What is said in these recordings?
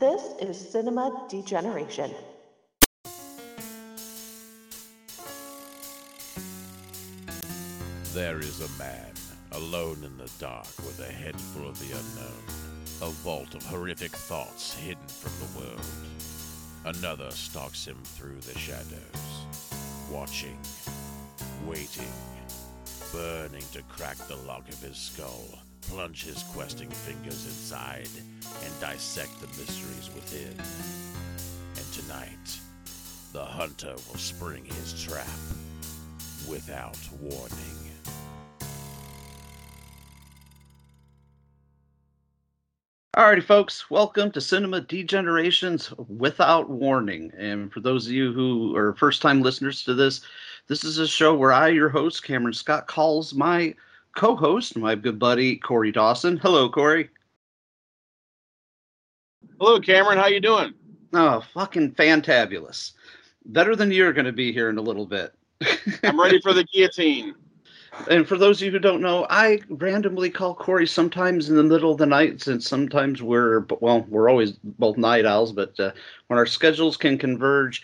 This is Cinema Degeneration. There is a man, alone in the dark with a head full of the unknown, a vault of horrific thoughts hidden from the world. Another stalks him through the shadows, watching, waiting, burning to crack the lock of his skull, plunge his questing fingers inside, and dissect the mysteries within. And tonight, the hunter will spring his trap without warning. Alrighty, folks, welcome to Cinema Degenerations Without Warning. And for those of you who are first time listeners to this, this is a show where I, your host, Cameron Scott, calls my co host, my good buddy, Korey Dawson. Hello, Korey. Hello, Cameron. How you doing? Oh, fucking fantabulous. Better than you're going to be here in a little bit. I'm ready for the guillotine. And for those of you who don't know, I randomly call Korey sometimes in the middle of the night, since sometimes we're well, we're always both night owls, but uh, when our schedules can converge,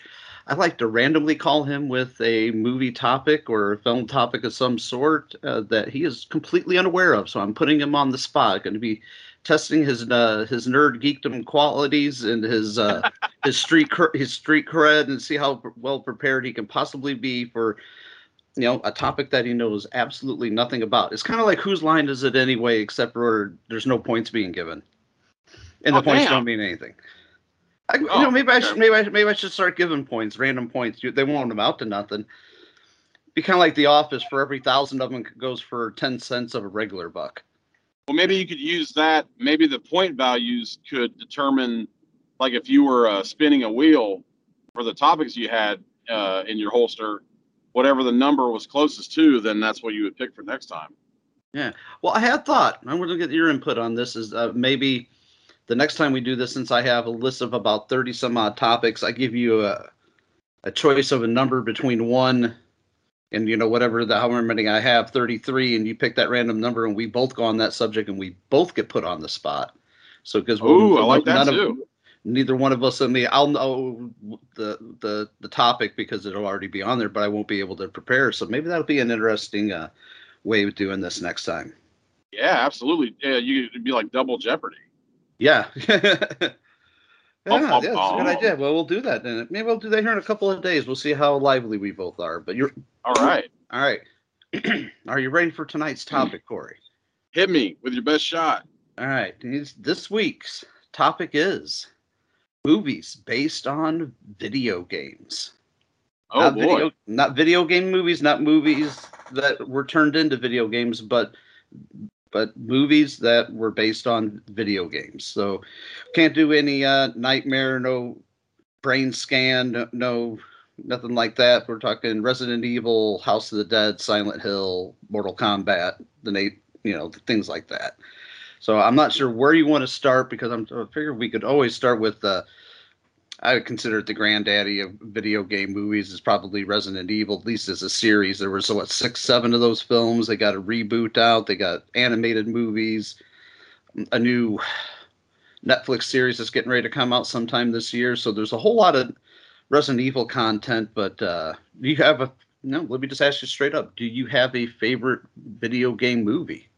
I like to randomly call him with a movie topic or a film topic of some sort uh, that he is completely unaware of. So I'm putting him on the spot. Going to be testing his uh, his nerd geekdom qualities and his uh, his street his street cred and see how well prepared he can possibly be for you know a topic that he knows absolutely nothing about. It's kind of like whose line is it anyway, except for there's no points being given, and the Oh, points damn. don't mean anything. I, you Oh, know, maybe I should maybe I, maybe I should start giving points, random points. They won't amount to nothing. Be kind of like The Office. For every thousand of them, goes for ten cents of a regular buck. Well, maybe you could use that. Maybe the point values could determine, like, if you were uh, spinning a wheel for the topics you had uh, in your holster, whatever the number was closest to, then that's what you would pick for next time. Yeah. Well, I had thought. I want to get your input on this. Is uh, maybe the next time we do this, since I have a list of about thirty some odd topics, I give you a a choice of a number between one and you know whatever the however many I have, thirty three, and you pick that random number, and we both go on that subject, and we both get put on the spot. So because Ooh, I like that none of- neither one of us. I mean, I'll know the the the topic because it'll already be on there, but I won't be able to prepare. So maybe that'll be an interesting uh, way of doing this next time. Yeah, absolutely. Yeah, you it'd be like double jeopardy. Yeah. Oh, yeah, Bum, yeah, that's a good oh. idea. Well, we'll do that. Then maybe we'll do that here in a couple of days. We'll see how lively we both are. But you're All right, all right. are you ready for tonight's hmm. topic, Korey? hit me with your best shot. All right. This- This week's topic is movies based on video games. Oh not boy. video, not video game movies, not movies that were turned into video games, but but movies that were based on video games. So can't do any uh, nightmare, no Brainscan, no, no nothing like that. We're talking Resident Evil, House of the Dead, Silent Hill, Mortal Kombat, the Nate, you know, things like that. So I'm not sure where you want to start because I'm I figure we could always start with uh, I would consider it the granddaddy of video game movies is probably Resident Evil, at least as a series. There was what six, seven of those films. They got a reboot out. They got animated movies, a new Netflix series that's getting ready to come out sometime this year. So there's a whole lot of Resident Evil content. But uh, do you have a no? Let me just ask you straight up: Do you have a favorite video game movie?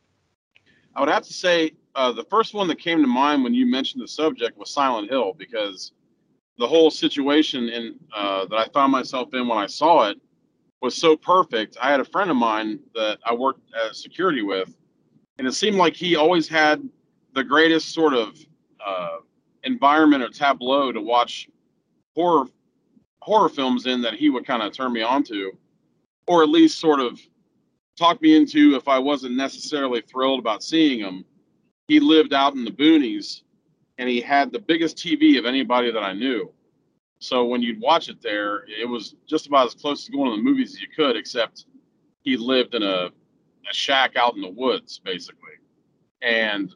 I would have to say uh, the first one that came to mind when you mentioned the subject was Silent Hill because the whole situation in uh, that I found myself in when I saw it was so perfect. I had a friend of mine that I worked as security with, and it seemed like he always had the greatest sort of uh, environment or tableau to watch horror horror films in that he would kind of turn me on to, or at least sort of talk me into if I wasn't necessarily thrilled about seeing him. He lived out in the boonies and he had the biggest TV of anybody that I knew. So when you'd watch it there, it was just about as close to going to the movies as you could, except he lived in a, a shack out in the woods, basically. And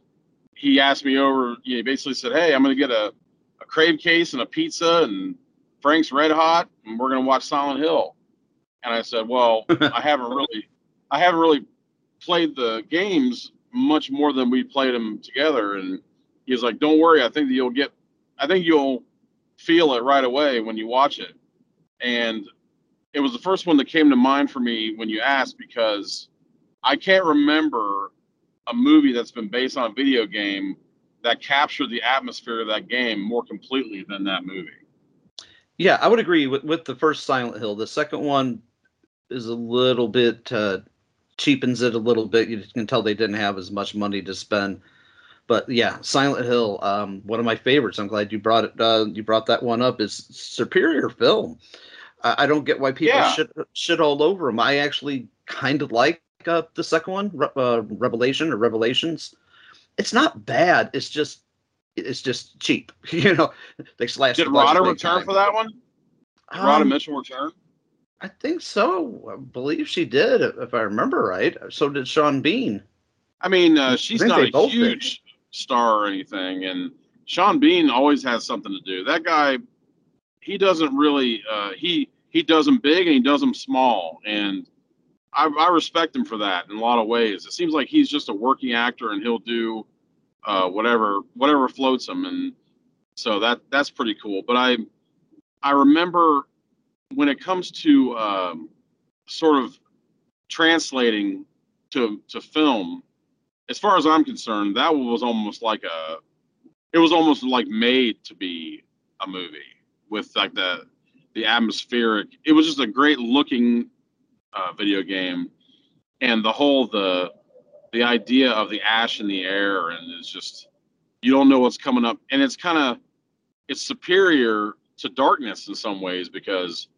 he asked me over, he basically said, Hey, I'm going to get a, a crave case and a pizza and Frank's Red Hot, and we're going to watch Silent Hill. And I said, Well, I haven't really I haven't really played the games much more than we played them together. And he was like, "Don't worry, I think that you'll get I think you'll feel it right away when you watch it. And it was the first one that came to mind for me when you asked because I can't remember a movie that's been based on a video game that captured the atmosphere of that game more completely than that movie. Yeah, I would agree with, with the first Silent Hill. The second one is a little bit uh, cheapens it a little bit. You can tell they didn't have as much money to spend. But yeah, Silent Hill, um, one of my favorites. I'm glad you brought it. Uh, you brought that one up. Is superior film. I, I don't get why people Yeah. shit shit all over them. I actually kind of like uh, the second one, Re- uh, Revelation or Revelations. It's not bad. It's just it's just cheap. you know, they slashed. Did the return time. for that one? Did Um, Mitchell return? I think so. I believe she did, if I remember right. So did Sean Bean. I mean, uh, she's think not a both did. Star or anything, and Sean Bean always has something to do. That guy, he doesn't really. Uh, he he does them big and he does them small, and I, I respect him for that in a lot of ways. It seems like he's just a working actor, and he'll do uh, whatever whatever floats him, and so that that's pretty cool. But I I remember when it comes to um, sort of translating to to film as far as I'm concerned, that was almost like a, it was almost like made to be a movie with like the, the atmospheric. It was just a great looking uh, video game, and the whole the, the idea of the ash in the air, and it's just you don't know what's coming up, and it's kind of, it's superior to darkness in some ways because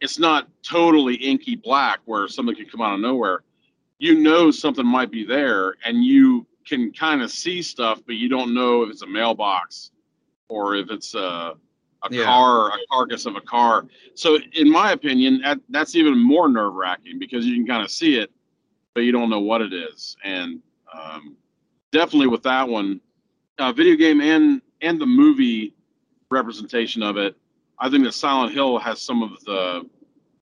it's not totally inky black where something could come out of nowhere you know something might be there and you can kind of see stuff but you don't know if it's a mailbox or if it's a, a Yeah. car a carcass of a car so in my opinion that, that's even more nerve-wracking because you can kind of see it but you don't know what it is and um, definitely with that one uh, video game and and the movie representation of it i think that silent hill has some of the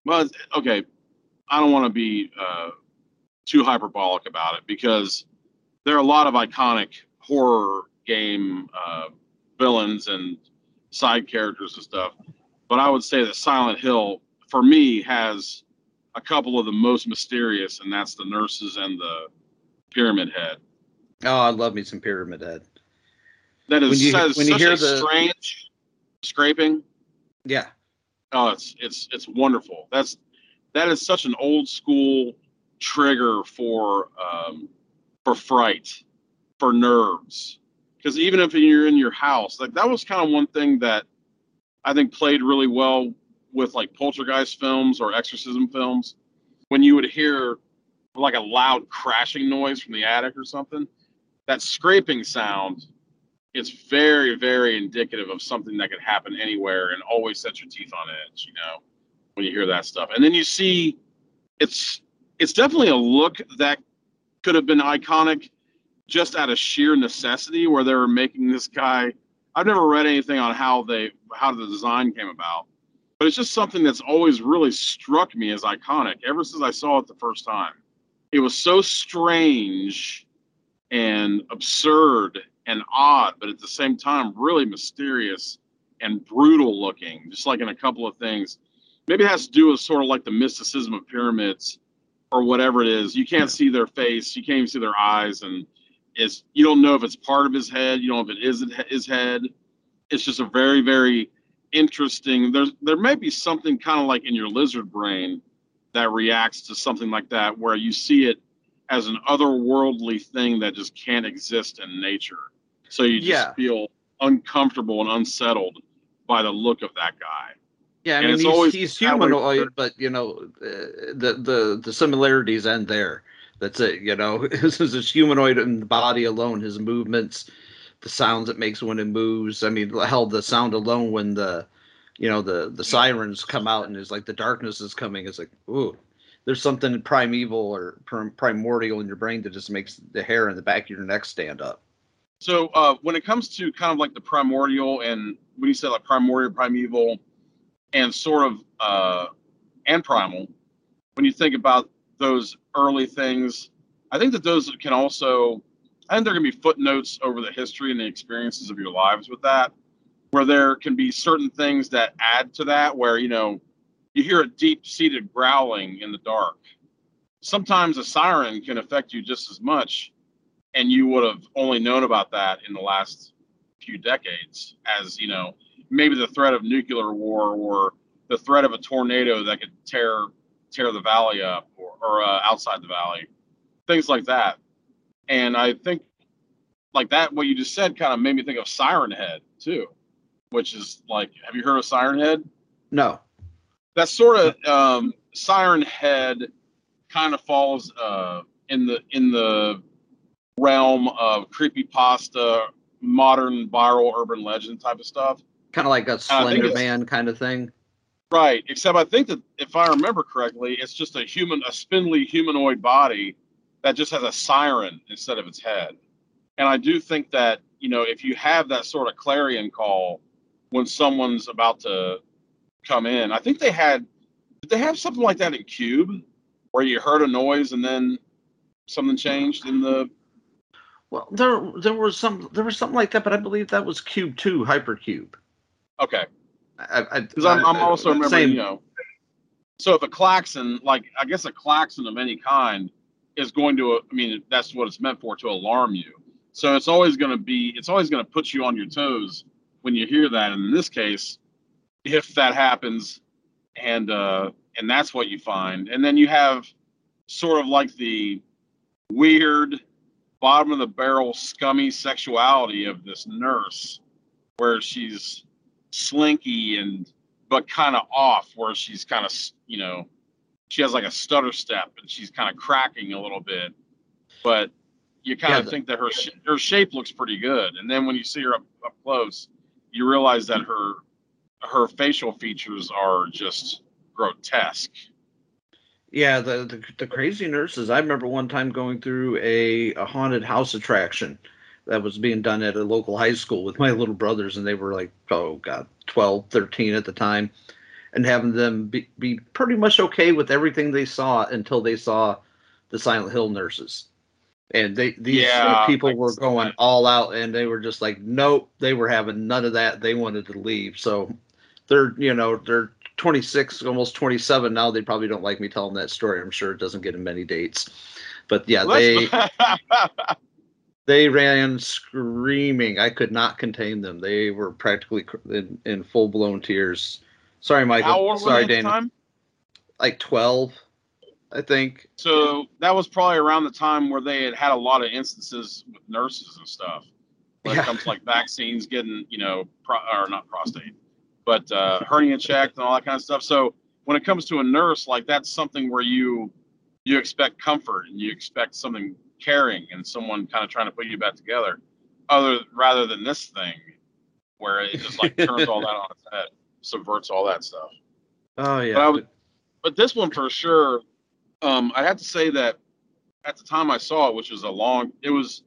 well okay i don't want to be uh, too hyperbolic about it because there are a lot of iconic horror game uh, villains and side characters and stuff. But I would say that Silent Hill, for me, has a couple of the most mysterious, and that's the nurses and the Pyramid Head. Oh, I love me some Pyramid Head. That is, When you- that is when you such hear a the- strange scraping. Yeah. Oh, it's it's it's wonderful. That's that is such an old school trigger for um, for fright, for nerves. Because even if you're in your house, like that was kind of one thing that I think played really well with like poltergeist films or exorcism films. When you would hear like a loud crashing noise from the attic or something, that scraping sound is very, very indicative of something that could happen anywhere and always sets your teeth on edge, you know, when you hear that stuff. And then you see it's it's definitely a look that could have been iconic just out of sheer necessity where they were making this guy I've never read anything on how they how the design came about. But it's just something that's always really struck me as iconic ever since I saw it the first time. It was so strange and absurd and odd, but at the same time really mysterious and brutal looking, just like in a couple of things. Maybe it has to do with sort of like the mysticism of pyramids or whatever it is. You can't see their face, you can't even see their eyes, and it's you don't know if it's part of his head, you don't know if it isn't his head. It's just a very, very interesting. There's there may be something kind of like in your lizard brain that reacts to something like that, where you see it as an otherworldly thing that just can't exist in nature. So you just Yeah. feel uncomfortable and unsettled by the look of that guy. Yeah, I And mean he's, always he's that way humanoid, but you know uh, the the the similarities end there. That's it. You know, this is his humanoid in the body alone, his movements, the sounds it makes when it moves. I mean, hell, the sound alone when the you know the the sirens come out and it's like the darkness is coming. It's like ooh, there's something primeval or prim- primordial in your brain that just makes the hair in the back of your neck stand up. So uh, when it comes to kind of like the primordial and when you said like primordial, primeval, and sort of uh, and primal, when you think about those early things, I think that those can also, I think there can be footnotes over the history and the experiences of your lives with that. where there can be certain things that add to that, where you know you hear a deep-seated growling in the dark. Sometimes a siren can affect you just as much, and you would have only known about that in the last few decades, as you know, maybe the threat of nuclear war or the threat of a tornado that could tear tear the valley up or, or uh, outside the valley, things like that. And I think like that, what you just said, kind of made me think of Siren Head too, which is like, have you heard of Siren Head? No. That sort of um, Siren Head kind of falls uh, in the in the realm of creepy pasta, modern viral urban legend type of stuff. Kind of like a think Slender Man kind of thing. Right. Except I think that if I remember correctly, it's just a human, a spindly humanoid body that just has a siren instead of its head. And I do think that, you know, if you have that sort of clarion call when someone's about to come in, I think they had, did they have something like that in Cube where you heard a noise and then something changed in the, Well, there there was some there was something like that, but I believe that was Cube Two, Hypercube. Okay. I, Because I'm, I'm also remembering, same- you know, so if a klaxon, like I guess a klaxon of any kind, is going to, I mean, that's what it's meant for to alarm you. So it's always going to be, it's always going to put you on your toes when you hear that. And in this case, if that happens, and uh, and that's what you find, and then you have sort of like the weird bottom of the barrel scummy sexuality of this nurse, where she's slinky and but kind of off where she's kind of you know she has like a stutter step and she's kind of cracking a little bit. But you kind Yeah, of think that her sh- her shape looks pretty good. And then when you see her up, up close you realize that her her facial features are just grotesque. Yeah, the, the the crazy nurses. I remember one time going through a, a haunted house attraction that was being done at a local high school with my little brothers, and they were like, oh god, 12, 13 at the time, and having them be, be pretty much okay with everything they saw until they saw the Silent Hill nurses. And they these Yeah, people were going that. all out, and they were just like, nope, they were having none of that. They wanted to leave. So they're you know they're 26 almost 27 now they probably don't like me telling that story i'm sure it doesn't get them many dates but yeah they they ran screaming. I could not contain them. They were practically in, in full-blown tears. Sorry michael. How old were sorry they at the dana. time? Like 12 i think. So that was probably around the time where they had had a lot of instances with nurses and stuff. When Yeah. it comes to like vaccines getting, you know, pro- or not prostate, but uh, hernia checked and all that kind of stuff. So when it comes to a nurse, like that's something where you you expect comfort and you expect something caring and someone kind of trying to put you back together, other rather than this thing where it just like turns all that on its head, subverts all that stuff oh yeah But I would- but this one for sure, um, I have to say that at the time I saw it, which was a long, it was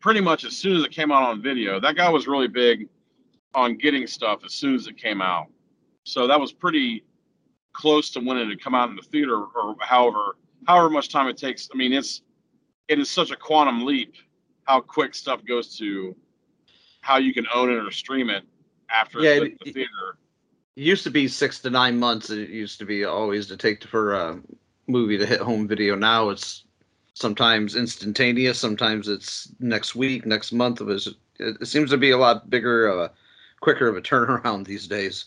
pretty much as soon as it came out on video. That guy was really big on getting stuff as soon as it came out, so that was pretty close to when it had come out in the theater, or however however much time it takes. I mean, it's it is such a quantum leap how quick stuff goes to how you can own it or stream it after Yeah, it- the theater. it used to be six to nine months it used to be always to take for a movie to hit home video. Now it's sometimes instantaneous sometimes it's next week next month. It, was, it seems to be a lot bigger of a quicker of a turnaround these days.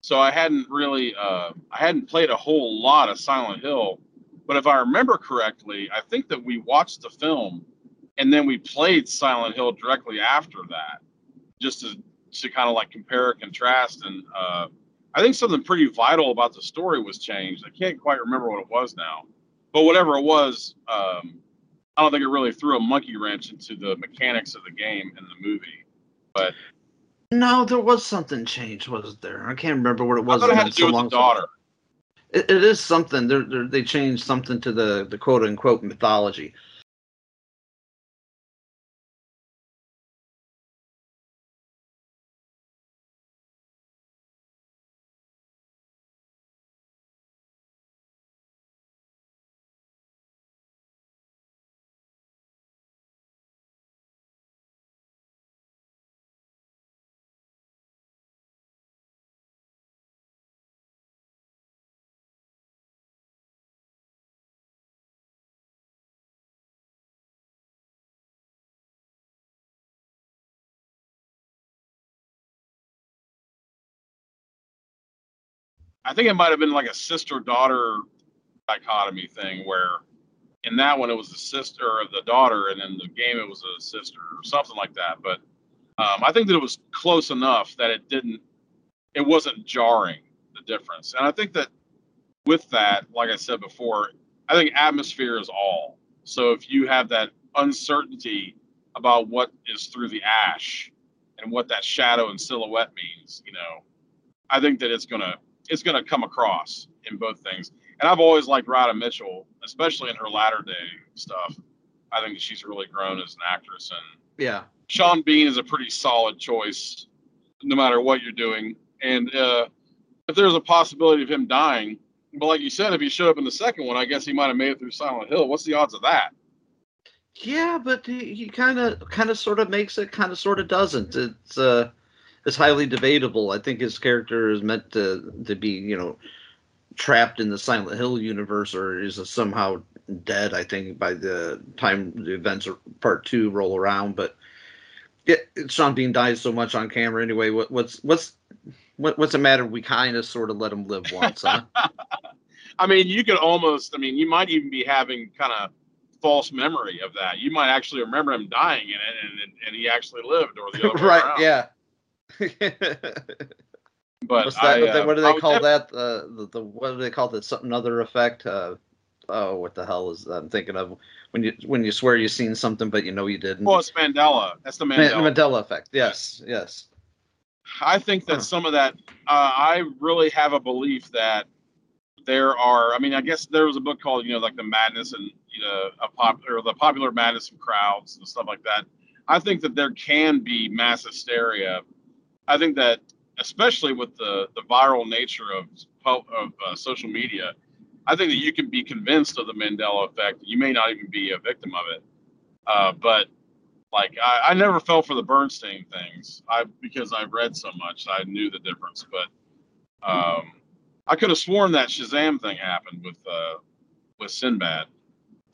So I hadn't really uh, I hadn't played a whole lot of Silent Hill, but if I remember correctly, I think that we watched the film and then we played Silent Hill directly after that, just to to kind of like compare and contrast. And uh, I think something pretty vital about the story was changed. I can't quite remember what it was now, but whatever it was, um, I don't think it really threw a monkey wrench into the mechanics of the game and the movie. But no there was something changed was there i can't remember what it I was thought it had to do with the daughter. It, it is something they're, they're, they changed something to the the quote unquote mythology I think it might have been like a sister daughter dichotomy thing where in that one it was the sister of the daughter, and in the game it was a sister or something like that. But um, I think that it was close enough that it didn't, it wasn't jarring the difference. And I think that with that, like I said before, I think atmosphere is all. So if you have that uncertainty about what is through the ash and what that shadow and silhouette means, you know, I think that it's gonna it's gonna come across in both things. And I've always liked Radha Mitchell, especially in her latter day stuff. I think she's really grown as an actress, and Yeah. Sean Bean is a pretty solid choice, no matter what you're doing. And uh, if there's a possibility of him dying, but like you said, if he showed up in the second one, I guess he might have made it through Silent Hill. What's the odds of that? Yeah, but he, he kind of kind of sort of makes it, kind of sort of doesn't. It's uh, it's highly debatable. I think his character is meant to to be, you know, trapped in the Silent Hill universe, or is somehow dead. I think by the time the events of part two roll around, but yeah, Sean Bean dies so much on camera anyway. What what's what's what, what's the matter? We kind of sort of let him live once, huh? I mean, you could almost, I mean, you might even be having kind of false memory of that. You might actually remember him dying in it and, and, and he actually lived or the other right? around. Yeah. But that? I, what, they, uh, what do they would call that? Uh, the, the what do they call that? Something other effect? Uh, oh, what the hell is that? I'm thinking of when you when you swear you've seen something but you know you didn't. Well, it's Mandela. That's the Ma- Mandela. Mandela effect. Yes, yes. I think that Huh. some of that, uh, I really have a belief that there are. I mean, I guess there was a book called, you know, like the madness and you know, a pop or the popular madness of crowds and stuff like that. I think that there can be mass hysteria. I think that, especially with the the viral nature of of uh, social media, I think that you can be convinced of the Mandela effect. You may not even be a victim of it, uh, but like I, I never fell for the Bernstein things. I because I've read so much, I knew the difference. But um, I could have sworn that Shazam thing happened with uh, with Sinbad.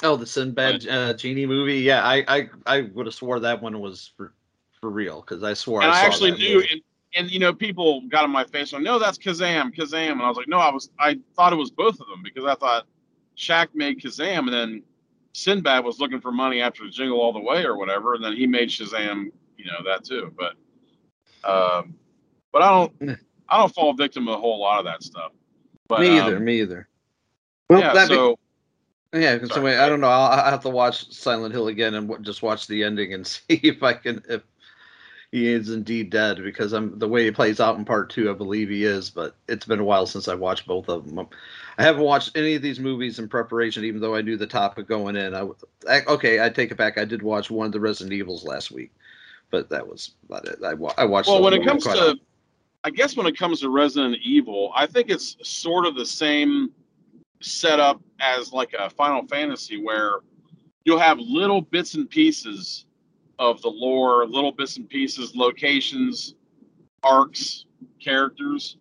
Oh, the Sinbad uh, genie movie. Yeah, I I, I would have swore that one was for for real because I swore and I, I, actually knew, and, and you know, people got in my face like, "No, that's Kazam, Kazam," and I was like, "No, I was, I thought it was both of them because I thought Shaq made Kazam, and then Sinbad was looking for money after the Jingle All the Way or whatever, and then he made Shazam, you know, that too. But, um, but I don't, I don't fall victim to a whole lot of that stuff. But, me either. um, me either. Well, yeah, that be- so Yeah, 'cause Sorry. I don't know. I'll, I'll have to watch Silent Hill again and w- just watch the ending and see if I can if he is indeed dead because I'm the way he plays out in part two. I believe he is, but it's been a while since I watched both of them. I haven't watched any of these movies in preparation, even though I knew the topic going in. I okay, I take it back. I did watch one of the Resident Evils last week, but that was about it. I, I watched. well, when it comes to, I guess when it comes to Resident Evil, I think it's sort of the same setup as like a Final Fantasy, where you'll have little bits and pieces of the lore, little bits and pieces, locations, arcs, characters,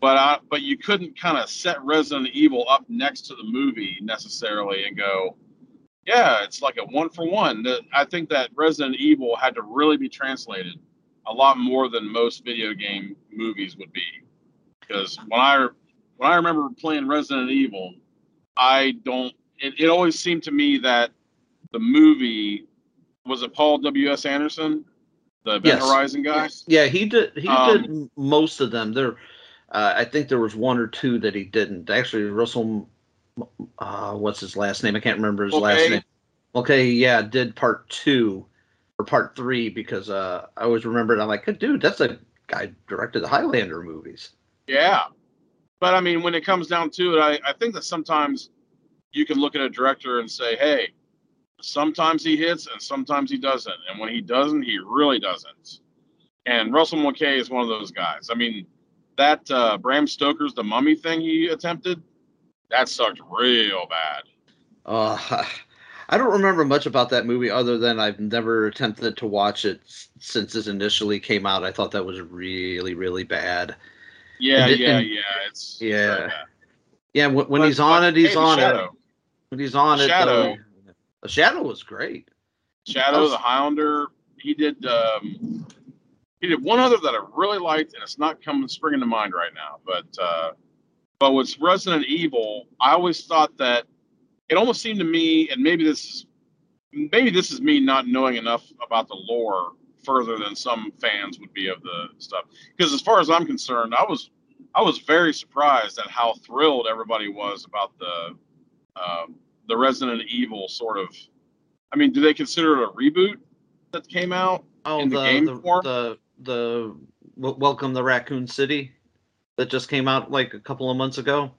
but I, but you couldn't kind of set Resident Evil up next to the movie necessarily and go, yeah, it's like a one for one. I think that Resident Evil had to really be translated a lot more than most video game movies would be, because when I when I remember playing Resident Evil, I don't. It, it always seemed to me that the movie was it Paul W S Anderson, the Event Yes. Horizon guy. Yeah, he did. He Um, did most of them. There, uh, I think there was one or two that he didn't. Actually, Russell, uh, what's his last name? I can't remember his last name. Okay, yeah, did part two or part three because uh, I always remember remembered. I'm like, dude, that's a guy directed the Highlander movies. Yeah. But I mean, when it comes down to it, I, I think that sometimes you can look at a director and say, hey, sometimes he hits and sometimes he doesn't. And when he doesn't, he really doesn't. And Russell Mulcahy is one of those guys. I mean, that uh, Bram Stoker's The Mummy thing he attempted, that sucked real bad. Uh, I don't remember much about that movie other than I've never attempted to watch it since it initially came out. I thought that was really, really bad. Yeah, And yeah, and- yeah. It's Yeah. Yeah, when, when But- he's on it, he's hey, on it. When he's on it, Shadow. Shadow was great. Shadow, was- the Highlander. He did. Um, he did one other that I really liked, and it's not coming springing to mind right now. But uh, But with Resident Evil, I always thought that it almost seemed to me, and maybe this is maybe this is me not knowing enough about the lore further than some fans would be of the stuff. Because as far as I'm concerned, I was I was very surprised at how thrilled everybody was about the uh, the Resident Evil sort of. I mean, do they consider it a reboot that came out? Oh, in the the game the, form? the the w- Welcome to Raccoon City that just came out like a couple of months ago.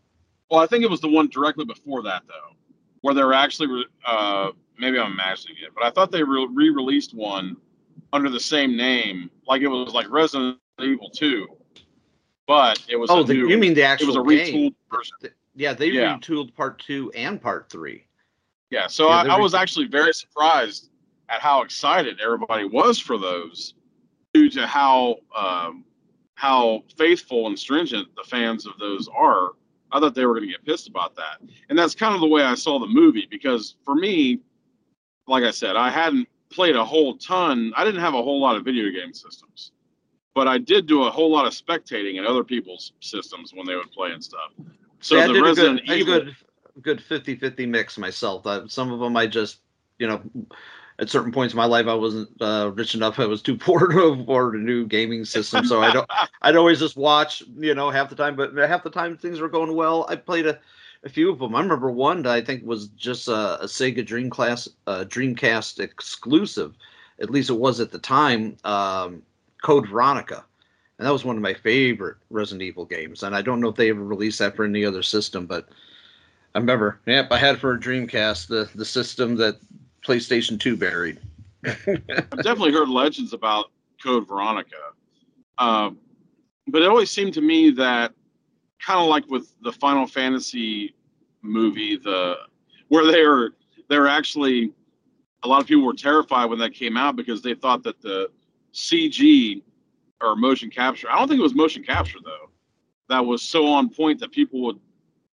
Well, I think it was the one directly before that, though, where they were actually, re- uh, maybe I'm imagining it, but I thought they re released one under the same name, like it was like Resident Evil 2, but it was Oh, the, new, you mean the it actual was a game? retooled version. Yeah, they Yeah. retooled part two and part three. Yeah, so Yeah, I, they I was actually very surprised at how excited everybody was for those, due to how um, how faithful and stringent the fans of those are. I thought they were going to get pissed about that, and that's kind of the way I saw the movie. Because for me, like I said, I hadn't played a whole ton. I didn't have a whole lot of video game systems, but I did do a whole lot of spectating in other people's systems when they would play and stuff. So yeah, I did a Resident good, a Evil, good, good 50-50 mix myself. Uh, some of them I just, you know, at certain points in my life I wasn't uh, rich enough. I was too poor to afford a new gaming system, so I don't. I'd always just watch, you know, half the time. But half the time things were going well. I played a, a few of them. I remember one that I think was just a, a Sega Dreamcast, uh, Dreamcast exclusive. At least it was at the time. Um, Code Veronica, and that was one of my favorite Resident Evil games. And I don't know if they ever released that for any other system, but I remember. Yep, I had for a Dreamcast the the system that PlayStation Two buried. I've definitely heard legends about Code Veronica, um, but it always seemed to me that kind of like with the Final Fantasy movie, the where they were they're actually a lot of people were terrified when that came out because they thought that the CG or motion capture I don't think it was motion capture though that was so on point that people would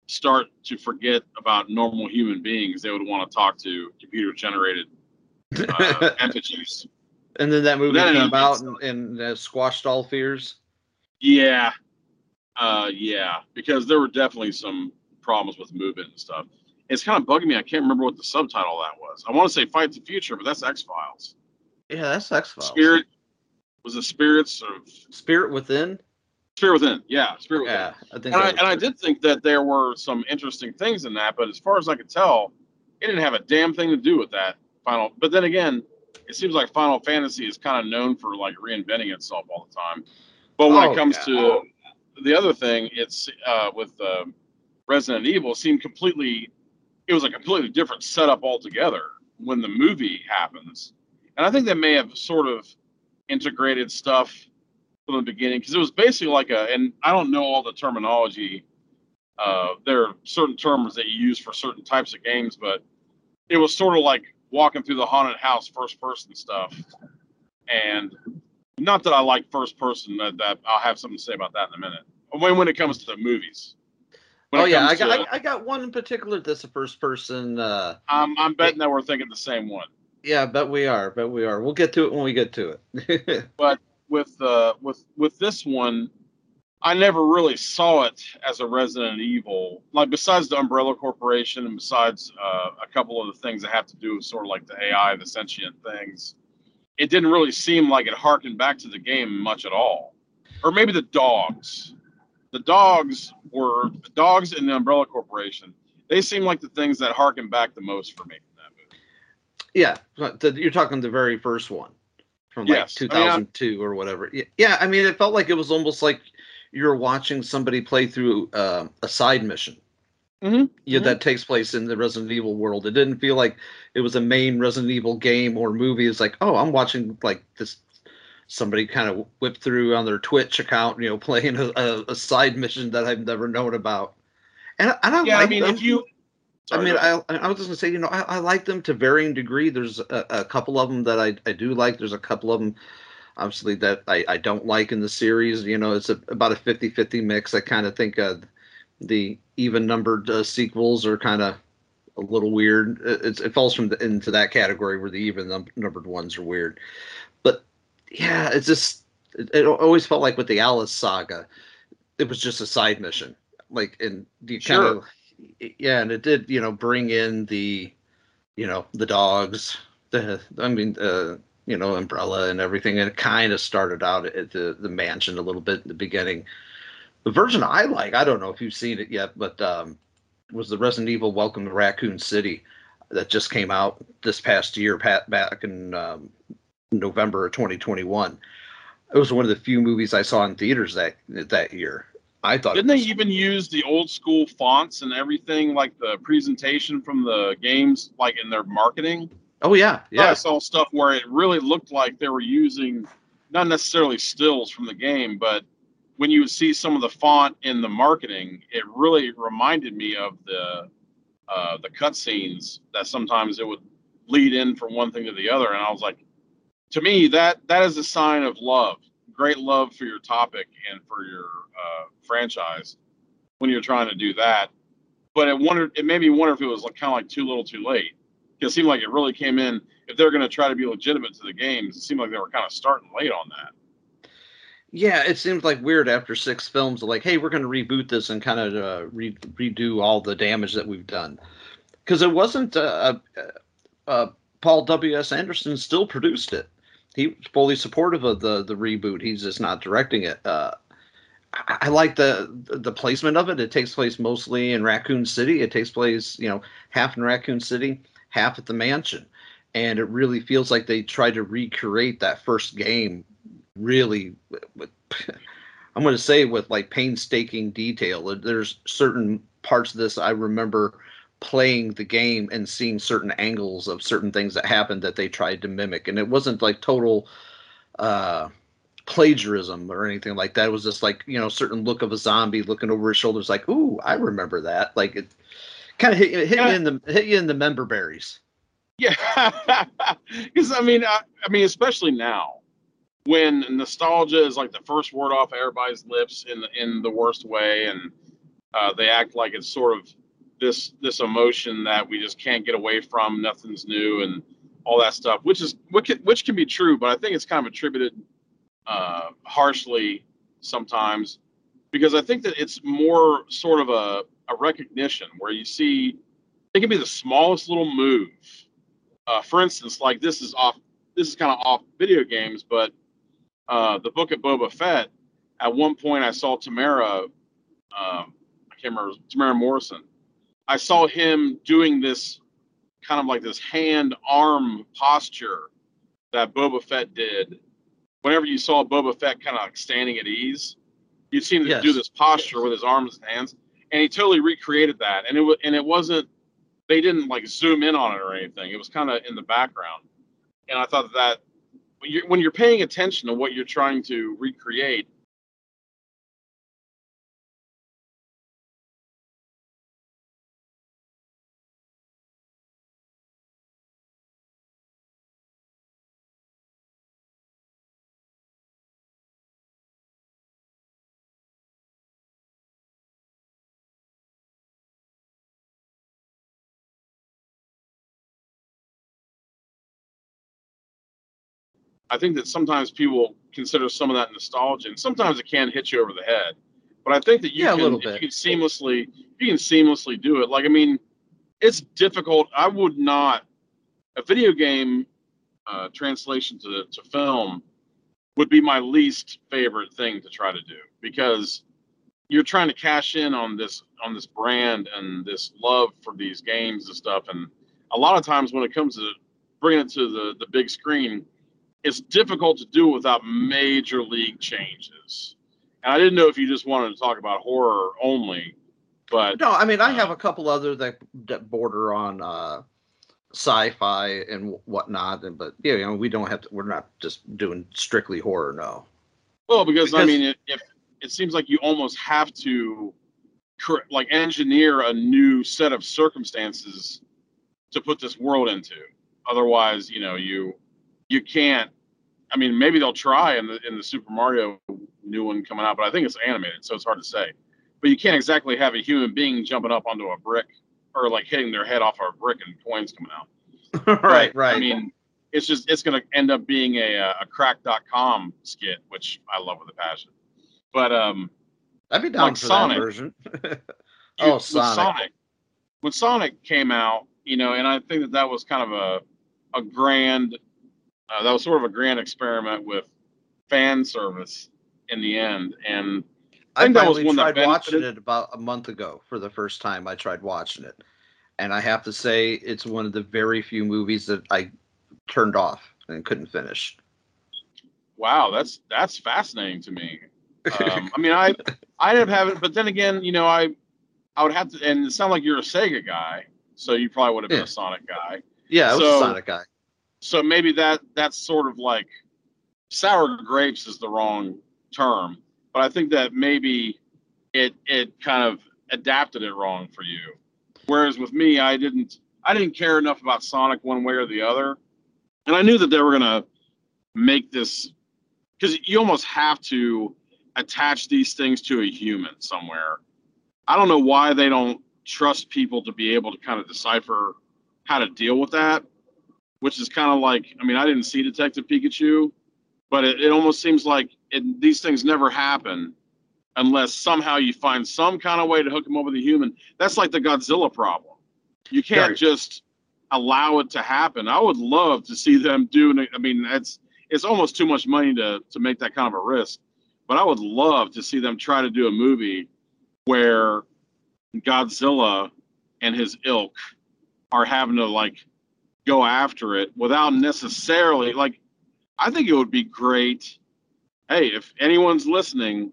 start to forget about normal human beings they would want to talk to computer generated uh, effigies and then that movie That came out and, and uh, squashed all fears. Yeah. Uh, yeah, because there were definitely some problems with movement and stuff. It's kind of bugging me. I can't remember what the subtitle of that was. I want to say Fight the Future, but that's X Files. Yeah, that's X Files. Spirit was the spirits of Spirit Within. Spirit Within. Yeah, Spirit Within. Yeah, I think. And I, and I did think that there were some interesting things in that, but as far as I could tell, it didn't have a damn thing to do with that final. But then again, it seems like Final Fantasy is kind of known for like reinventing itself all the time. But when Oh, it comes yeah. to the other thing, it's uh, with uh, Resident Evil seemed completely. It was a completely different setup altogether when the movie happens, and I think that may have sort of integrated stuff from the beginning because it was basically like a. And I don't know all the terminology. Uh, there are certain terms that you use for certain types of games, but it was sort of like walking through the haunted house first person stuff. And not that I like first person, that, that I'll have something to say about that in a minute. When when it comes to the movies. When Oh yeah, I got, to- I, I got one in particular that's a first person. Uh, I'm, I'm betting that we're thinking the same one. Yeah, but we are, but we are. We'll get to it when we get to it. But with uh with with this one i never really saw it as a resident evil like besides the umbrella corporation and besides uh, a couple of the things that have to do with sort of like the ai the sentient things it didn't really seem like it harkened back to the game much at all or maybe the dogs the dogs were the dogs in the umbrella corporation they seem like the things that harken back the most for me yeah, the, you're talking the very first one from like Yes. I mean, I'm- 2002 or whatever. Yeah, I mean, it felt like it was almost like you're watching somebody play through uh, a side mission. Mhm, Yeah, mhm. that takes place in the Resident Evil world. It didn't feel like it was a main Resident Evil game or movie. It's like, oh, I'm watching like this somebody kind of whipped through on their Twitch account, you know, playing a, a, a side mission that I've never known about. And, I- and I yeah like i mean them. if you I mean. I, I was just gonna say, you know, I, I like them to varying degree. There's a, a couple of them that I, I do like. There's a couple of them, obviously, that I, I don't like in the series. You know, it's a, about a 50-50 mix. I kind of think uh, the even numbered uh, sequels are kind of a little weird. It, it's, it falls from the, into that category where the even num- numbered ones are weird. But yeah, it's just it, it always felt like with the Alice saga, it was just a side mission. like in the Sure. kind of yeah, and it did you know bring in the you know the dogs, the I mean uh, you know umbrella and everything, and it kind of started out at the the mansion a little bit in the beginning. The version I like, I don't know if you've seen it yet, but um, was the Resident Evil Welcome to Raccoon City that just came out this past year, pat back in um, November of 2021. It was one of the few movies I saw in theaters that that year. I thought Didn't they even use the old school fonts and everything, like the presentation from the games, like in their marketing? Oh yeah, Yeah. I saw stuff where it really looked like they were using not necessarily stills from the game, but when you would see some of the font in the marketing, it really reminded me of the uh, the cutscenes that sometimes it would lead in from one thing to the other, and I was like, to me, that that is a sign of love, great love for your topic and for your uh, franchise when you're trying to do that. But it wondered, it made me wonder if it was like, kind of like too little, too late. It seemed like it really came in. If they're going to try to be legitimate to the games, it seemed like they were kind of starting late on that. yeah. It seems like weird after six films, like, hey, we're going to reboot this and kind of uh, re- redo all the damage that we've done, because it wasn't. Uh, uh, uh, Paul W. S. Anderson still produced it. He was fully supportive of the the reboot. He's just not directing it. Uh, I, I like the the placement of it. It takes place mostly in Raccoon City. It takes place, you know, half in Raccoon City, half at the mansion, and it really feels like they tried to recreate that first game. Really, with, I'm going to say with like painstaking detail. There's certain parts of this I remember playing the game and seeing certain angles of certain things that happened that they tried to mimic, and it wasn't like total. Uh, plagiarism or anything like that. It was just like, you know, certain look of a zombie looking over his shoulders, like, ooh, I remember that. Like it kind of hit, you- hit you in the hit you in the member berries. Yeah, because I mean, I, I mean, especially now when nostalgia is like the first word off everybody's lips in the in the worst way, and uh, they act like it's sort of this this emotion that we just can't get away from. Nothing's new, and all that stuff, which is which can, which can be true, but I think it's kind of attributed uh, harshly sometimes because I think that it's more sort of a, a recognition where you see it can be the smallest little move. Uh, for instance, like this is off this is kind of off video games, but uh, the book of Boba Fett. At one point, I saw Temuera. Um, I can't remember Temuera Morrison. I saw him doing this kind of like this hand arm posture that Boba Fett did. Whenever you saw Boba Fett kind of like standing at ease, you'd see him Yes. do this posture with his arms and hands, and he totally recreated that. And it was and it wasn't they didn't like zoom in on it or anything. It was kind of in the background. And I thought that when you're, when you're paying attention to what you're trying to recreate, I think that sometimes people consider some of that nostalgia, and sometimes it can hit you over the head. But I think that you Yeah, can, you can seamlessly, you can seamlessly do it. Like I mean, it's difficult. I would not a video game uh, translation to to film would be my least favorite thing to try to do because you're trying to cash in on this on this brand and this love for these games and stuff and a lot of times when it comes to bringing it to the the big screen it's difficult to do without major league changes and i didn't know if you just wanted to talk about horror only but No, I mean I have a couple other that, that border on uh, sci-fi and whatnot, and but yeah, you know we don't have to. We're not just doing strictly horror. No. Well, because, I mean, it, if it seems like you almost have to, like, engineer a new set of circumstances to put this world into. Otherwise, you know, you you can't. I mean, maybe they'll try in the in the Super Mario new one coming out, but I think it's animated, so it's hard to say. But you can't exactly have a human being jumping up onto a brick or like hitting their head off a brick and coins coming out. right, But, right. I mean, it's just it's going to end up being a uh, a Cracked.com skit, which I love with a passion. But um, I'd be down Like for Sonic. that version. You- oh, with Sonic. When Sonic came out, you know, and I think that that was kind of a a grand, uh, that was sort of a grand experiment with fan service in the end. And I I think that was one that tried watching benefited- it about a month ago for the first time. I tried watching it, and I have to say it's one of the very few movies that I turned off and couldn't finish. wow, that's that's fascinating to me. Um, I mean, I I didn't have it, but then again, you know, I I would have to, and it sounded like you're a Sega guy, so you probably would have been Yeah. a Sonic guy. yeah, I was So- a Sonic guy. So maybe that that's sort of like sour grapes is the wrong term but i think that maybe it it kind of adapted it wrong for you. Whereas with me i didn't i didn't care enough about sonic one way or the other and i knew that they were to make this because you almost have to attach these things to a human somewhere. I don't know why they don't trust people to be able to kind of decipher how to deal with that which is kind of like I mean I didn't see Detective Pikachu, but it, it almost seems like it, these things never happen unless somehow you find some kind of way to hook them over the human. That's like the Godzilla problem. You can't Right. just allow it to happen. I would love to see them do. I mean it's it's almost too much money to to make that kind of a risk, but I would love to see them try to do a movie where Godzilla and his ilk are having to like go after it without necessarily like I think it would be great. Hey, if anyone's listening,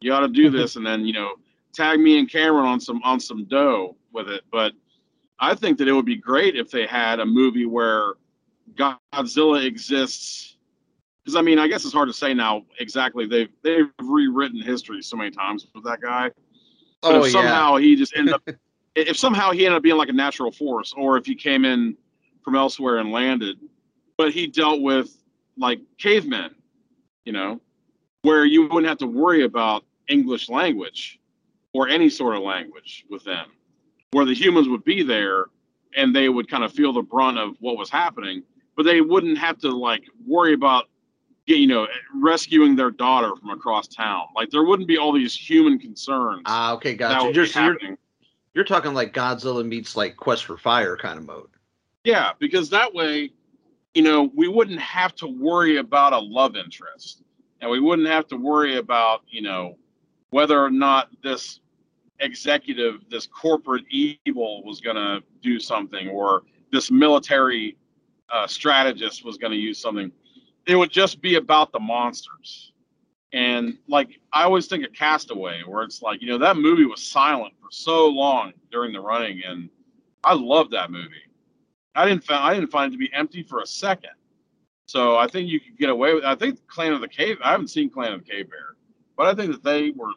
you ought to do mm-hmm. this and then, you know, tag me and Cameron on some on some dough with it. But I think that it would be great if they had a movie where Godzilla exists. Because I mean, I guess it's hard to say now exactly. They've they've rewritten history so many times with that guy. But Oh if yeah, somehow he just ended up, if somehow he ended up being like a natural force, or if he came in from elsewhere and landed, but he dealt with like cavemen, you know, where you wouldn't have to worry about English language or any sort of language with them, where the humans would be there and they would kind of feel the brunt of what was happening, but they wouldn't have to like worry about you know rescuing their daughter from across town like there wouldn't be all these human concerns ah, okay, gotcha. You're, you're you're talking like Godzilla meets like Quest for Fire kind of mode. Yeah, because that way, you know, we wouldn't have to worry about a love interest. And we wouldn't have to worry about, you know, whether or not this executive, this corporate evil was going to do something or this military uh, strategist was going to use something. It would just be about the monsters. And like, I always think of Castaway, where it's like, you know, that movie was silent for so long during the running. And I love that movie. I didn't find I didn't find it to be empty for a second. So I think you could get away with. I think Clan of the Cave. I haven't seen Clan of the Cave Bear, but I think that they were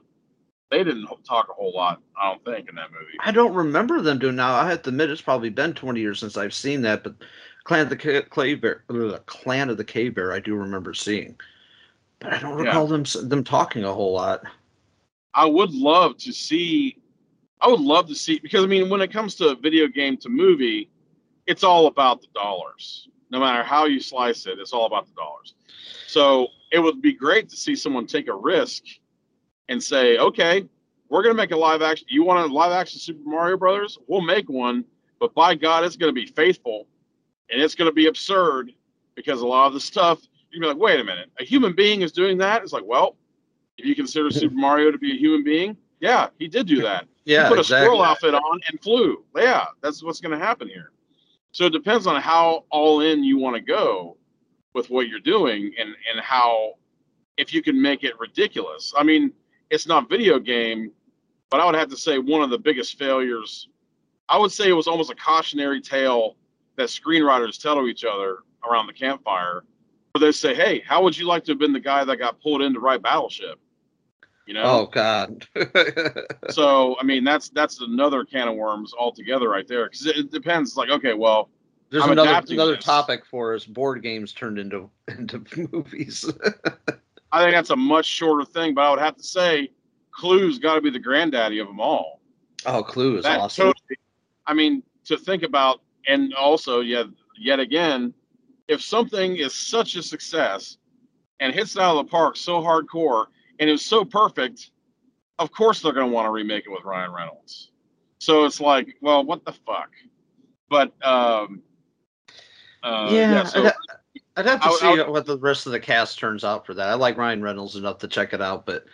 they didn't talk a whole lot. I don't think in that movie. I don't remember them doing now. I have to admit, it's probably been 20 years since I've seen that, but Clan of the Ca- Cave Bear, ugh, Clan of the Cave Bear, I do remember seeing, but I don't Yeah. recall them them talking a whole lot. I would love to see. I would love to see because I mean, when it comes to video game to movie, it's all about the dollars. No matter how you slice it, it's all about the dollars. So it would be great to see someone take a risk and say, okay, we're going to make a live action. You want a live action Super Mario Brothers? We'll make one, but by God, it's going to be faithful and it's going to be absurd because a lot of the stuff, you'd be like, wait a minute, a human being is doing that? It's like, well, if you consider Super Mario to be a human being, yeah, he did do that. Yeah, he put a exactly. squirrel outfit on and flew. Yeah, that's what's going to happen here. So it depends on how all in you want to go with what you're doing and and how if you can make it ridiculous. I mean, it's not video game, but I would have to say one of the biggest failures. I would say it was almost a cautionary tale that screenwriters tell to each other around the campfire, where they say, "Hey, how would you like to have been the guy that got pulled in to write Battleship?" You know. Oh God. So I mean, that's that's another can of worms altogether, right there. Because it, it depends. Like, okay, well, There's I'm another another this. topic for us. Board games turned into into movies. I think that's a much shorter thing. But I would have to say, Clue's got to be the granddaddy of them all. oh, Clue is That awesome. totally. I mean, to think about, and also, yet yet again, if something is such a success and hits it out of the park so hardcore and it was so perfect of course they're going to want to remake it with Ryan Reynolds. So it's like, well, what the fuck? But um, uh, yeah, yeah, so I'd, I'd have to I see I what the rest of the cast turns out for that. I like Ryan Reynolds enough to check it out, but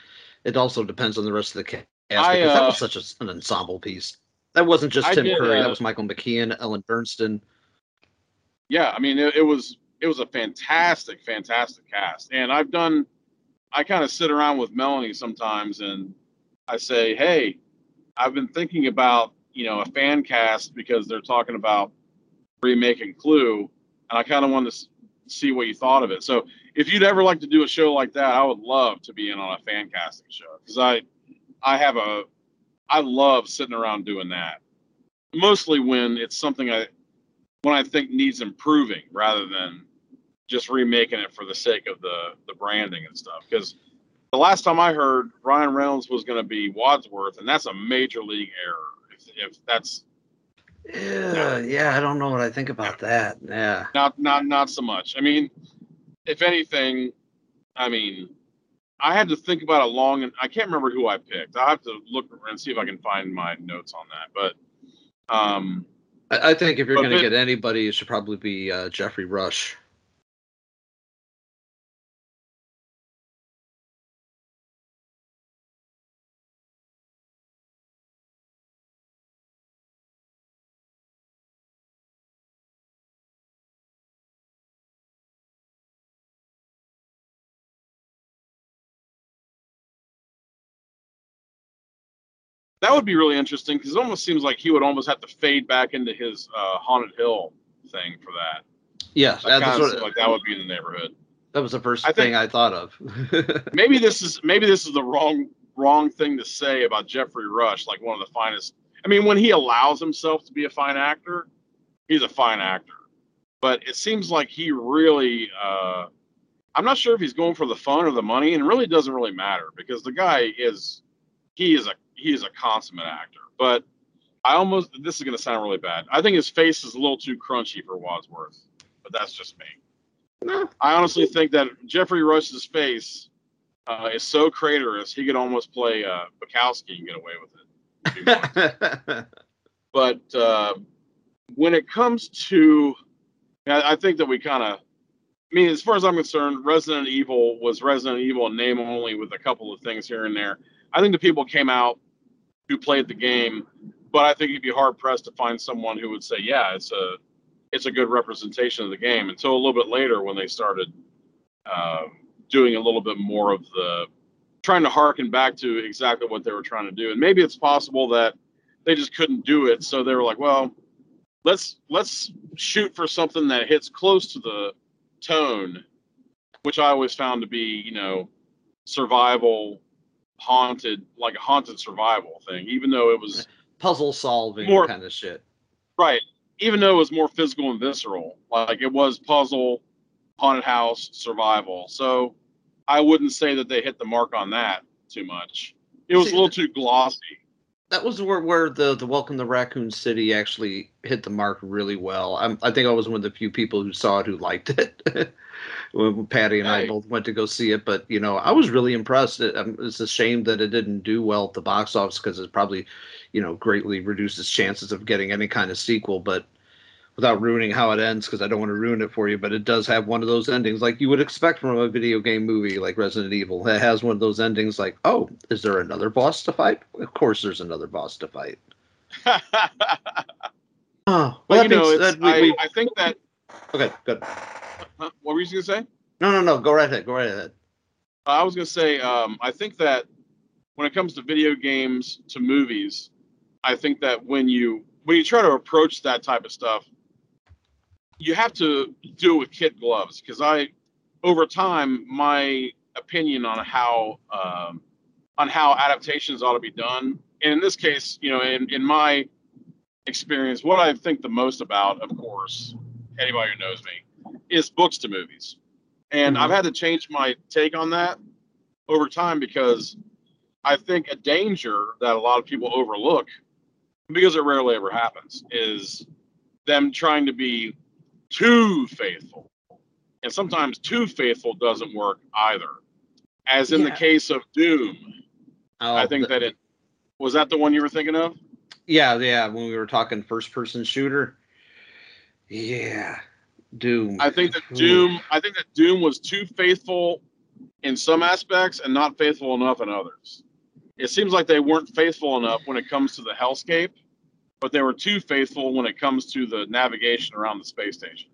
it also depends on the rest of the cast I, because that uh, was such a, an ensemble piece. That wasn't just Tim did, Curry. uh, that was Michael McKean, Ellen Bernstein. yeah, I mean, it, it was it was a fantastic, fantastic cast. And I've done, I kind of sit around with Melanie sometimes, and I say, hey, I've been thinking about you know a fan cast because they're talking about remaking Clue, and I kind of wanted to see what you thought of it. So if you'd ever like to do a show like that, I would love to be in on a fan casting show because I I have a I love sitting around doing that. Mostly when it's something I when I think needs improving rather than just remaking it for the sake of the the branding and stuff. Because the last time I heard Ryan Reynolds was going to be Wadsworth, and that's a major league error. If, if that's Yeah, yeah, I don't know what I think about that. Yeah. not not not so much. I mean, if anything, I mean, I had to think about it long, and I can't remember who I picked. I'll have to look and see if I can find my notes on that. But um, I, I think if you're going to get anybody, it should probably be uh, Geoffrey Rush. That would be really interesting because it almost seems like he would almost have to fade back into his uh, haunted hill thing for that. Yeah, That that's what, like that would be in the neighborhood. that was the first I think- thing I thought of. Maybe this is maybe this is the wrong wrong thing to say about Geoffrey Rush, like one of the finest. I mean, when he allows himself to be a fine actor, he's a fine actor. But it seems like he really. Uh, I'm not sure if he's going for the fun or the money, and it really doesn't really matter because the guy is he is a he is a consummate actor. But I almost this is going to sound really bad. I think his face is a little too crunchy for Wadsworth, but that's just me. No. I honestly think that Geoffrey Rush's face uh, is so craterous he could almost play uh, Bukowski and get away with it. if he wanted. but uh, when it comes to, I I think that we kind of, I mean, as far as I'm concerned, Resident Evil was Resident Evil in name only with a couple of things here and there. I think the people came out who played the game, but I think you'd be hard pressed to find someone who would say, yeah, it's a, it's a good representation of the game. Until a little bit later when they started uh, doing a little bit more of the, trying to harken back to exactly what they were trying to do. And maybe it's possible that they just couldn't do it, so they were like, well, let's let's shoot for something that hits close to the tone, which I always found to be, you know, survival, haunted, like a haunted survival thing, even though it was Puzzle solving More- kind of shit. right, even though it was more physical and visceral, like it was puzzle, haunted house, survival. So I wouldn't say that they hit the mark on that too much. It was See, a little too glossy. That was where, where the, the Welcome to Raccoon City actually hit the mark really well. I'm, I think I was one of the few people who saw it who liked it. when Patty and I both went to go see it, but you know, I was really impressed. It, um, it's a shame that it didn't do well at the box office because it probably, you know, greatly reduced its chances of getting any kind of sequel. But without ruining how it ends, because I don't want to ruin it for you, but it does have one of those endings like you would expect from a video game movie like Resident Evil. It has one of those endings like, oh, is there another boss to fight? Of course, there's another boss to fight. Oh, but well, you know, it's, that we, I, we, I think that. Okay, good. Huh? What were you going to say? No, no, no. Go right ahead. Go right ahead. I was going to say, um, I think that when it comes to video games to movies, I think that when you when you try to approach that type of stuff, you have to do it with kid gloves because I, over time, my opinion on how um, on how adaptations ought to be done, and in this case, you know, in in my experience, what I think the most about, of course, anybody who knows me, is books to movies. And I've mm-hmm. had to change my take on that over time because I think a danger that a lot of people overlook, because it rarely ever happens, is them trying to be too faithful. And sometimes too faithful doesn't work either. As in the case of Doom. Oh, I Oh, think the- that it was that the one you were thinking of. Yeah, yeah. When we were talking first person shooter. Yeah. Doom. I think that Doom. I think that Doom was too faithful in some aspects and not faithful enough in others. It seems like they weren't faithful enough when it comes to the hellscape, but they were too faithful when it comes to the navigation around the space station.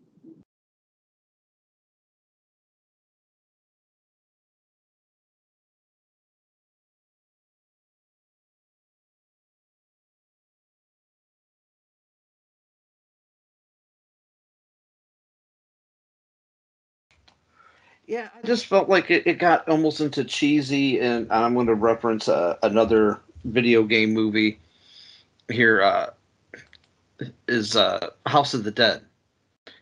Yeah, I just felt like it, it got almost into cheesy, and I'm going to reference uh, another video game movie here. Uh, is uh, House of the Dead?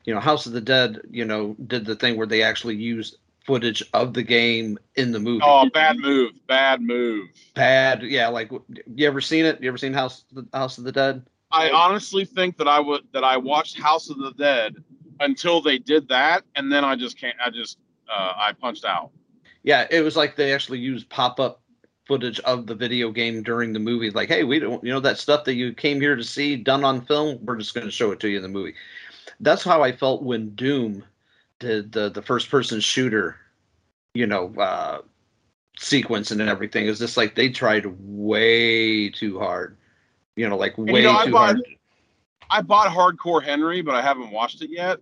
You know, House of the Dead. You know, did the thing where they actually used footage of the game in the movie. Oh, bad move! Bad move. Bad, yeah. Like, you ever seen it? You ever seen House House of the Dead? I honestly think that I would that I watched House of the Dead until they did that, and then I just can't. I just uh, I punched out. Yeah, it was like they actually used pop up footage of the video game during the movie. Like, hey, we don't, you know, that stuff that you came here to see done on film, we're just going to show it to you in the movie. That's how I felt when Doom did the the first person shooter, you know, uh, sequence and everything. It's just like they tried way too hard, you know, like way you know, too bought- hard. I bought Hardcore Henry, but I haven't watched it yet.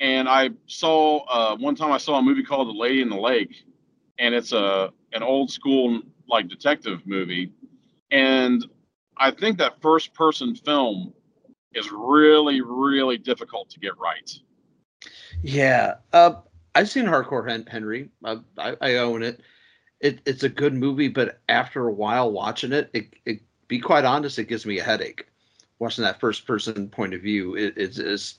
And I saw uh, one time I saw a movie called The Lady in the Lake, and it's a an old school like detective movie. And I think that first person film is really really difficult to get right. Yeah, uh, I've seen Hardcore Henry. I, I, I own it. It it's a good movie, but after a while watching it, it, it be quite honest, it gives me a headache. Watching that first person point of view, it, it's is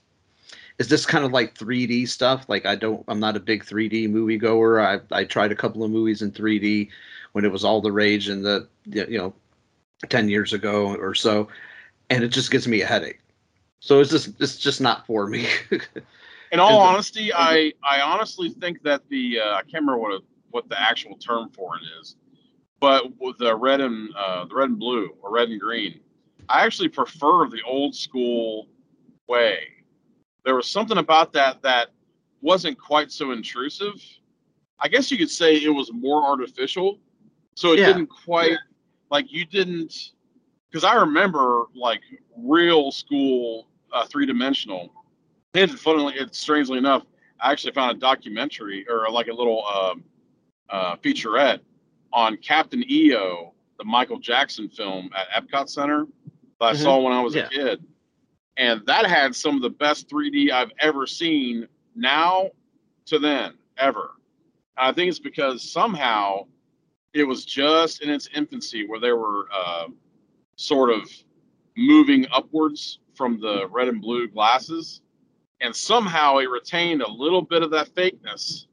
is this kind of like 3D stuff? Like I don't, I'm not a big 3D movie goer. I I tried a couple of movies in 3D when it was all the rage in the you know ten years ago or so, and it just gives me a headache. So it's just it's just not for me. In all honesty, I I honestly think that the uh, I can't remember what a, what the actual term for it is, but with the red and uh, the red and blue or red and green, I actually prefer the old school way. There was something about that that wasn't quite so intrusive. I guess you could say it was more artificial, so it Yeah. didn't quite like you didn't because I remember like real school uh, three dimensional. And funnily, it's strangely enough, I actually found a documentary or like a little um, uh, featurette on Captain EO, the Michael Jackson film at Epcot Center that I Mhm. saw when I was Yeah. a kid, and that had some of the best 3D I've ever seen now to then ever. I think it's because somehow it was just in its infancy where they were uh, sort of moving upwards from the red and blue glasses and somehow it retained a little bit of that fakeness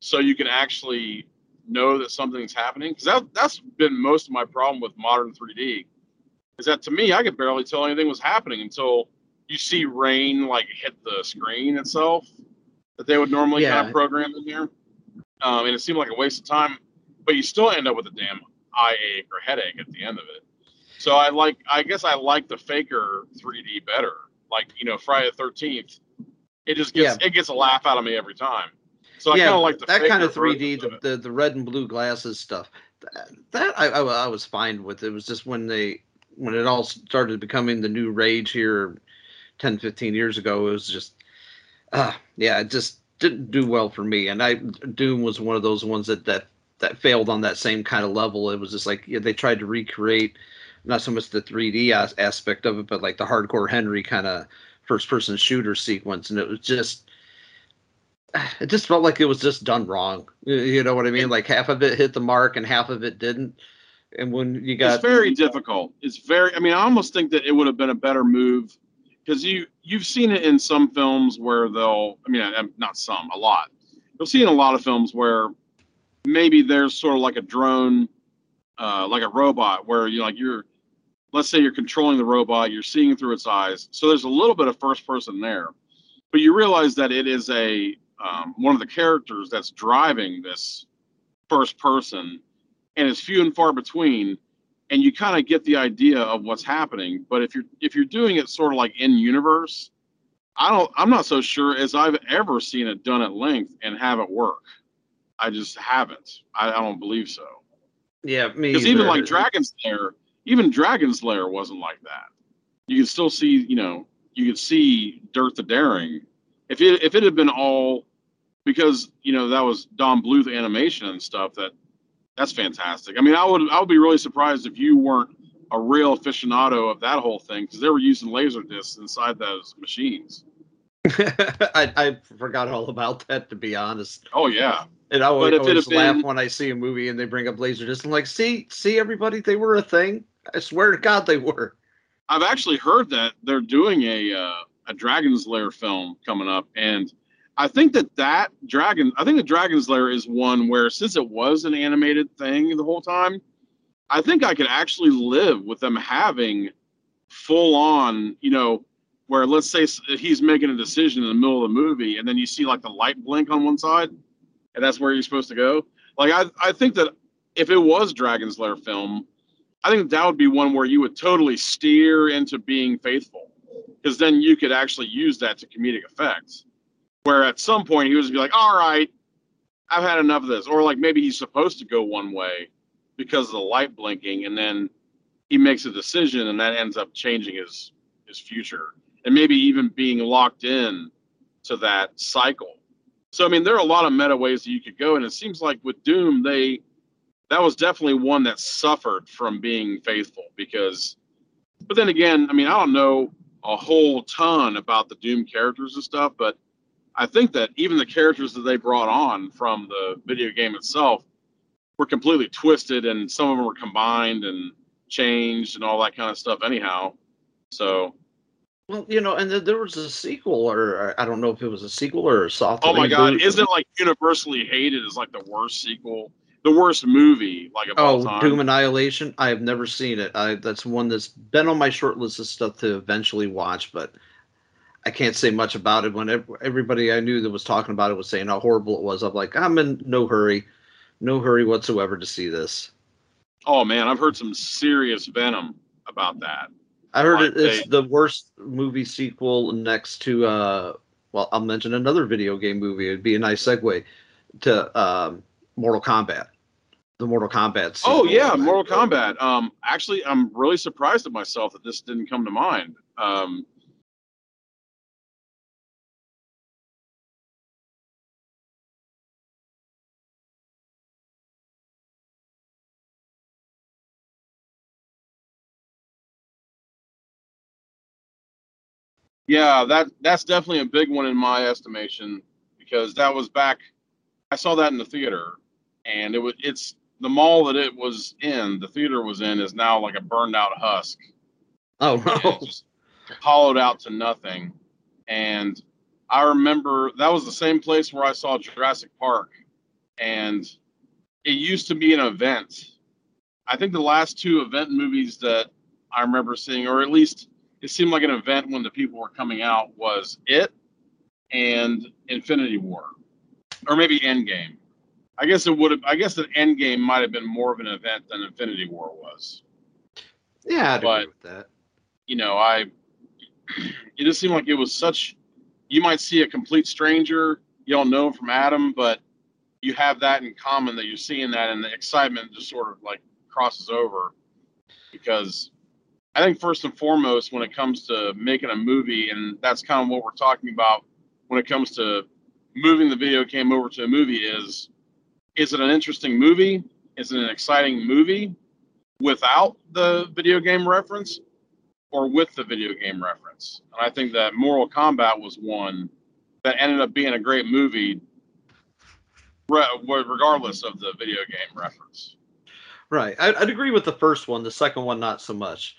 so you can actually know that something's happening because that, that's been most of my problem with modern 3d is that to me i could barely tell anything was happening until you see rain like hit the screen itself that they would normally kind Yeah. of program in there um, and it seemed like a waste of time but you still end up with a damn eye ache or headache at the end of it so i like i guess i like the faker 3d better like you know friday the 13th it just gets it gets a laugh out of me every time. So I kind of like the that kind of 3D, versions of the, the the red and blue glasses stuff. That, that I, I I was fine with. It was just when they when it all started becoming the new rage here 10 15 years ago it was just uh yeah it just didn't do well for me. And i doom was one of those ones that that that failed on that same kind of level. It was just like yeah, they tried to recreate not so much the 3d as- aspect of it but like the hardcore henry kind of first person shooter sequence. And it was just it just felt like it was just done wrong. You- you know what i mean? Like half of it hit the mark and half of it didn't. And when you got It's very difficult. It's very. I mean, I almost think that it would have been a better move because you you've seen it in some films where they'll. I mean, not some, a lot. You'll see in a lot of films where maybe there's sort of like a drone, uh, like a robot, where you like you're. Let's say you're controlling the robot, you're seeing through its eyes. So there's a little bit of first person there, but you realize that it is a um, one of the characters that's driving this first person and it's few and far between, and you kind of get the idea of what's happening. But if you're if you're doing it sort of like in universe, I don't. I'm not so sure as I've ever seen it done at length and have it work. I just haven't. I, I don't believe so. Yeah, me. Because even like Dragon's Lair, even Dragon's Lair wasn't like that. You could still see, you know, you could see Dirk the Daring. If it if it had been all because you know that was Don Bluth animation and stuff, that that's fantastic. I mean, I would I would be really surprised if you weren't a real aficionado of that whole thing because they were using laser discs inside those machines. I, I forgot all about that to be honest. Oh yeah, And I always, always laugh been- when I see a movie and they bring up laser discs. I'm like, see, see everybody, they were a thing. I swear to God, they were. I've actually heard that they're doing a uh, a Dragon's Lair film coming up, and I think that that dragon, I think the Dragon's Lair is one where since it was an animated thing the whole time, I think I could actually live with them having full on, you know, where let's say he's making a decision in the middle of the movie, and then you see like the light blink on one side, and that's where you're supposed to go. Like I, I think that if it was Dragon's Lair film, I think that would be one where you would totally steer into being faithful, because then you could actually use that to comedic effects. Where at some point he was be like, "All right, I've had enough of this," or like maybe he's supposed to go one way because of the light blinking, and then he makes a decision, and that ends up changing his his future, and maybe even being locked in to that cycle. So I mean, there are a lot of meta ways that you could go, and it seems like with Doom, they that was definitely one that suffered from being faithful because but then again i mean i don't know a whole ton about the doom characters and stuff but i think that even the characters that they brought on from the video game itself were completely twisted and some of them were combined and changed and all that kind of stuff anyhow so Well, you know, and then there was a sequel, or, I don't know if it was a sequel or a soft. oh my god isn't it like universally hated as like the worst sequel the worst movie like of all Oh, time Doom Annihilation. I have never seen it. I that's one that's been on my short list of stuff to eventually watch, but I can't say much about it. When everybody I knew that was talking about it was saying how horrible it was, I'm like, I'm in no hurry, no hurry whatsoever to see this. oh man i've heard some serious venom about that I heard Like it, it's they- the worst movie sequel next to uh well, I'll mention another video game movie. It'd be a nice segue to um Mortal Kombat. The Mortal Kombat Oh yeah, Mortal Kombat. Um, actually, I'm really surprised at myself that this didn't come to mind. Um, yeah, that that's definitely a big one in my estimation because that was back. I saw that in the theater, and it was it's the mall that it was in. The theater was in is now like a burned out husk. Oh no. just hollowed out to nothing. And I remember that was the same place where I saw Jurassic Park, and it used to be an event. I think the last two event movies that I remember seeing, or at least it seemed like an event when the people were coming out, was it and Infinity War, or maybe Endgame. I guess it would have. I guess that Endgame might have been more of an event than Infinity War was Yeah, I'd but- agree with that. you know, I it just seemed like it was such you might see a complete stranger, you don't know him from Adam, but you have that in common that you're seeing that and the excitement just sort of like crosses over because I think first and foremost when it comes to making a movie and that's kind of what we're talking about when it comes to moving the video game over to a movie is is it an interesting movie? Is it an exciting movie without the video game reference? or with the video game reference. And I think that Mortal Kombat was one that ended up being a great movie, regardless of the video game reference. Right. I'd, I'd agree with the first one. The second one, not so much.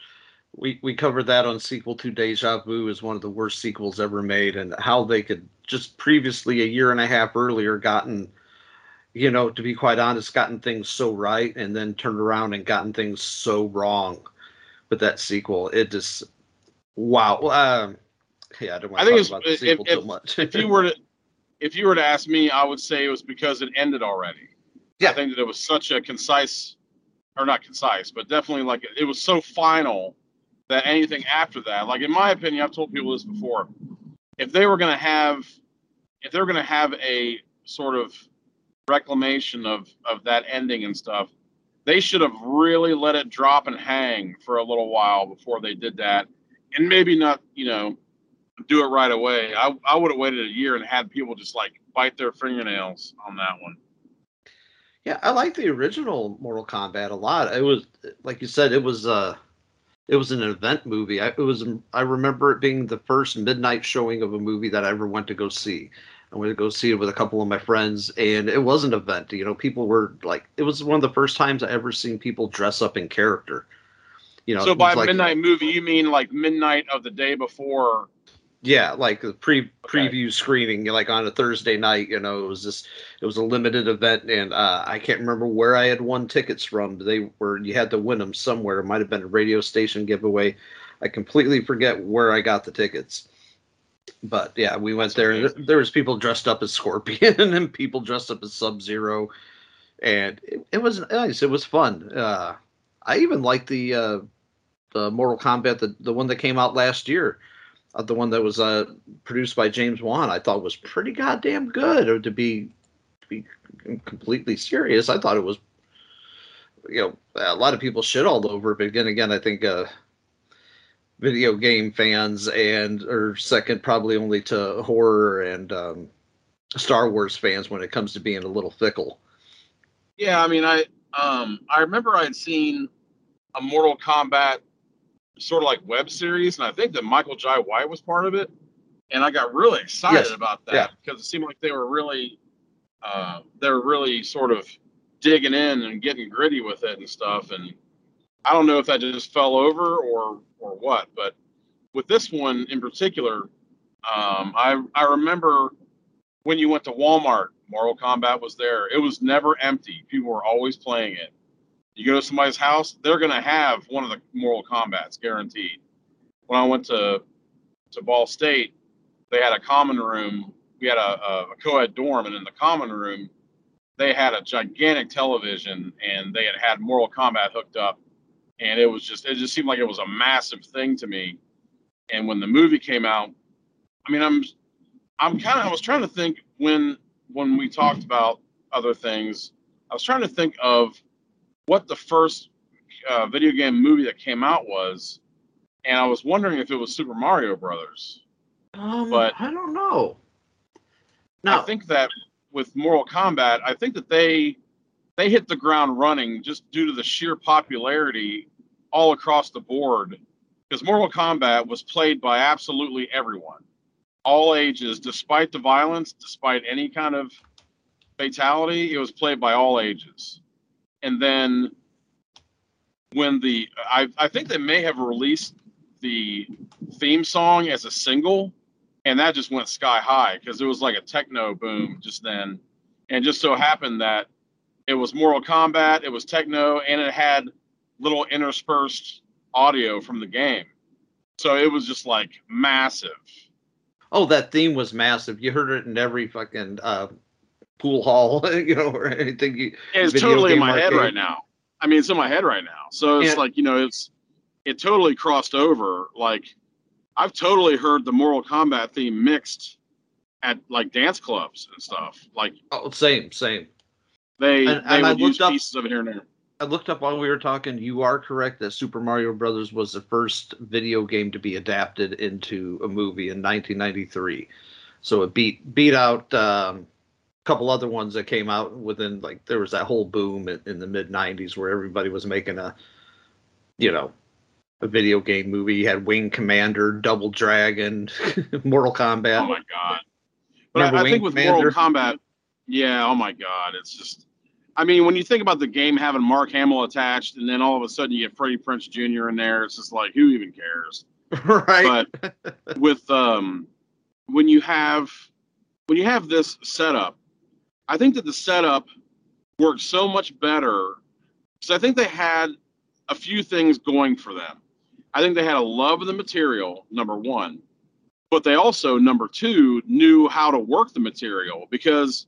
We we covered that on sequel to Deja Vu as one of the worst sequels ever made, and how they could just previously a year and a half earlier gotten, you know, to be quite honest, gotten things so right, and then turned around and gotten things so wrong with that sequel. It just wow. Um, yeah, I don't want I to think talk about the if- sequel if- too much. If you were to, if you were to ask me, I would say it was because it ended already. Yeah. I think that it was such a concise or not concise, but definitely like it was so final that anything after that, like in my opinion, I've told people this before, if they were going to have, if they were going to have a sort of reclamation of of that ending and stuff, they should have really let it drop and hang for a little while before they did that, and maybe not, you know, do it right away. I I would have waited a year and had people just like bite their fingernails on that one. Yeah, I like the original Mortal Kombat a lot. It was like you said, it was uh it was an event movie. I, it was I remember it being the first midnight showing of a movie that I ever went to go see. I went to go see it with a couple of my friends, and it was an event. You know, people were like, it was one of the first times I ever seen people dress up in character. You know, so by like, midnight movie, you mean like midnight of the day before yeah, like the pre preview okay. screening, like on a Thursday night. You know, it was just it was a limited event, and uh, I can't remember where I had won tickets from. They were you had to win them somewhere. It might have been a radio station giveaway. I completely forget where I got the tickets. But yeah, we went there. And there was people dressed up as Scorpion and people dressed up as Sub Zero, and it, it, was nice. It was fun. Uh, I even liked the uh, the Mortal Kombat, the the one that came out last year uh, the one that was uh, produced by James Wan, I thought was pretty goddamn good. Or to be to be completely serious, I thought it was. You know, a lot of people shit all over, but again, again, I think uh, video game fans and or second probably only to horror and um, Star Wars fans when it comes to being a little fickle. Yeah, I mean, I um, I remember I'd seen a Mortal Kombat sort of like web series, and I think that Michael Jai White was part of it. And I got really excited yes. about that because it seemed like they were really, uh, they were really sort of digging in and getting gritty with it and stuff. And I don't know if that just fell over or or what, but with this one in particular, um, I I remember when you went to Walmart, Mortal Kombat was there. It was never empty. People were always playing it. You go to somebody's house, they're going to have one of the Mortal Kombats, guaranteed. When I went to to Ball State, they had a common room. We had a, a, a co-ed dorm, and in the common room, they had a gigantic television, and they had had Mortal Kombat hooked up, and it was just it just seemed like it was a massive thing to me. And when the movie came out, I mean, I'm I'm kind of I was trying to think when when we talked about other things, I was trying to think of what the first uh, video game movie that came out was, and I was wondering if it was Super Mario Brothers. Um, but I don't know. No, I think that with Mortal Kombat, I think that they they hit the ground running just due to the sheer popularity all across the board. Because Mortal Kombat was played by absolutely everyone, all ages, despite the violence, despite any kind of fatality, it was played by all ages and then when the I, I think they may have released the theme song as a single and that just went sky high because it was like a techno boom just then. And just so happened that it was mortal kombat it was techno and it had little interspersed audio from the game. So it was just like massive. Oh that theme was massive. You heard it in every fucking uh, pool hall, you know, or anything. You, it's totally in my arcade. head right now. I mean, it's in my head right now. So it's and, like you know, it's it totally crossed over. Like I've totally heard the Mortal Kombat theme mixed at like dance clubs and stuff. Like oh, same, same. They and, they and would use up, pieces of it here and there. I looked up while we were talking. You are correct that Super Mario Brothers was the first video game to be adapted into a movie in 1993. So it beat beat out um, couple other ones that came out within like there was that whole boom in, in the mid 90s where everybody was making a you know a video game movie. You had wing commander double dragon mortal kombat. Oh my god. But I, I, think with commander? mortal kombat yeah oh my god it's just i mean when you think about the game having mark hamill attached and then all of a sudden you get freddie prinze jr in there it's just like who even cares? Right. But with um when you have when you have this setup I think that the setup worked so much better because I think they had a few things going for them. I think they had a love of the material, number one, but they also, number two, knew how to work the material because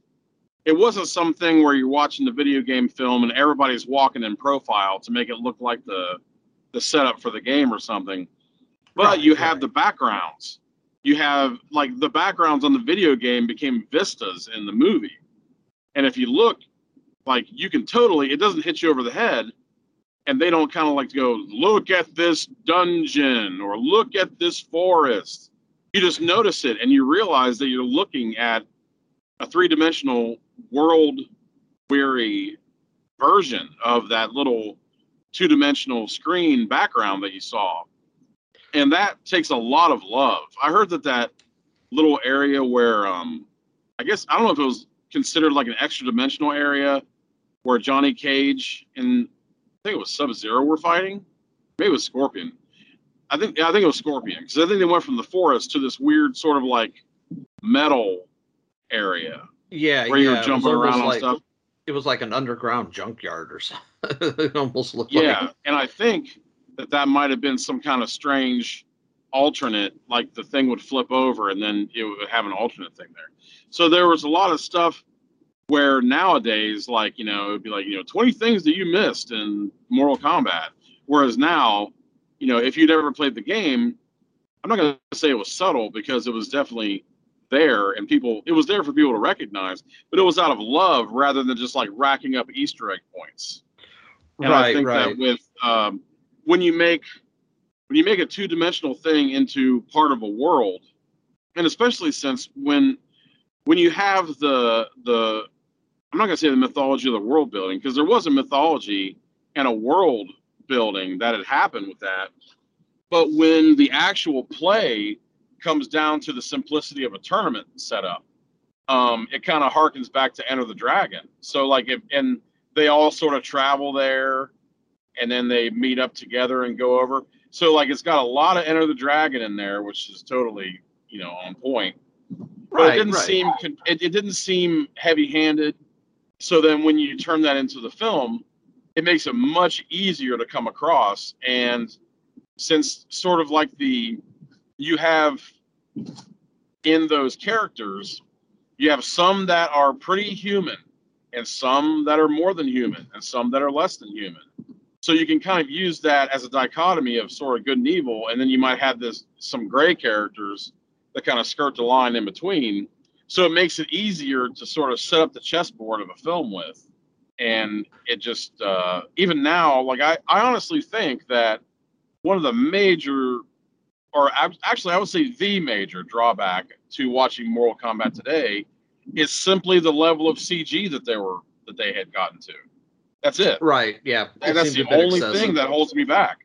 it wasn't something where you're watching the video game film and everybody's walking in profile to make it look like the the setup for the game or something. But Right, you have right. the backgrounds. You have like the backgrounds on the video game became vistas in the movie. And if you look, like you can totally it doesn't hit you over the head. And they don't kind of like to go look at this dungeon or look at this forest. You just notice it and you realize that you're looking at a three-dimensional world weary version of that little two-dimensional screen background that you saw. And that takes a lot of love. I heard that that little area where um i guess i don't know if it was considered like an extra dimensional area where johnny cage and i think it was sub-zero were fighting maybe it was scorpion I think yeah, I think it was Scorpion because I think they went from the forest to this weird sort of like metal area Yeah, where yeah. you're jumping around like, stuff. It was like an underground junkyard or something. it almost looked like. Yeah, and I think that that might have been some kind of strange alternate, like the thing would flip over and then it would have an alternate thing there. So there was a lot of stuff where nowadays, like you know, it would be like you know, twenty things that you missed in Mortal Kombat. Whereas now, you know, if you'd ever played the game, I'm not going to say it was subtle because it was definitely there and people it was there for people to recognize but it was out of love rather than just like racking up easter egg points and I think right. that with um, when you make when you make a two dimensional thing into part of a world, and especially since when when you have the the I'm not gonna say the mythology of the world building because there was a mythology and a world building that had happened with that, but when the actual play comes down to the simplicity of a tournament setup, um, it kind of harkens back to Enter the Dragon. So like if and they all sort of travel there and then they meet up together and go over. So like it's got a lot of Enter the Dragon in there, which is totally, you know, on point. But right, it didn't right. seem it, it didn't seem heavy-handed. So then when you turn that into the film, it makes it much easier to come across and since sort of like the you have in those characters, you have some that are pretty human and some that are more than human and some that are less than human. So you can kind of use that as a dichotomy of sort of good and evil, and then you might have this some gray characters that kind of skirt the line in between. So it makes it easier to sort of set up the chessboard of a film with. And it just uh, even now, like I, I honestly think that one of the major or actually I would say the major drawback to watching Mortal Kombat today is simply the level of CG that they were that they had gotten to. That's it. Right, yeah. It that's the only excessive. thing that holds me back.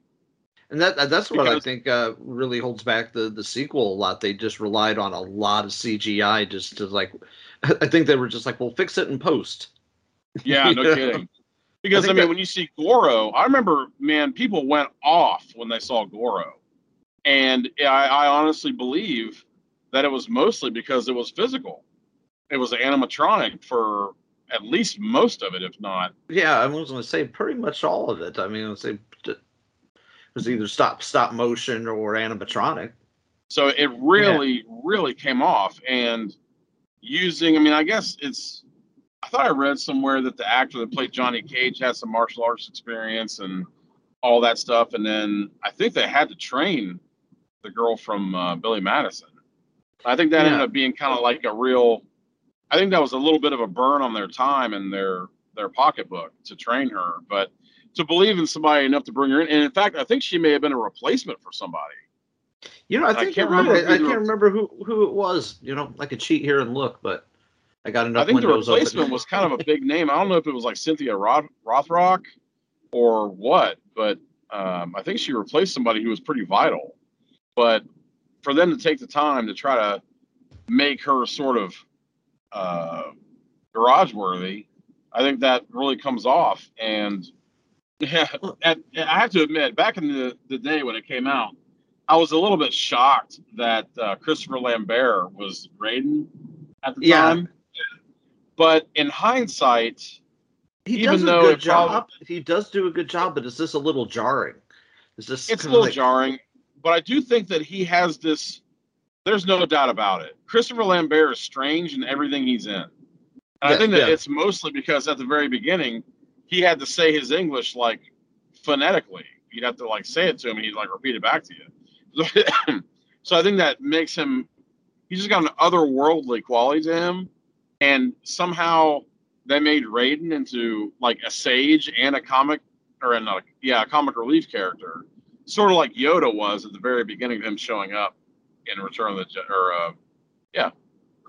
And that that's what I think uh, really holds back the the sequel a lot. They just relied on a lot of CGI just to like. I think they were just like, "Well, fix it in post." Yeah, no kidding. Because I, think mean, that- when you see Goro, I remember, man, people went off when they saw Goro, and I, I honestly believe that it was mostly because it was physical. It was animatronic for at least most of it, if not. Yeah, I was going to say pretty much all of it. I mean, I would say was either stop stop motion or animatronic. So it really, really came off. And using, I mean, I guess it's, I thought I read somewhere that the actor that played Johnny Cage had some martial arts experience and all that stuff. And then I think they had to train the girl from uh, Billy Madison. I think that ended up being kind of like a real, I think that was a little bit of a burn on their time and their, their pocketbook to train her. But to believe in somebody enough to bring her in, and in fact, I think she may have been a replacement for somebody. You know, I I think can't you're right. remember I, I who can't remember who who it was. You know, I could cheat here and look, but I got enough I think the replacement open. was kind of a big name. I don't know if it was like Cynthia Roth- Rothrock or what, but um, I think she replaced somebody who was pretty vital. But for them to take the time to try to make her sort of uh, garage worthy, I think that really comes off. And yeah, I have to admit, back in the, the day when it came out, I was a little bit shocked that uh, Christopher Lambert was Raiden at the Yeah. time. But in hindsight, he does a good it probably- job. He does do a good job, but is this a little jarring? Is this it's a little like- jarring. But I do think that he has this. There's no doubt about it. Christopher Lambert is strange in everything he's in. And Yeah, I think that yeah. it's mostly because at the very beginning, he had to say his English like phonetically. You'd have to like say it to him, and he'd like repeat it back to you. so I think that makes him. He's just got an otherworldly quality to him, and somehow they made Raiden into like a sage and a comic, or not a, yeah, a comic relief character, sort of like Yoda was at the very beginning of him showing up in Return of the Je- or uh, yeah,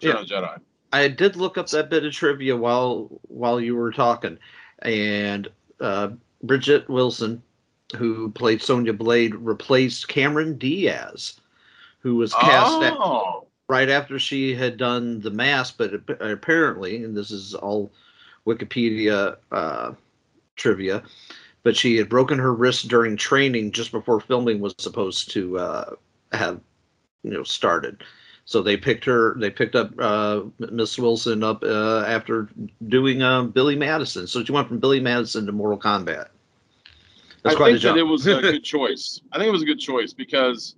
Return of the Jedi. I did look up that bit of trivia while while you were talking, and uh, Bridgette Wilson, who played Sonya Blade, replaced Cameron Diaz, who was cast at, Oh, right after she had done the mask, but apparently, and this is all Wikipedia uh, trivia, but she had broken her wrist during training just before filming was supposed to uh, have, you know, started. So they picked her. They picked up uh, Miss Wilson up uh, after doing uh, Billy Madison. So she went from Billy Madison to Mortal Kombat. That's I quite a think that jump. it was a good choice. I think it was a good choice because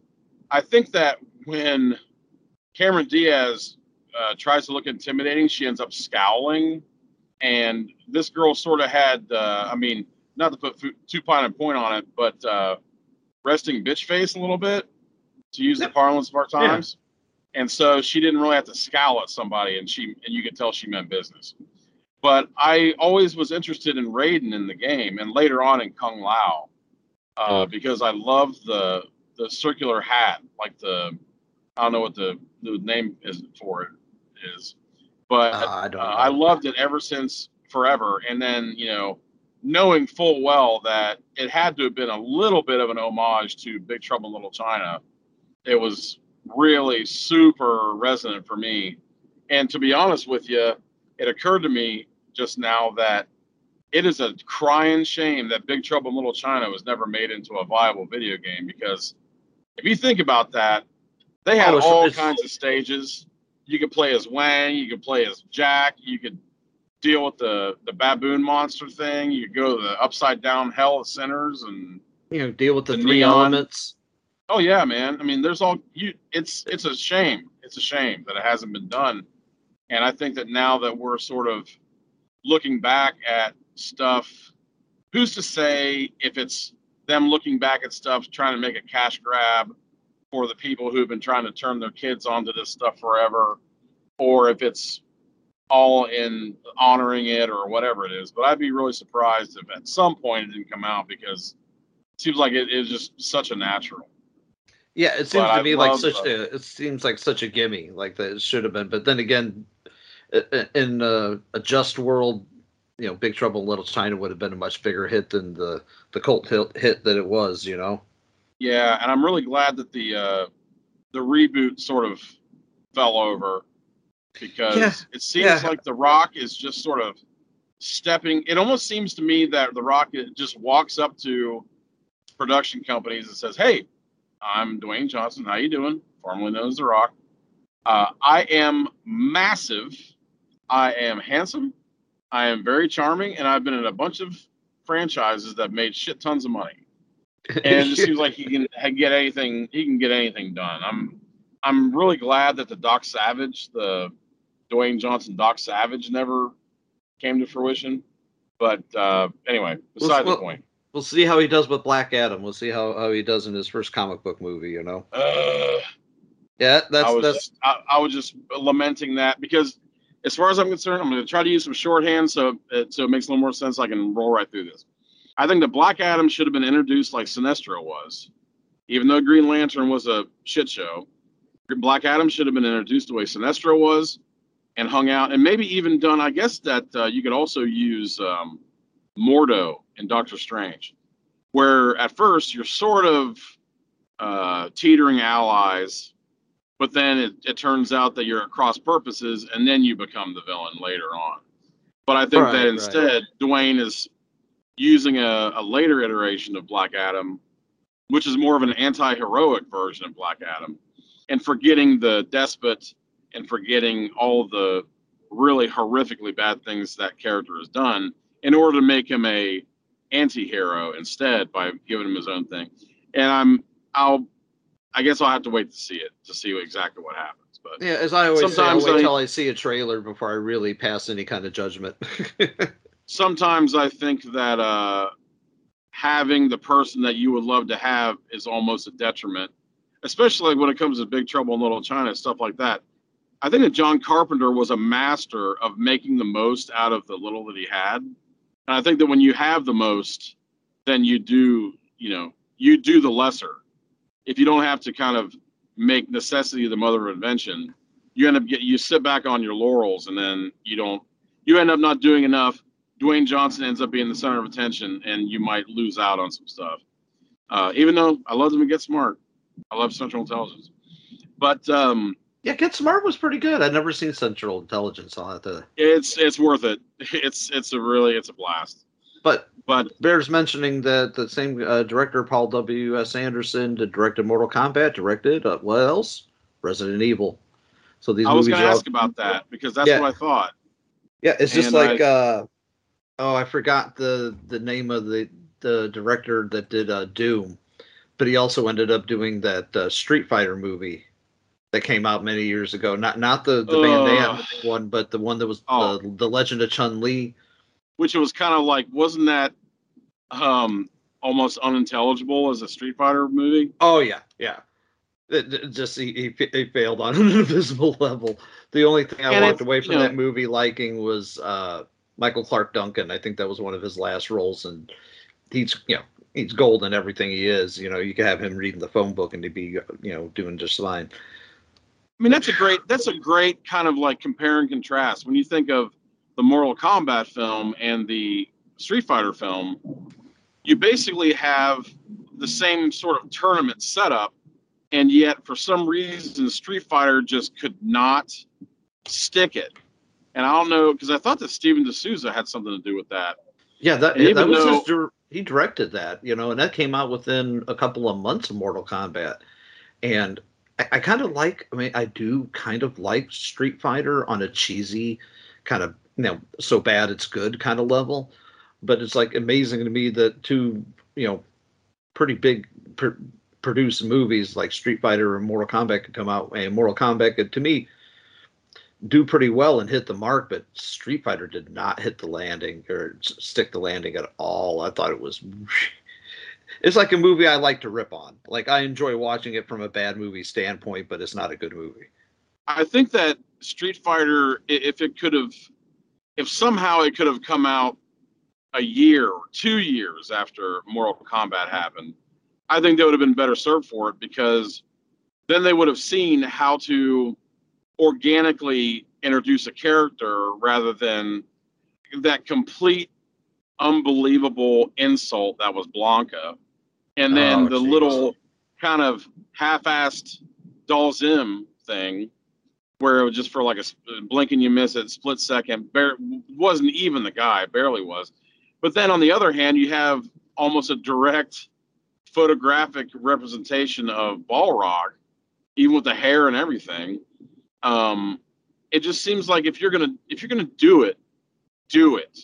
I think that when Cameron Diaz uh, tries to look intimidating, she ends up scowling, and this girl sort of had, uh, I mean, not to put too fine a point on it, but uh, resting bitch face a little bit, to use the parlance of our Yeah. And so she didn't really have to scowl at somebody, and she and you could tell she meant business. But I always was interested in Raiden in the game, and later on in Kung Lao, uh, because I love the the circular hat, like the I don't know what the, the name is for it is, but Uh, I uh. I loved it ever since forever. And then, you know, knowing full well that it had to have been a little bit of an homage to Big Trouble in Little China, it was really super resonant for me. And to be honest with you, it occurred to me just now that it is a crying shame that Big Trouble in Little China was never made into a viable video game because if you think about that, they had Oh, all kinds of stages. You could play as Wang, you could play as Jack, you could deal with the the baboon monster thing, you could go to the upside down hell of sinners and you know, deal with the, the three neon. elements. Oh yeah, man. I mean, there's all you it's it's a shame. It's a shame that it hasn't been done. And I think that now that we're sort of looking back at stuff, who's to say if it's them looking back at stuff trying to make a cash grab for the people who've been trying to turn their kids onto this stuff forever, or if it's all in honoring it or whatever it is. But I'd be really surprised if at some point it didn't come out because it seems like it is just such a natural. Yeah, it seems But to me like such the- a. It seems like such a gimme, like that it should have been. But then again, in uh, a just world, you know, Big Trouble in Little China would have been a much bigger hit than the the cult hit, hit that it was. You know. Yeah, and I'm really glad that the uh, the reboot sort of fell over because Yeah, it seems yeah. like The Rock is just sort of stepping. It almost seems to me that The Rock just walks up to production companies and says, "Hey, I'm Dwayne Johnson. How you doing? Formerly known as The Rock. Uh, I am massive. I am handsome. I am very charming, and I've been in a bunch of franchises that made shit tons of money." and it seems like he can get anything. He can get anything done. I'm I'm really glad that the Doc Savage, the Dwayne Johnson Doc Savage, never came to fruition. But uh, anyway, beside well- the point. We'll see how he does with Black Adam. We'll see how, how he does in his first comic book movie. You know. Uh, Yeah, that's I was that's just, I, I was just lamenting that because, as far as I'm concerned, I'm going to try to use some shorthand so it, so it makes a little more sense. I can roll right through this. I think the Black Adam should have been introduced like Sinestro was, even though Green Lantern was a shit show. Black Adam should have been introduced the way Sinestro was, and hung out, and maybe even done. I guess that uh, you could also use um, Mordo in Doctor Strange, where at first you're sort of uh, teetering allies but then it, it turns out that you're at cross purposes and then you become the villain later on but i think Right, that right. instead dwayne is using a, a later iteration of black adam which is more of an anti-heroic version of black adam and forgetting the despot and forgetting all the really horrifically bad things that character has done in order to make him a anti-hero instead by giving him his own thing and i'm i'll I guess I'll have to wait to see it to see exactly what happens. But Yeah, as I always Sometimes say, I'll wait I- till I see a trailer before I really pass any kind of judgment. sometimes I think that uh, having the person that you would love to have is almost a detriment, especially when it comes to Big Trouble in Little China stuff like that. I think that John Carpenter was a master of making the most out of the little that he had, and I think that when you have the most, then you do, you know, you do the lesser. If you don't have to kind of make necessity the mother of invention, you end up get you sit back on your laurels, and then you don't. You end up not doing enough Dwayne Johnson ends up being the center of attention, and you might lose out on some stuff. Uh, even though I love them to get smart, I love Central Intelligence, but um, yeah, Get Smart was pretty good. I'd never seen Central Intelligence. I'll have to. it's it's worth it. It's it's a really it's a blast. But But bears mentioning that the same uh, director, Paul W. S. Anderson, that directed Mortal Kombat, directed uh, what else? Resident Evil. So these I was going to are all- ask about that because that's Yeah. what I thought. Yeah, it's just And like I- uh oh, I forgot the the name of the the director that did uh Doom, but he also ended up doing that uh, Street Fighter movie that came out many years ago. Not not the the Van Damme one, but the one that was Oh. the the Legend of Chun Li. Which it was kind of like wasn't that um, almost unintelligible as a Street Fighter movie? Oh yeah, yeah. It, it just he, he he failed on an invisible level. The only thing I And walked away you from know- that movie liking was uh Michael Clarke Duncan. I think that was one of his last roles, and he's you know he's gold in everything he is. You know, you could have him reading the phone book and he'd be you know doing just fine. I mean, that's a great that's a great kind of like compare and contrast when you think of the Mortal Kombat film and the Street Fighter film. You basically have the same sort of tournament setup, and yet for some reason Street Fighter just could not stick it. And I don't know because I thought that Steven de Souza had something to do with that. Yeah, that And that was though- his. dir- He directed that, you know, and that came out within a couple of months of Mortal Kombat, and I, I kind of like. I mean, I do kind of like Street Fighter on a cheesy kind of you know so bad it's good kind of level, but it's like amazing to me that two you know pretty big pr- produced movies like Street Fighter and Mortal Kombat could come out, and Mortal Kombat could, to me do pretty well and hit the mark, but Street Fighter did not hit the landing or stick the landing at all. I thought it was. It's like a movie I like to rip on. Like I enjoy watching it from a bad movie standpoint, but it's not a good movie. I think that Street Fighter, if it could have, if somehow it could have come out a year or two years after Mortal Kombat happened, I think they would have been better served for it because then they would have seen how to organically introduce a character rather than that complete unbelievable insult that was Blanka. And then Oh, the jeez. little kind of half-assed Doll Dhalsim thing where it was just for like a blink and you miss it, split second. Bar- wasn't even the guy, barely was. But then on the other hand, you have almost a direct photographic representation of Balrog, even with the hair and everything. Um, it just seems like if you're gonna if you're gonna do it, do it.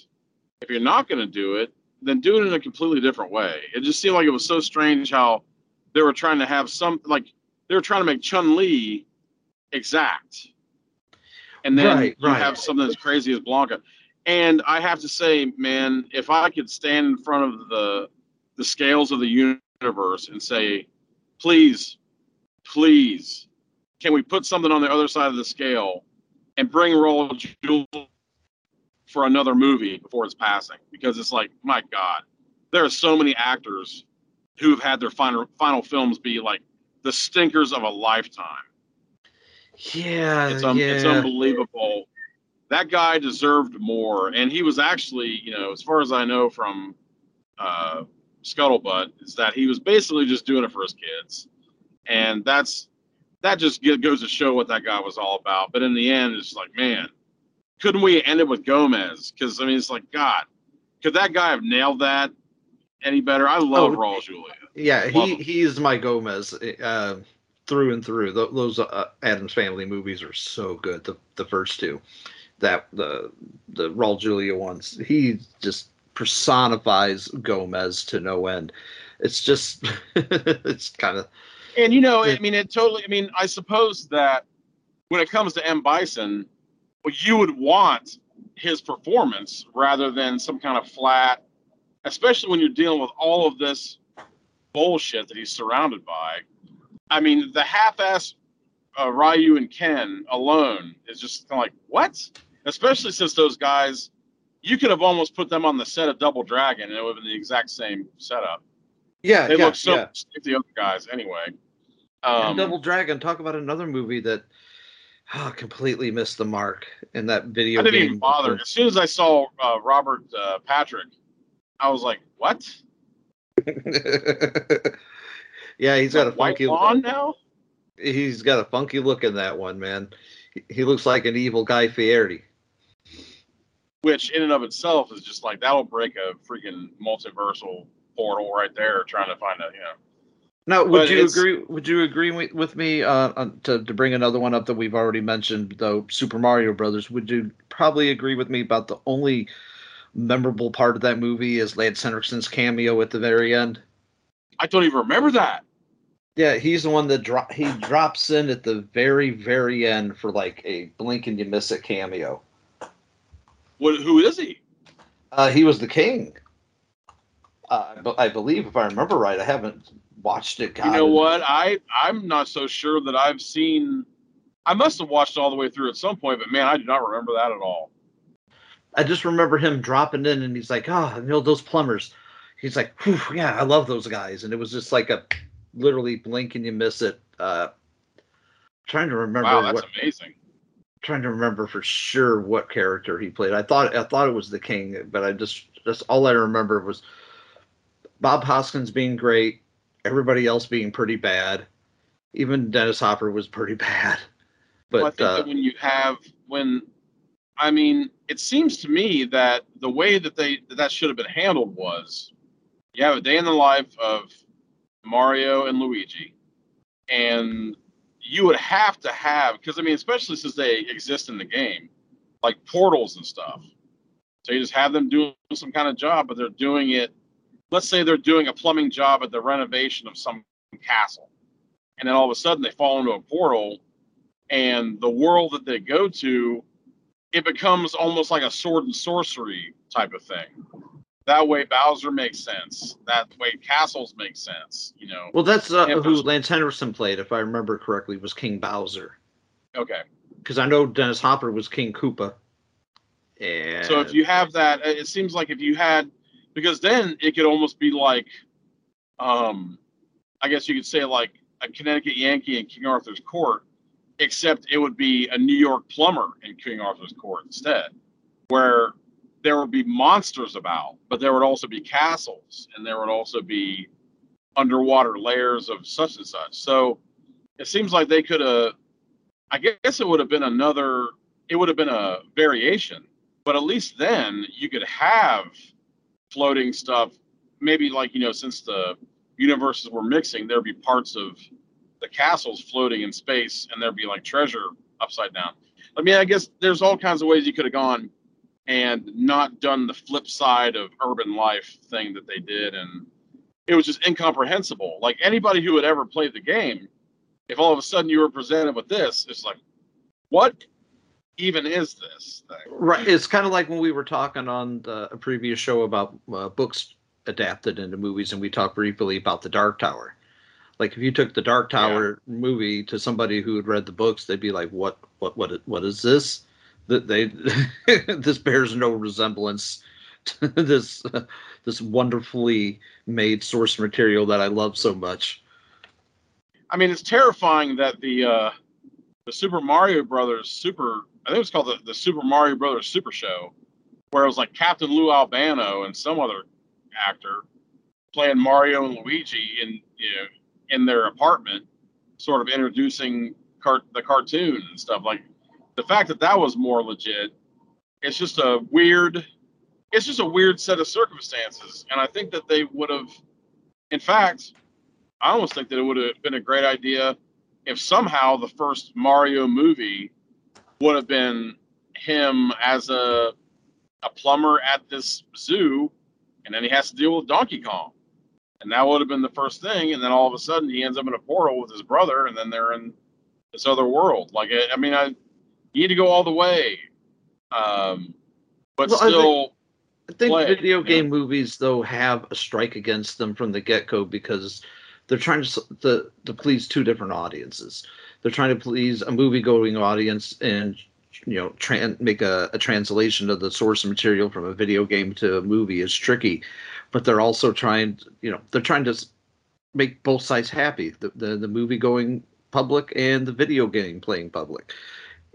If you're not gonna do it, then do it in a completely different way. It just seemed like it was so strange how they were trying to have some like they were trying to make Chun Li exact, and then Right, you right. have something as crazy as Blanka. And I have to say, man, if I could stand in front of the the scales of the universe and say, please, please, can we put something on the other side of the scale and bring Raul Julia for another movie before it's passing? Because it's like, my God, there are so many actors who have had their final final films be like the stinkers of a lifetime. Yeah, It's, un- yeah. it's unbelievable. That guy deserved more, and he was actually, you know, as far as I know from uh, Scuttlebutt, is that he was basically just doing it for his kids, and that's that just goes to show what that guy was all about. But in the end, it's like, man, couldn't we end it with Gomez? Because I mean, it's like, God, could that guy have nailed that any better? I love Oh, Raul Julia. Yeah, Love he him. he's my Gomez uh, through and through. Th- those uh, Addams Family movies are so good. The the first two, that the the Raul Julia ones, he just personifies Gomez to no end. It's just it's kind of And you know, I mean, it totally. I mean, I suppose that when it comes to M Bison, you would want his performance rather than some kind of flat, especially when you're dealing with all of this bullshit that he's surrounded by. I mean, the half-ass uh, Ryu and Ken alone is just kind of like what? Especially since those guys, you could have almost put them on the set of Double Dragon and it would have been the exact same setup. Yeah, They yeah, look so yeah. like the other guys anyway. And Um, Double Dragon. Talk about another movie that ah, completely missed the mark in that video I didn't even bother. As soon as I saw uh, Robert uh, Patrick, I was like, "What? yeah, he's got a funky. Lawn now?" He's got a funky look in that one, man. He- He looks like an evil Guy Fieri. Which, in and of itself, is just like that'll break a freaking multiversal portal right there, trying to find a you know. Now, would But you agree? Would you agree with, with me uh, on, to to bring another one up that we've already mentioned, though Super Mario Brothers? Would you probably agree with me about the only memorable part of that movie is Lance Henriksen's cameo at the very end? I don't even remember that. Yeah, he's the one that dro- he drops in at the very very end for like a blink and you miss it cameo. What? Who is he? Uh, he was the king. Uh, I believe, if I remember right, I haven't watched it. you know what? I I'm not so sure that I've seen. I must have watched all the way through at some point, but man, I do not remember that at all. I just remember him dropping in, and he's like, "Oh, you know those plumbers." He's like, "Whew, "Yeah, I love those guys," and it was just like a literally blink and you miss it. Uh, trying to remember Wow, that's what, amazing. trying to remember for sure what character he played. I thought I thought it was the king, but I just just all I remember was Bob Hoskins being great, everybody else being pretty bad. Even Dennis Hopper was pretty bad. But Well, I think uh, that when you have when, I mean, it seems to me that the way that they that, that should have been handled was, you have a day in the life of Mario and Luigi, and you would have to have because I mean, especially since they exist in the game, like portals and stuff. So you just have them doing some kind of job, but they're doing it. Let's say they're doing a plumbing job at the renovation of some castle, and then all of a sudden they fall into a portal and the world that they go to, it becomes almost like a sword and sorcery type of thing. That way, Bowser makes sense. That way, castles make sense. You know. well, that's uh, who Lance Henderson played, if I remember correctly, was King Bowser. Okay. Because I know Dennis Hopper was King Koopa. And So if you have that, it seems like if you had, because then it could almost be like, um, I guess you could say like a Connecticut Yankee in King Arthur's Court, except it would be a New York plumber in King Arthur's Court instead, where there would be monsters about, but there would also be castles and there would also be underwater layers of such and such. So it seems like they could have, I guess it would have been another, it would have been a variation but at least then you could have floating stuff maybe like you know since the universes were mixing there'd be parts of the castles floating in space and there'd be like treasure upside down. I mean i guess there's all kinds of ways you could have gone and not done the flip side of urban life thing that they did and it was just incomprehensible. Like anybody who had ever played the game if all of a sudden you were presented with this it's like what even is this thing right, it's kind of like when we were talking on the, a previous show about uh, books adapted into movies, and we talked briefly about the Dark Tower. Like if you took the Dark Tower movie to somebody who had read the books, they'd be like, "What? What? What? What is this?" That they this bears no resemblance to this uh, this wonderfully made source material that I love so much. I mean, it's terrifying that the uh, the Super Mario Brothers Super I think it was called the, the Super Mario Brothers Super Show, where it was like Captain Lou Albano and some other actor playing Mario and Luigi in you know in their apartment, sort of introducing cart the cartoon and stuff. Like the fact that that was more legit, it's just a weird, it's just a weird set of circumstances, and I think that they would have, in fact, I almost think that it would have been a great idea if somehow the first Mario movie would have been him as a a plumber at this zoo, and then he has to deal with Donkey Kong, and that would have been the first thing. And then all of a sudden he ends up in a portal with his brother, and then they're in this other world. Like I, I mean, I you need to go all the way, um, but Well, I think- still, I think play, video game movies though have a strike against them from the get go because they're trying to, to to please two different audiences. They're trying to please a movie going audience and you know tran make a, a translation of the source material from a video game to a movie is tricky, but they're also trying you know they're trying to make both sides happy the the, the movie going public and the video game playing public,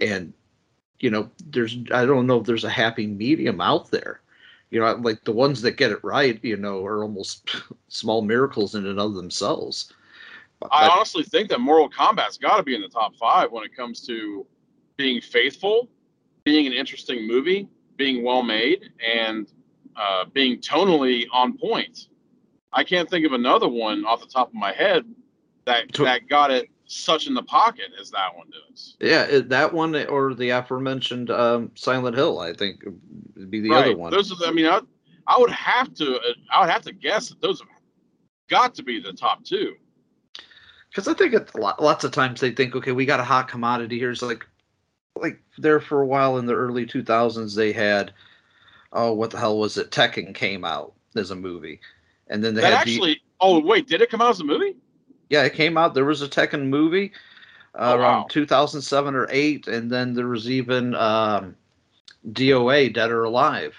and you know there's I don't know if there's a happy medium out there. You know like the ones that get it right you know are almost small miracles in and of themselves I honestly think that Mortal Kombat's got to be in the top five when it comes to being faithful, being an interesting movie, being well made, and uh, being tonally on point. I can't think of another one off the top of my head that that got it such in the pocket as that one does. yeah that one or the aforementioned um, silent hill i think would be the other one Those are. The, I mean, I, I would have to. I would have to guess that those have got to be the top two. Because i think it's lot, lots of times they think okay we got a hot commodity here it's like like there for a while in the early 2000s they had oh what the hell was it tekken came out as a movie and then they That had the- actually. Oh wait, did it come out as a movie? Yeah, it came out. There was a Tekken movie uh, Oh, around wow. 2007 or 8, and then there was even um, DOA, Dead or Alive,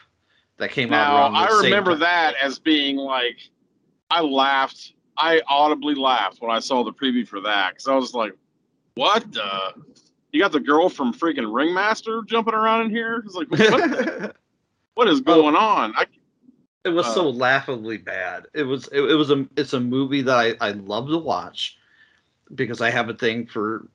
that came out Now around the I remember that as being like, I laughed. I audibly laughed when I saw the preview for that because I was like, "What the? You got the girl from freaking Ringmaster jumping around in here? It's like, what, what is going on? I, it was Uh, so laughably bad. It was it, it was a it's a movie that I, I love to watch because I have a thing for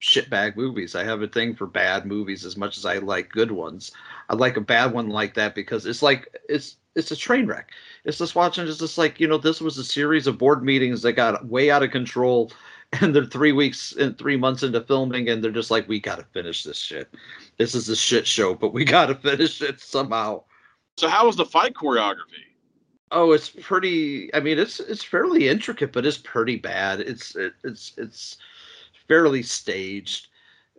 shitbag movies. I have a thing for bad movies as much as I like good ones. I like a bad one like that because it's like it's it's a train wreck. It's just watching. It's just like you know, this was a series of board meetings that got way out of control, and they're three weeks and three months into filming, and they're just like, we got to finish this shit. This is a shit show, but we got to finish it somehow. so how was the fight choreography? Oh, it's pretty. I mean, it's it's fairly intricate, but it's pretty bad. It's it, it's it's fairly staged.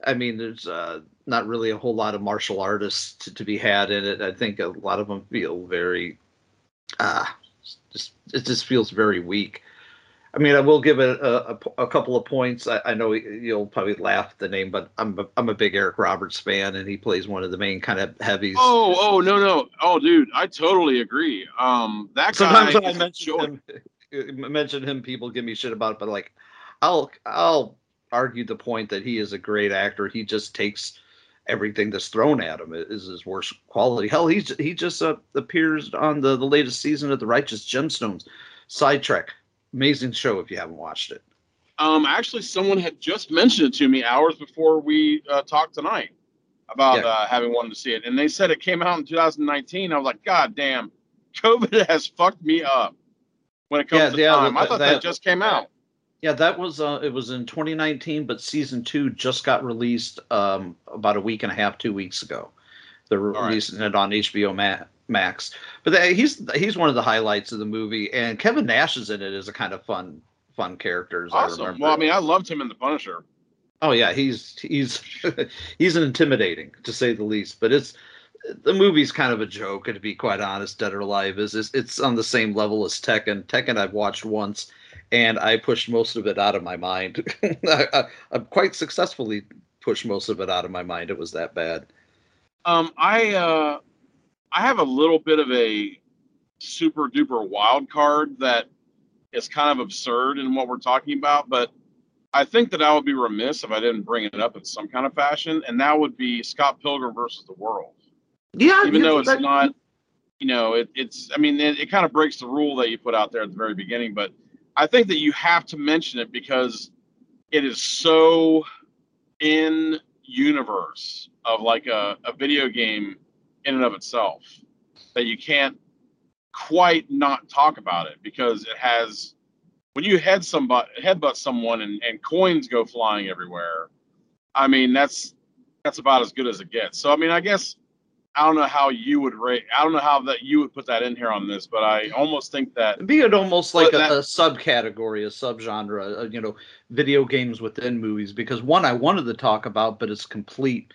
I mean, there's uh, not really a whole lot of martial artists to, to be had in it. I think a lot of them feel very, ah, just it just feels very weak. I mean, I will give it a, a, a couple of points. I, I know you'll probably laugh at the name, but I'm a, I'm a big Eric Roberts fan, and he plays one of the main kind of heavies. Oh, oh no, no, oh, dude, I totally agree. Um, that Sometimes I mention him, uh, mention him, people give me shit about it. But like, I'll I'll argue the point that he is a great actor. He just takes everything that's thrown at him is his worst quality. Hell, he's he just uh, appears on the the latest season of the Righteous Gemstones. Sidetrack, amazing show if you haven't watched it. Um, actually, someone had just mentioned it to me hours before we uh, talked tonight about Yeah. uh, having wanted to see it, and they said it came out in 2019. I was like, God damn, COVID has fucked me up when it comes Yeah, to yeah, time. I thought that, that- just came out. Yeah, that was uh, it was in 2019, but season two just got released um, about a week and a half, two weeks ago. They're right. releasing it on HBO Max. But he's he's one of the highlights of the movie, and Kevin Nash is in it as a kind of fun fun character. As I Awesome. remember. Well, I mean, I loved him in The Punisher. oh yeah, he's he's he's an intimidating to say the least. But it's the movie's kind of a joke, and to be quite honest, Dead or Alive is it's on the same level as Tekken. Tekken I've watched once, and I pushed most of it out of my mind. I, I, I quite successfully pushed most of it out of my mind. It was that bad. Um, I uh, I have a little bit of a super duper wild card that is kind of absurd in what we're talking about, but I think that I would be remiss if I didn't bring it up in some kind of fashion, and that would be Scott Pilgrim versus the World. Yeah, Even though it's that- not, you know, it, it's. I mean, it, it kind of breaks the rule that you put out there at the very beginning, but I think that you have to mention it because it is so in universe of like a, a video game in and of itself that you can't quite not talk about it because it has when you head somebody headbutt someone and, and coins go flying everywhere i mean that's that's about as good as it gets. So i mean i guess I don't know how you would rate. I don't know how that you would put that in here on this, but I almost think that It'd be it almost like a, that- a subcategory, a subgenre, uh, you know, video games within movies. Because one I wanted to talk about, but it's complete.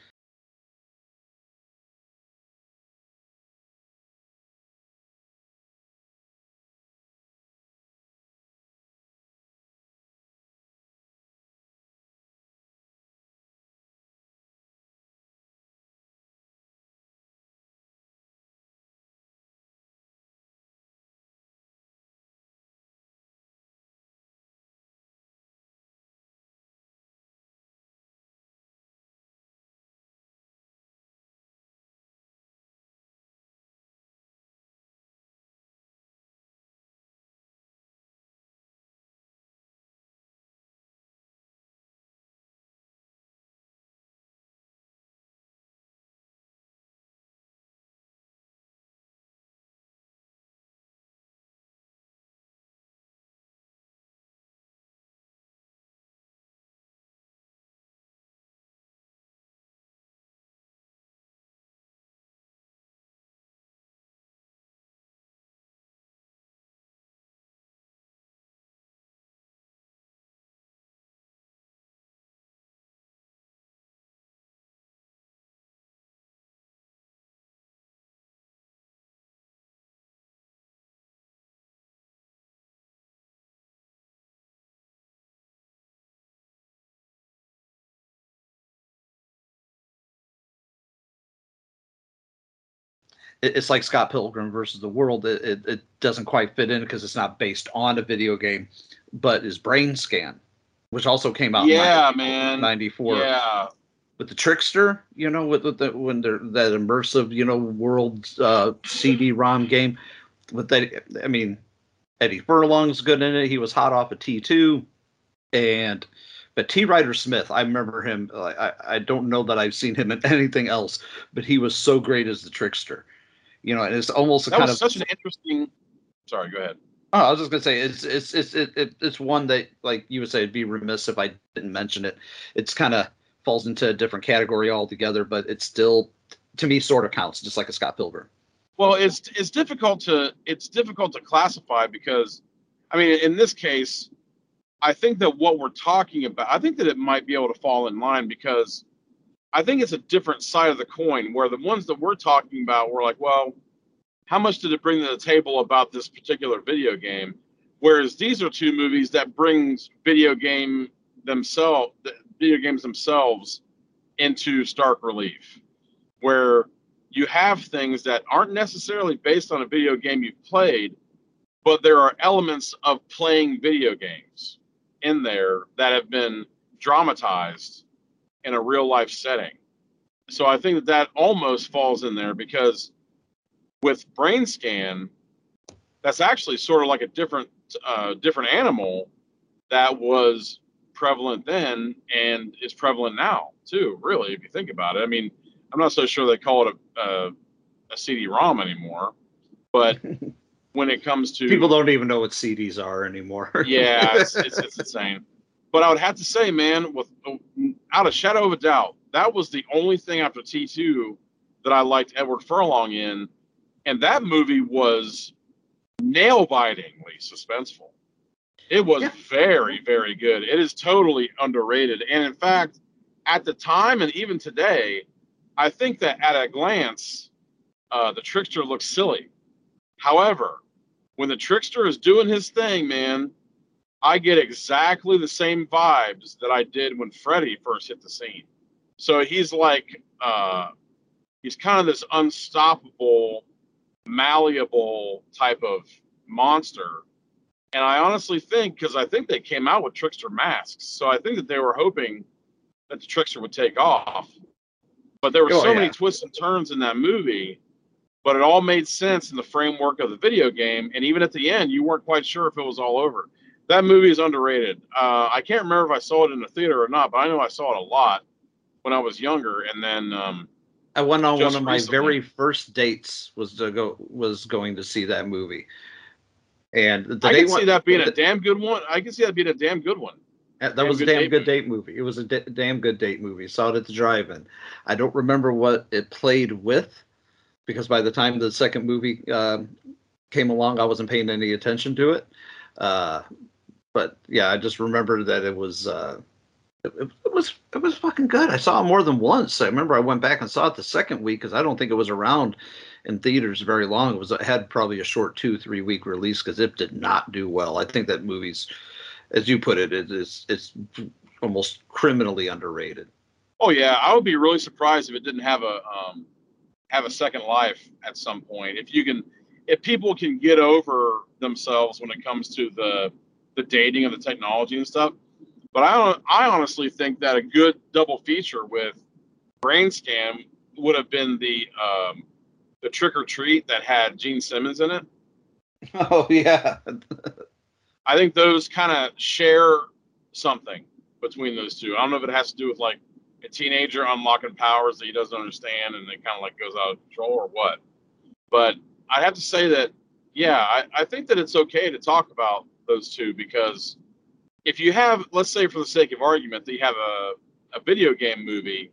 It's like Scott Pilgrim versus the World. It, it, it doesn't quite fit in because it's not based on a video game, but is Brainscan, which also came out. yeah, 90 man, 94. yeah, with the trickster, you know, with, with the when they're that immersive, you know, world uh, CD-ROM game. With that, I mean, Eddie Furlong's good in it. He was hot off of T two, and but T. Ryder Smith, I remember him. I I don't know that I've seen him in anything else, but he was so great as the trickster. You know, and it's almost a that kind was of such an interesting. Sorry, go ahead. Oh, I was just gonna say it's it's it's it, it, it's one that like you would say it'd be remiss if I didn't mention it. It's kind of falls into a different category altogether, but it still to me sort of counts, just like a Scott Pilgrim. Well, it's it's difficult to it's difficult to classify because, I mean, in this case, I think that what we're talking about, I think that it might be able to fall in line because I think it's a different side of the coin where the ones that we're talking about, we're like, well, how much did it bring to the table about this particular video game? Whereas these are two movies that brings video game themselves, video games themselves, into stark relief, where you have things that aren't necessarily based on a video game you've played, but there are elements of playing video games in there that have been dramatized in a real life setting. So I think that that almost falls in there because with Brainscan, that's actually sort of like a different uh, different animal that was prevalent then and is prevalent now too. Really, if you think about it, I mean, I'm not so sure they call it a a, a CD-ROM anymore, but when it comes to People don't even know what CDs are anymore. yeah, it's, it's, it's insane. But I would have to say, man, with out of shadow of a doubt, that was the only thing after T2 that I liked Edward Furlong in, and that movie was nail-bitingly suspenseful. It was Yeah. very, very good. It is totally underrated, and in fact, at the time and even today, I think that at a glance, uh, the trickster looks silly. However, when the trickster is doing his thing, man, I get exactly the same vibes that I did when Freddy first hit the scene. So he's like, uh, he's kind of this unstoppable, malleable type of monster. And I honestly think, because I think they came out with trickster masks, so I think that they were hoping that the trickster would take off. But there were Oh, so many twists and turns in that movie but it all made sense in the framework of the video game. And even at the end, you weren't quite sure if it was all over. That movie is underrated. Uh, I can't remember if I saw it in the theater or not, but I know I saw it a lot when I was younger. And then, um, I went on one of my recently. very first dates was to go was going to see that movie, and the I can see one- that being a damn good one. I can see that being a damn good one. That Damn was a damn Date good movie. date movie. It was a damn good date movie. Saw it at the drive-in. I don't remember what it played with, because by the time the second movie uh, came along, I wasn't paying any attention to it. Uh, but yeah, I just remember that it was uh, it, it was it was fucking good. I saw it more than once. I remember I went back and saw it the second week because I don't think it was around in theaters very long. It was it had probably a short two three week release because it did not do well. I think that movie's, as you put it, it is it's almost criminally underrated. Oh yeah, I would be really surprised if it didn't have a um, have a second life at some point. If you can, if people can get over themselves when it comes to the the dating of the technology and stuff. But I I honestly think that a good double feature with Brainscan would have been the um, the Trick or Treat that had Gene Simmons in it. Oh yeah. I think those kind of share something between those two. I don't know if it has to do with like a teenager unlocking powers that he doesn't understand and it kind of like goes out of control or what. But I have to say that, yeah, I, I think that it's okay to talk about those two because if you have, let's say for the sake of argument, that you have a, a video game movie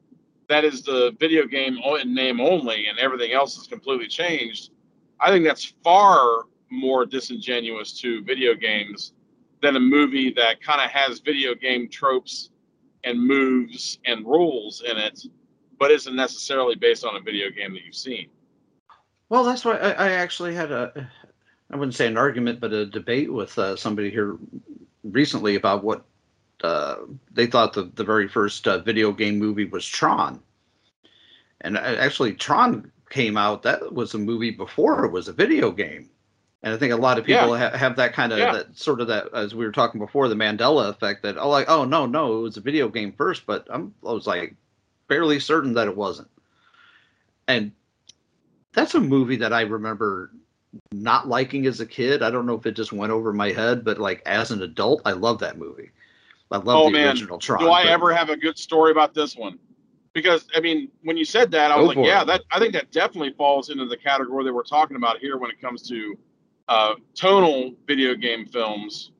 that is the video game in name only and everything else is completely changed, I think that's far more disingenuous to video games than a movie that kind of has video game tropes and moves and rules in it, but isn't necessarily based on a video game that you've seen. Well, that's why I, I actually had a, I wouldn't say an argument, but a debate with uh, somebody here recently about what uh, they thought the, the very first uh, video game movie was Tron. And uh, actually, Tron came out, that was a movie before it was a video game. And I think a lot of people yeah. ha- have that kind of yeah. that sort of that as we were talking before the Mandela effect that oh like oh no no it was a video game first but I'm I was like fairly certain that it wasn't. And that's a movie that I remember not liking as a kid. I don't know if it just went over my head, but like as an adult, I love that movie. I love oh, the man. original Tron. Do I but... ever have a good story about this one? Because I mean, when you said that, I was Go like, yeah, it. that I think that definitely falls into the category that we're talking about here when it comes to uh, tonal video game films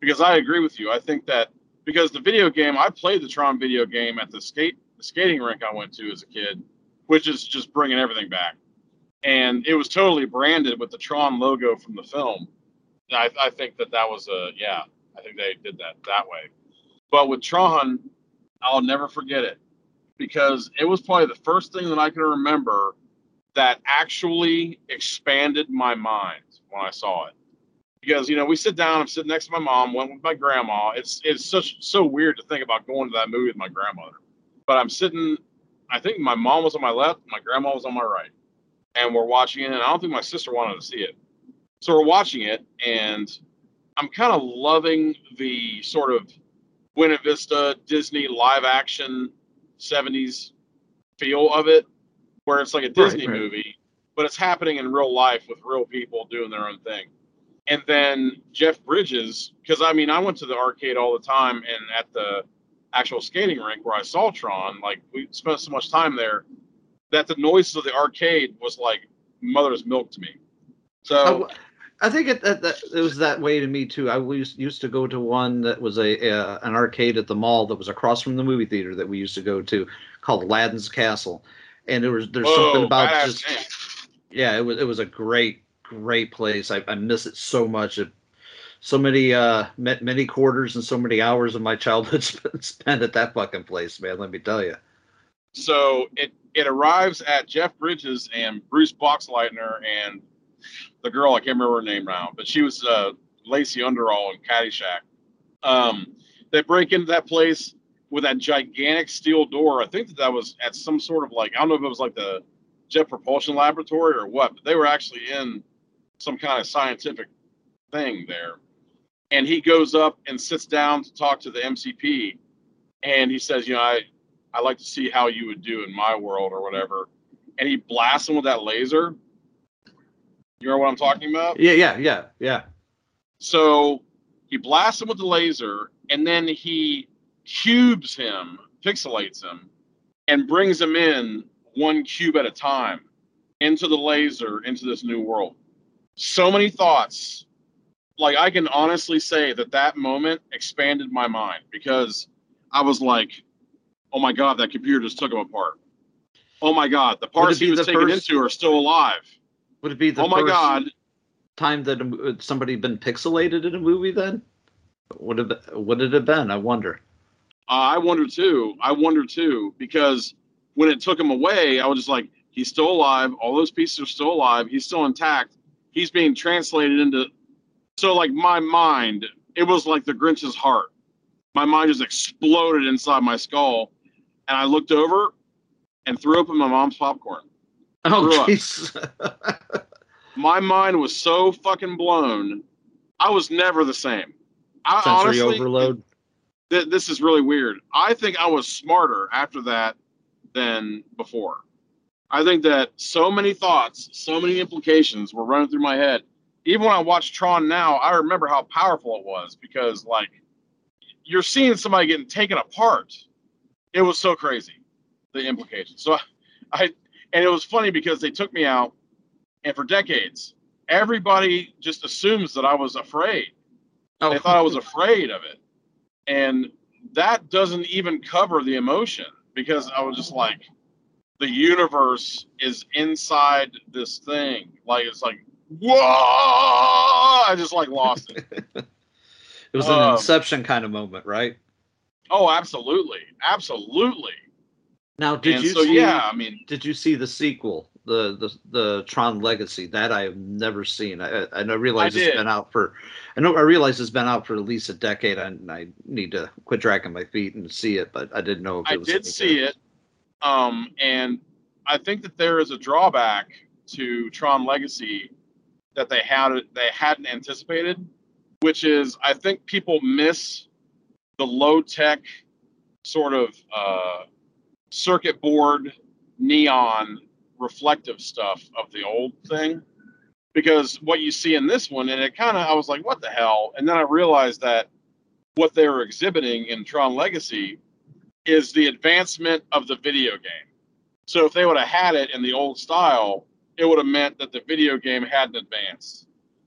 because I agree with you. I think that because the video game I played the Tron video game at the skate the skating rink I went to as a kid, which is just bringing everything back, and it was totally branded with the Tron logo from the film. I, I think that that was a yeah. I think they did that that way. But with Tron, I'll never forget it because it was probably the first thing that I can remember that actually expanded my mind when I saw it. Because you know, we sit down. I'm sitting next to my mom. Went with my grandma. It's it's such so weird to think about going to that movie with my grandmother. But I'm sitting. I think my mom was on my left. My grandma was on my right, and we're watching it. And I don't think my sister wanted to see it. So we're watching it, and I'm kind of loving the sort of Buena Vista Disney live action 70s feel of it, where it's like a Disney right, right. movie, but it's happening in real life with real people doing their own thing. And then Jeff Bridges, because I mean, I went to the arcade all the time and at the actual skating rink where I saw Tron, like we spent so much time there that the noises of the arcade was like mother's milk to me. So. I, I think it, it, it was that way to me too. I used, used to go to one that was a, an arcade at the mall that was across from the movie theater that we used to go to, called Aladdin's Castle, and there was there's Whoa, something about just yeah, it was it was a great great place. I, I miss it so much. It, so many uh many quarters and so many hours of my childhood spent at that fucking place, man. Let me tell you. So it it arrives at Jeff Bridges and Bruce Boxleitner and the girl I can't remember her name now, but she was uh, Lacey Underall in Caddyshack. Um, they break into that place with that gigantic steel door. I think that that was at some sort of like I don't know if it was like the Jet Propulsion Laboratory or what, but they were actually in some kind of scientific thing there. And he goes up and sits down to talk to the MCP, and he says, "You know, I I like to see how you would do in my world or whatever." And he blasts him with that laser. You know what I'm talking about? Yeah, yeah, yeah, yeah. So he blasts him with the laser, and then he cubes him, pixelates him, and brings him in one cube at a time into the laser, into this new world. So many thoughts. Like, I can honestly say that that moment expanded my mind because I was like, oh my God, that computer just took him apart. Oh my God, the parts he was taken first- into are still alive. Would it be the oh my God, time that somebody been pixelated in a movie? Then would have would it have been? I wonder. Uh, I wonder too. I wonder too because when it took him away, I was just like, he's still alive. All those pieces are still alive. He's still intact. He's being translated into. So like my mind, it was like the Grinch's heart. My mind just exploded inside my skull, and I looked over and threw up in my mom's popcorn. Oh jeez. My mind was so fucking blown. I was never the same. I Sensory honestly, overload. th- this is really weird. I think I was smarter after that than before. I think that so many thoughts, so many implications were running through my head. Even when I watch Tron now, I remember how powerful it was because, like, you're seeing somebody getting taken apart. It was so crazy, the implications. So, I, I and it was funny because they took me out, and for decades, everybody just assumes that I was afraid Oh, they thought I was afraid of it. And that doesn't even cover the emotion because I was just like, the universe is inside this thing. Like, it's like, whoa! I just like lost it. it was an um, Inception kind of moment, right? Oh, absolutely. Absolutely. Now, did and you so, see? yeah, I mean, Did you see the sequel, the the the Tron Legacy? That I have never seen. I I realize I it's did. been out for. I know I realize it's been out for at least a decade, and I need to quit dragging my feet and see it. But I didn't know if it I did see good. it. Um, and I think that there is a drawback to Tron Legacy that they had they hadn't anticipated, which is I think people miss the low tech sort of uh, circuit board neon reflective stuff of the old thing because what you see in this one and it kind of I was like what the hell and then I realized that what they were exhibiting in Tron Legacy is the advancement of the video game. So if they would have had it in the old style, it would have meant that the video game hadn't advanced.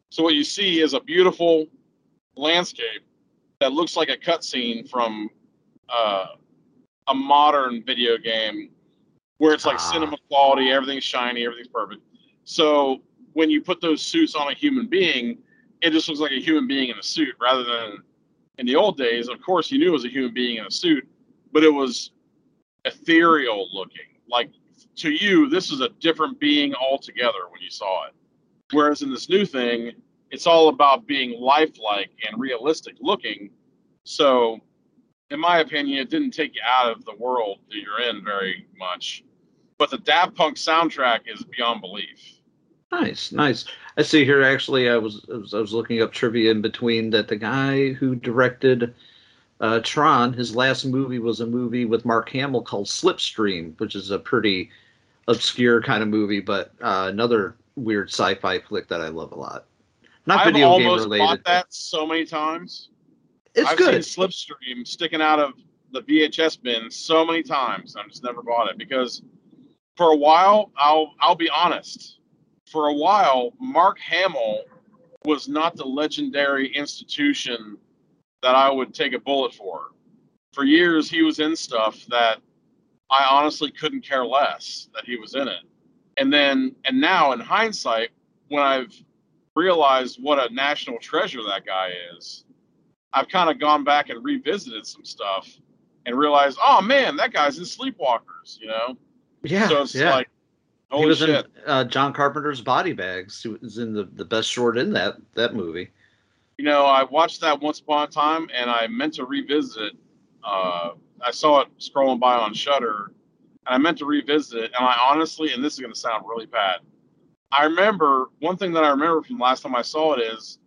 So what you see is a beautiful landscape that looks like a cutscene from uh, a modern video game where it's like Ah. cinema quality, everything's shiny, everything's perfect. So when you put those suits on a human being, it just looks like a human being in a suit rather than in the old days. Of course, you knew it was a human being in a suit, but it was ethereal looking. Like to you, this is a different being altogether when you saw it. Whereas in this new thing, it's all about being lifelike and realistic looking. So, in my opinion, it didn't take you out of the world that you're in very much. But the Daft Punk soundtrack is beyond belief. Nice, nice. I see here. Actually, I was I was, I was looking up trivia in between that the guy who directed uh, Tron, his last movie was a movie with Mark Hamill called Slipstream, which is a pretty obscure kind of movie, but uh, another weird sci-fi flick that I love a lot. Not I've video game almost bought that so many times. It's I've good. seen Slipstream sticking out of the VHS bin so many times. I've just never bought it because for a while, I'll I'll be honest. For a while, Mark Hamill was not the legendary institution that I would take a bullet for. For years, he was in stuff that I honestly couldn't care less that he was in it. And then, and now in hindsight, when I've realized what a national treasure that guy is, I've kind of gone back and revisited some stuff and realized, oh man, that guy's in Sleepwalkers, you know? yeah, so it's yeah. like, he was shit. in uh, John Carpenter's Body Bags. He was in the, the best short in that that movie. You know, I watched that once upon a time and I meant to revisit it. Uh, I saw it scrolling by on Shudder and I meant to revisit it. And I honestly, and this is going to sound really bad, I remember one thing that I remember from the last time I saw it is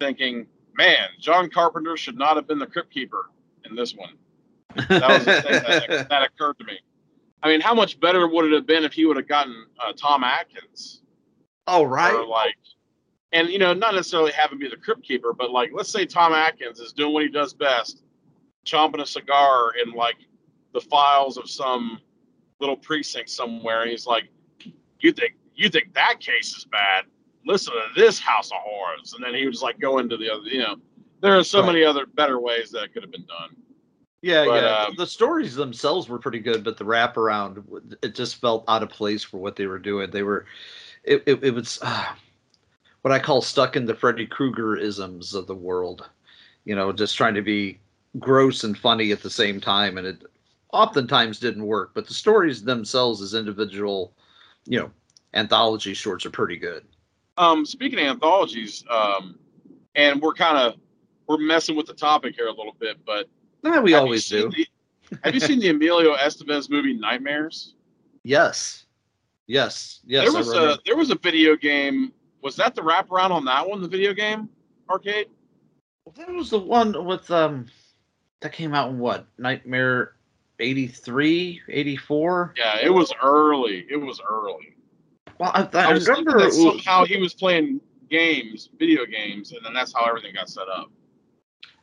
thinking, man, John Carpenter should not have been the Crypt Keeper in this one. That was the thing that, that occurred to me. I mean, how much better would it have been if he would have gotten uh, Tom Atkins? oh right. Or like, and you know, not necessarily have him be the crypt keeper, but like, let's say Tom Atkins is doing what he does best, chomping a cigar in like the files of some little precinct somewhere, and he's like, "You think you think that case is bad? Listen to this House of Horrors," and then he just like go into the other, you know. There are so Right. many other better ways that could have been done. Yeah, But, yeah. um, the stories themselves were pretty good, but the wraparound, it just felt out of place for what they were doing. They were, it, it, it was uh, what I call stuck in the Freddy Krueger isms of the world. You know, just trying to be gross and funny at the same time, and it oftentimes didn't work. But the stories themselves, as individual, you know, anthology shorts, are pretty good. Um, speaking of anthologies, um, and we're kind of we're messing with the topic here a little bit, but Eh, we always do. the- have you seen the Emilio Estevez movie Nightmares? Yes, yes, yes. there was a there was a video game. Was that the wraparound on that one? The video game arcade? That was the one with um that came out in what? Nightmare 83, 84? Yeah, it was early. It was early. Well, I, I, I remember that somehow he was playing games, video games, and then that's how everything got set up.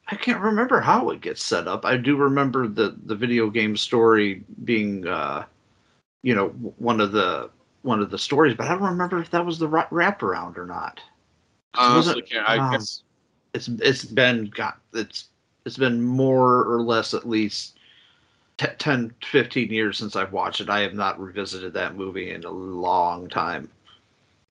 I can't remember how it gets set up. I do remember the the video game story being uh you know one of the one of the stories, but I don't remember if that was the wraparound or not. I Was honestly it- can't. I um, guess It's it's been got it's it's been more or less at least t- 10 15 years since I've watched it. I have not revisited that movie in a long time.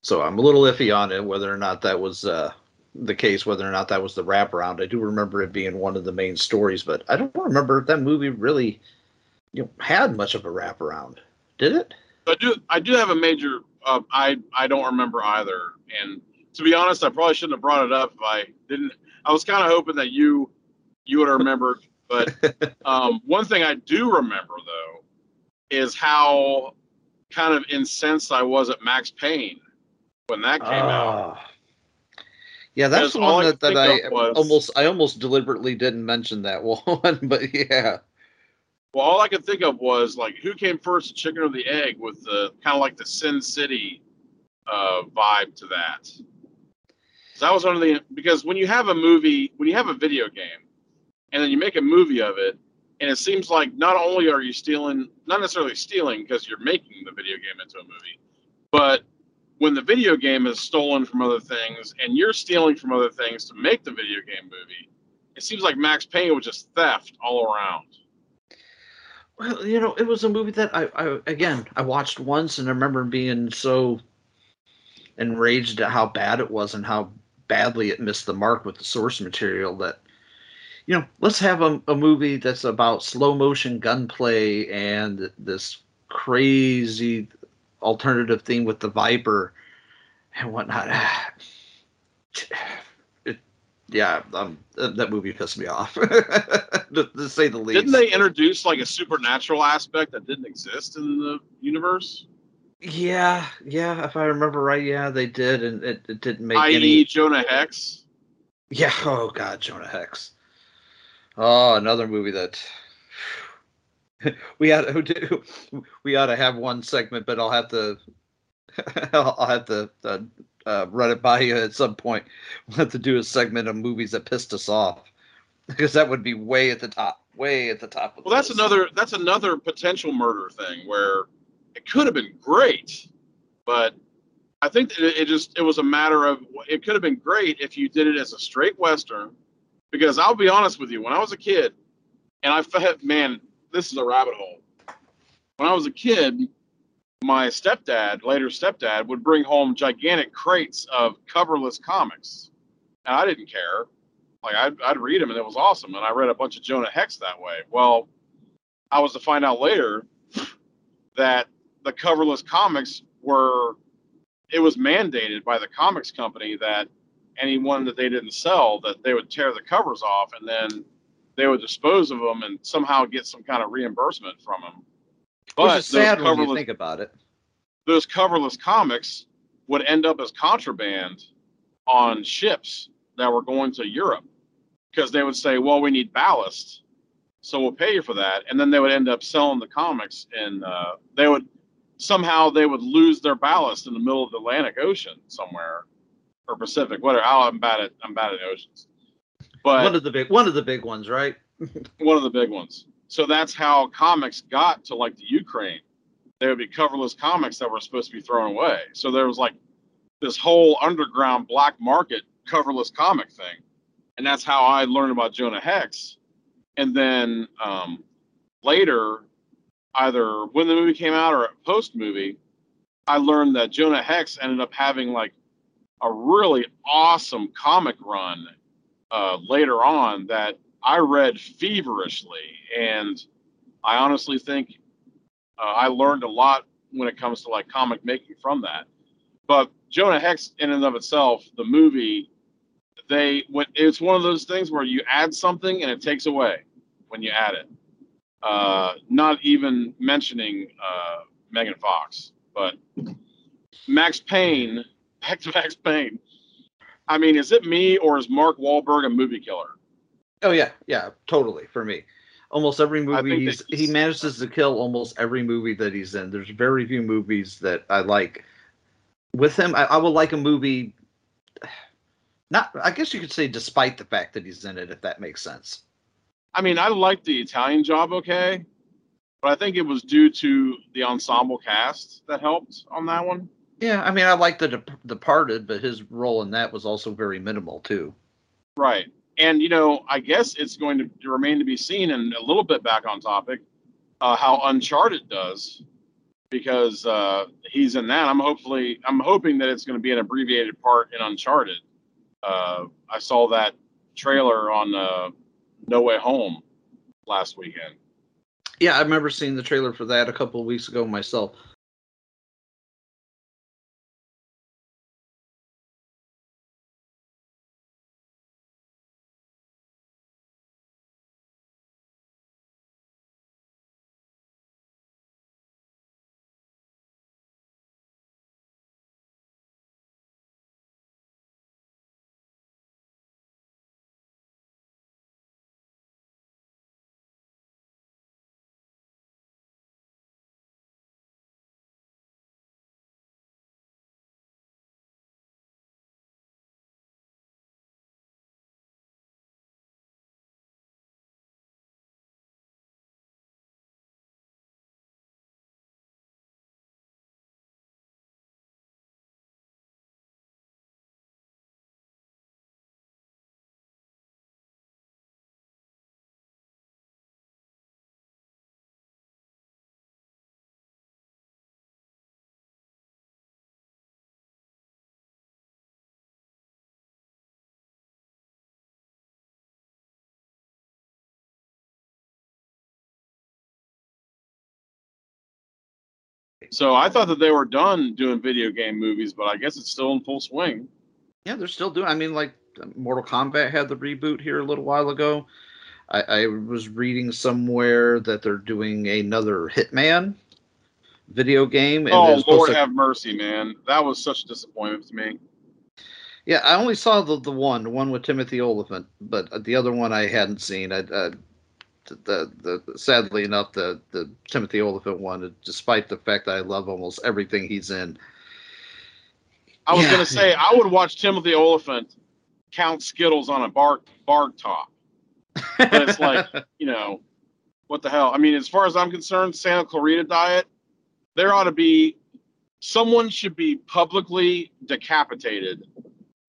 So I'm a little iffy on it whether or not that was uh the case, whether or not that was the wraparound. I do remember it being one of the main stories, but I don't remember if that movie really you know had much of a wraparound. Did it? I do. I do have a major. Uh, I I don't remember either. And to be honest, I probably shouldn't have brought it up if I didn't. I was kind of hoping that you you would have remembered. But um, one thing I do remember though is how kind of incensed I was at Max Payne when that came out. Ah. Yeah, that's the one I that, that I was- almost I almost deliberately didn't mention that one, but yeah. Well, all I could think of was like, who came first, the chicken or the egg, with the kind of like the Sin City uh, vibe to that. So that was one of the because when you have a movie, when you have a video game, and then you make a movie of it, and it seems like not only are you stealing, not necessarily stealing because you're making the video game into a movie, but when the video game is stolen from other things and you're stealing from other things to make the video game movie, it seems like Max Payne was just theft all around. Well, you know, it was a movie that I, I again I watched once and I remember being so enraged at how bad it was and how badly it missed the mark with the source material that you know, let's have a, a movie that's about slow motion gunplay and this crazy alternative theme with the Viper and whatnot. It, yeah, um, that movie pissed me off, to, to say the least. Didn't they introduce like a supernatural aspect that didn't exist in the universe? Yeah, yeah. If I remember right, yeah, they did, and it, it didn't make I.e., any. Jonah Hex. Yeah. Oh God, Jonah Hex. Oh, another movie that we had to we ought to have one segment, but I'll have to. I'll have to uh, uh, run it by you at some point. We'll have to do a segment of movies that pissed us off because that would be way at the top, way at the top. Of the Well, that's list. another that's another potential murder thing where it could have been great, but I think it just it was a matter of it could have been great if you did it as a straight western. Because I'll be honest with you, when I was a kid, and I felt man, this is a rabbit hole. When I was a kid, my stepdad, later stepdad, would bring home gigantic crates of coverless comics, and I didn't care. Like I'd, I'd read them, and it was awesome. And I read a bunch of Jonah Hex that way. Well, I was to find out later that the coverless comics were it was mandated by the comics company that anyone that they didn't sell that they would tear the covers off and then they would dispose of them and somehow get some kind of reimbursement from them. Which But is sad those when you think about it. those coverless comics would end up as contraband on ships that were going to Europe because they would say, "Well, we need ballast, so we'll pay you for that," and then they would end up selling the comics, and uh, they would somehow they would lose their ballast in the middle of the Atlantic Ocean somewhere or Pacific, whatever. Oh, I'm bad at I'm bad at the oceans, but one of the big, one of the big ones, right? one of the big ones. So that's how comics got to like the Ukraine. They would be coverless comics that were supposed to be thrown away. So there was like this whole underground black market coverless comic thing. And that's how I learned about Jonah Hex. and then um, later, either when the movie came out or post movie, I learned that Jonah Hex ended up having like a really awesome comic run uh, later on that I read feverishly, and I honestly think uh, I learned a lot when it comes to like comic making from that. But Jonah Hex, in and of itself, the movie, they it's one of those things where you add something and it takes away when you add it. Uh, not even mentioning uh, Megan Fox, but Max Payne, back to Max Payne. I mean, is it me or is Mark Wahlberg a movie killer? Oh yeah, yeah, totally for me. Almost every movie he's, he manages to kill almost every movie that he's in. There's very few movies that I like. With him, I, I will like a movie. Not, I guess you could say, despite the fact that he's in it, if that makes sense. I mean, I liked the Italian job okay, but I think it was due to the ensemble cast that helped on that one. Yeah, I mean, I like the Dep- Departed, but his role in that was also very minimal too. Right. And, you know, I guess it's going to remain to be seen, and a little bit back on topic, uh, how Uncharted does, because uh, he's in that. I'm hopefully, I'm hoping that it's going to be an abbreviated part in Uncharted. Uh, I saw that trailer on uh, No Way Home last weekend. Yeah, I remember seeing the trailer for that a couple of weeks ago myself. So I thought that they were done doing video game movies, but I guess it's still in full swing. Yeah, they're still doing. I mean, like Mortal Kombat had the reboot here a little while ago. I, I was reading somewhere that they're doing another Hitman video game. And Oh, Lord to- have mercy, man. That was such a disappointment to me. yeah, I only saw the the one, the one with Timothy Olyphant, but the other one I hadn't seen. I, uh, the, the the sadly enough, the the Timothy Olyphant one, despite the fact that I love almost everything he's in. I was Yeah. gonna say I would watch Timothy Olyphant count Skittles on a bar bar top. But it's like, you know, what the hell? I mean, as far as I'm concerned, Santa Clarita Diet, there ought to be someone should be publicly decapitated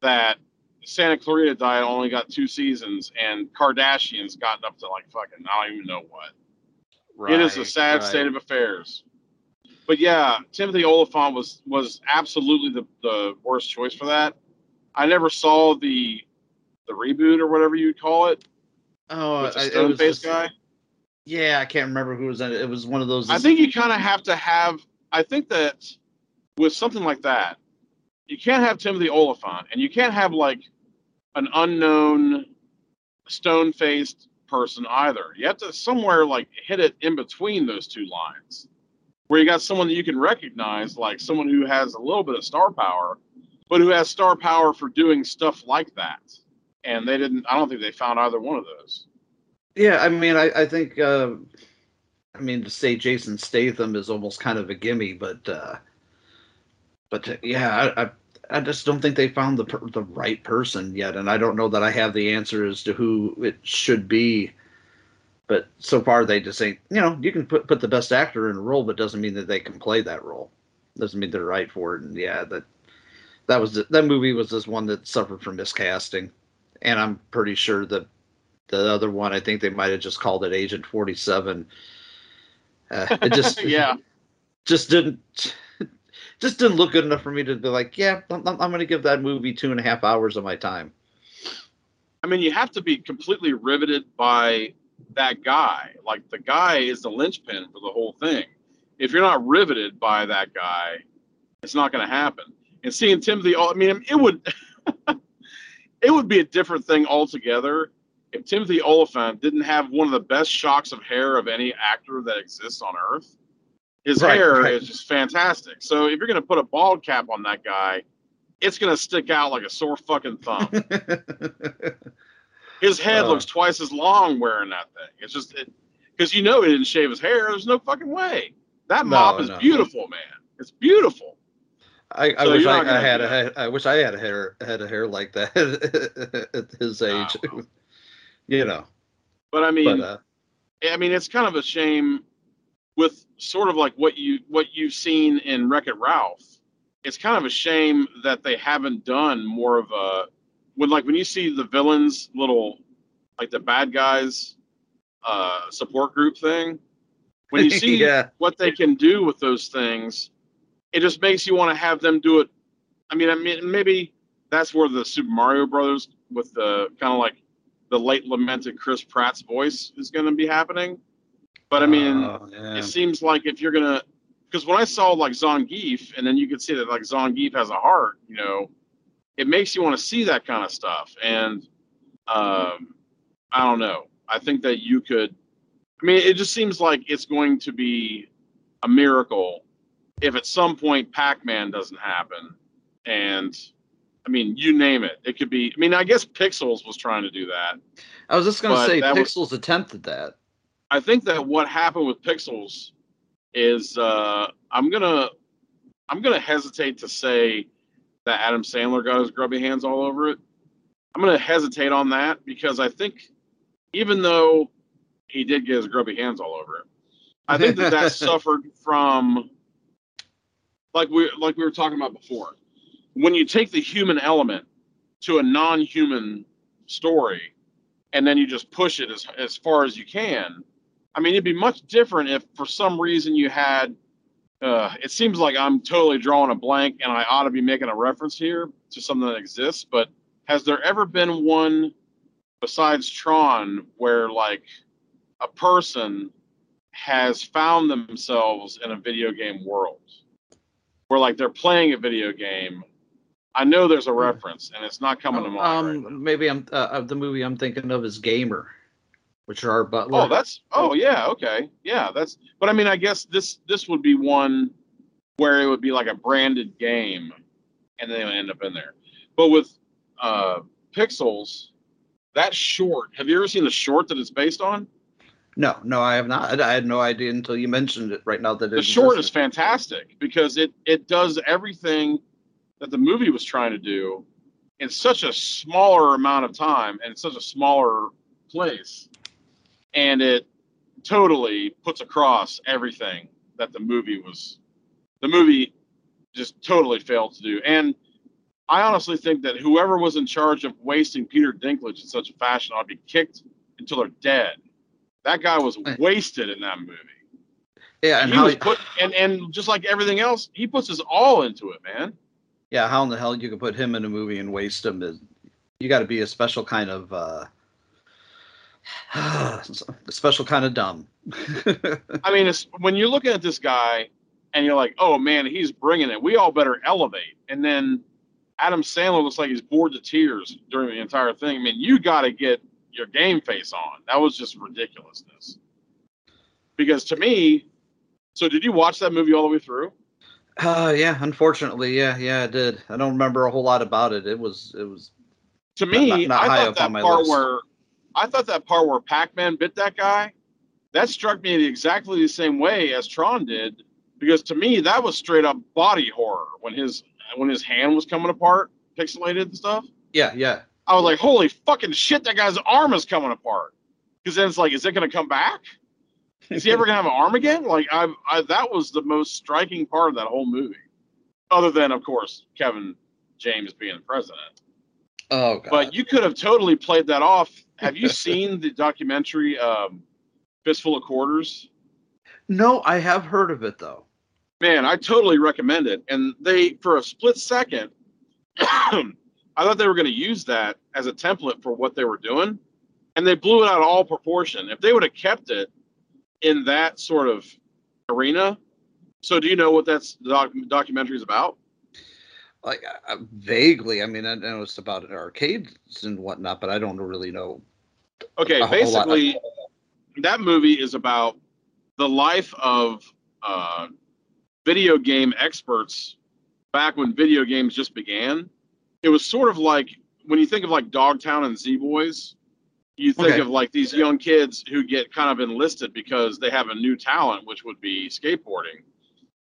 that Santa Clarita Diet only got two seasons and Kardashians gotten up to like fucking I don't even know what. it is a sad right. state of affairs. But yeah, Timothy Olyphant was was absolutely the, the worst choice for that. I never saw the the reboot or whatever you'd call it Oh, with the stone faced guy. Yeah, I can't remember who was in it. It was one of those. I think you kind of have to have. I think that with something like that, you can't have Timothy Olyphant, and you can't have like an unknown stone faced person either. You have to somewhere like hit it in between those two lines, where you got someone that you can recognize, like someone who has a little bit of star power, but who has star power for doing stuff like that. And they didn't. I don't think they found either one of those. Yeah, I mean, I, I think, uh, I mean, to say Jason Statham is almost kind of a gimme, but, uh, but uh, yeah, I, I, I just don't think they found the per- the right person yet, and I don't know that I have the answer as to who it should be. But so far, they just ain't. You know, you can put put the best actor in a role, but doesn't mean that they can play that role. Doesn't mean they're right for it. And yeah, that that was that movie was just one that suffered from miscasting, and I'm pretty sure that the other one, I think they might have just called it Agent Forty Seven. Uh, it just yeah, just didn't just didn't look good enough for me to be like, yeah, I'm, I'm going to give that movie two and a half hours of my time. I mean, you have to be completely riveted by that guy. Like the guy is the linchpin for the whole thing. If you're not riveted by that guy, it's not going to happen. And seeing Timothy, I mean, it would it would be a different thing altogether if Timothy Olyphant didn't have one of the best shocks of hair of any actor that exists on earth. His Right, hair right. is just fantastic. So if you're going to put a bald cap on that guy, it's going to stick out like a sore fucking thumb. His head Uh. looks twice as long wearing that thing. It's just because you know he didn't shave his hair. There's no fucking way. That No, mop is no. beautiful, man. It's beautiful. I, I So wish I, I had a wish I had a hair had a hair like that at his age. you know, But I mean, but uh, I mean, it's kind of a shame with sort of like what you what you've seen in Wreck It Ralph. It's kind of a shame that they haven't done more of a when like when you see the villains little like the bad guys uh support group thing when you see yeah, what they can do with those things, it just makes you want to have them do it. I mean, I mean, maybe that's where the Super Mario Brothers with the kind of like the late lamented Chris Pratt's voice is going to be happening. But I mean, Oh, it seems like if you're gonna, because when I saw like Zangief, and then you could see that like Zangief has a heart, you know, it makes you want to see that kind of stuff. And um, I don't know. I think that you could. I mean, it just seems like it's going to be a miracle if at some point Pac-Man doesn't happen, and I mean, you name it. It could be. I mean, I guess Pixels was trying to do that. I was just gonna say that was- Pixels attempted that. I think that what happened with Pixels is uh, I'm gonna I'm gonna hesitate to say that Adam Sandler got his grubby hands all over it. I'm gonna hesitate on that because I think even though he did get his grubby hands all over it, I think that that suffered from like we like we were talking about before. When you take the human element to a non-human story, and then you just push it as as far as you can. I mean, it'd be much different if for some reason you had. Uh, it seems like I'm totally drawing a blank, and I ought to be making a reference here to something that exists. But has there ever been one besides Tron where like a person has found themselves in a video game world where like they're playing a video game? I know there's a reference, and it's not coming to mind. right. Um, maybe I'm uh, the movie I'm thinking of is Gamer, which are Butler. Oh, that's oh yeah, okay, yeah, that's. But I mean, I guess this this would be one where it would be like a branded game, and then it would end up in there. But with uh, Pixels, that short. Have you ever seen the short that it's based on? no, no, I have not. I, had no idea until you mentioned it right now that it The short is fantastic because it it does everything that the movie was trying to do in such a smaller amount of time and such a smaller place, and it totally puts across everything that the movie was. The movie just totally failed to do, and I honestly think that whoever was in charge of wasting Peter Dinklage in such a fashion ought to be kicked until they're dead. That guy was wasted in that movie Yeah, and he how was put and and just like everything else, he puts his all into it, man. yeah, how in the hell you can put him in a movie and waste him is you got to be a special kind of uh a special kind of dumb. I mean, it's when you're looking at this guy and you're like, oh man, he's bringing it. We all better elevate. And then Adam Sandler looks like he's bored to tears during the entire thing. I mean, you got to get your game face on. That was just ridiculousness. Because to me, so did you watch that movie all the way through? Uh, yeah, unfortunately, yeah, yeah, I did. I don't remember a whole lot about it. It was, it was. To me, not- not I high thought up that on my part list. where I thought that part where Pac-Man bit that guy, that struck me exactly the same way as Tron did, because to me that was straight up body horror when his when his hand was coming apart, pixelated and stuff. Yeah, yeah. I was like, holy fucking shit, that guy's arm is coming apart. Because then it's like, is it going to come back? Is he ever going to have an arm again? Like, I, I that was the most striking part of that whole movie, other than of course Kevin James being the president. Oh god. But you could have totally played that off. Have you seen the documentary um, Fistful of Quarters? no, I have heard of it though. Man, I totally recommend it. And they, for a split second, I thought they were going to use that as a template for what they were doing, and they blew it out of all proportion. If they would have kept it in that sort of arena, so do you know what that's the doc, documentary is about? Like I- vaguely, I mean, I know it's about arcades and whatnot, but I don't really know. Okay, A whole lot. basically, that movie is about the life of uh, video game experts back when video games just began. It was sort of like when you think of like Dogtown and Z Boys, you think Okay. of like these young kids who get kind of enlisted because they have a new talent, which would be skateboarding.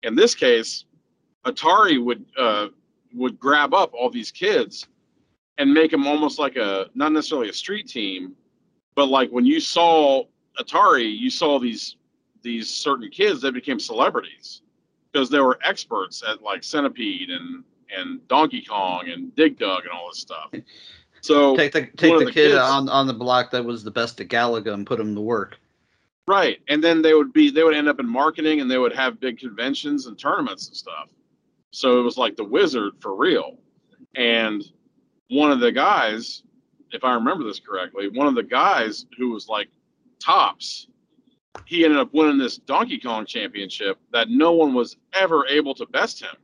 In this case, Atari would uh, would grab up all these kids and make them almost like a not necessarily a street team, but like when you saw Atari, you saw these these certain kids that became celebrities because they were experts at like Centipede and and Donkey Kong and Dig Dug and all this stuff. So Take the take the, the kid kids- on on the block that was the best at Galaga and put him to work. right, and then they would be they would end up in marketing and they would have big conventions and tournaments and stuff. So it was like the wizard for real. And one of the guys, if I remember this correctly, one of the guys who was like tops, he ended up winning this Donkey Kong championship that no one was ever able to best him.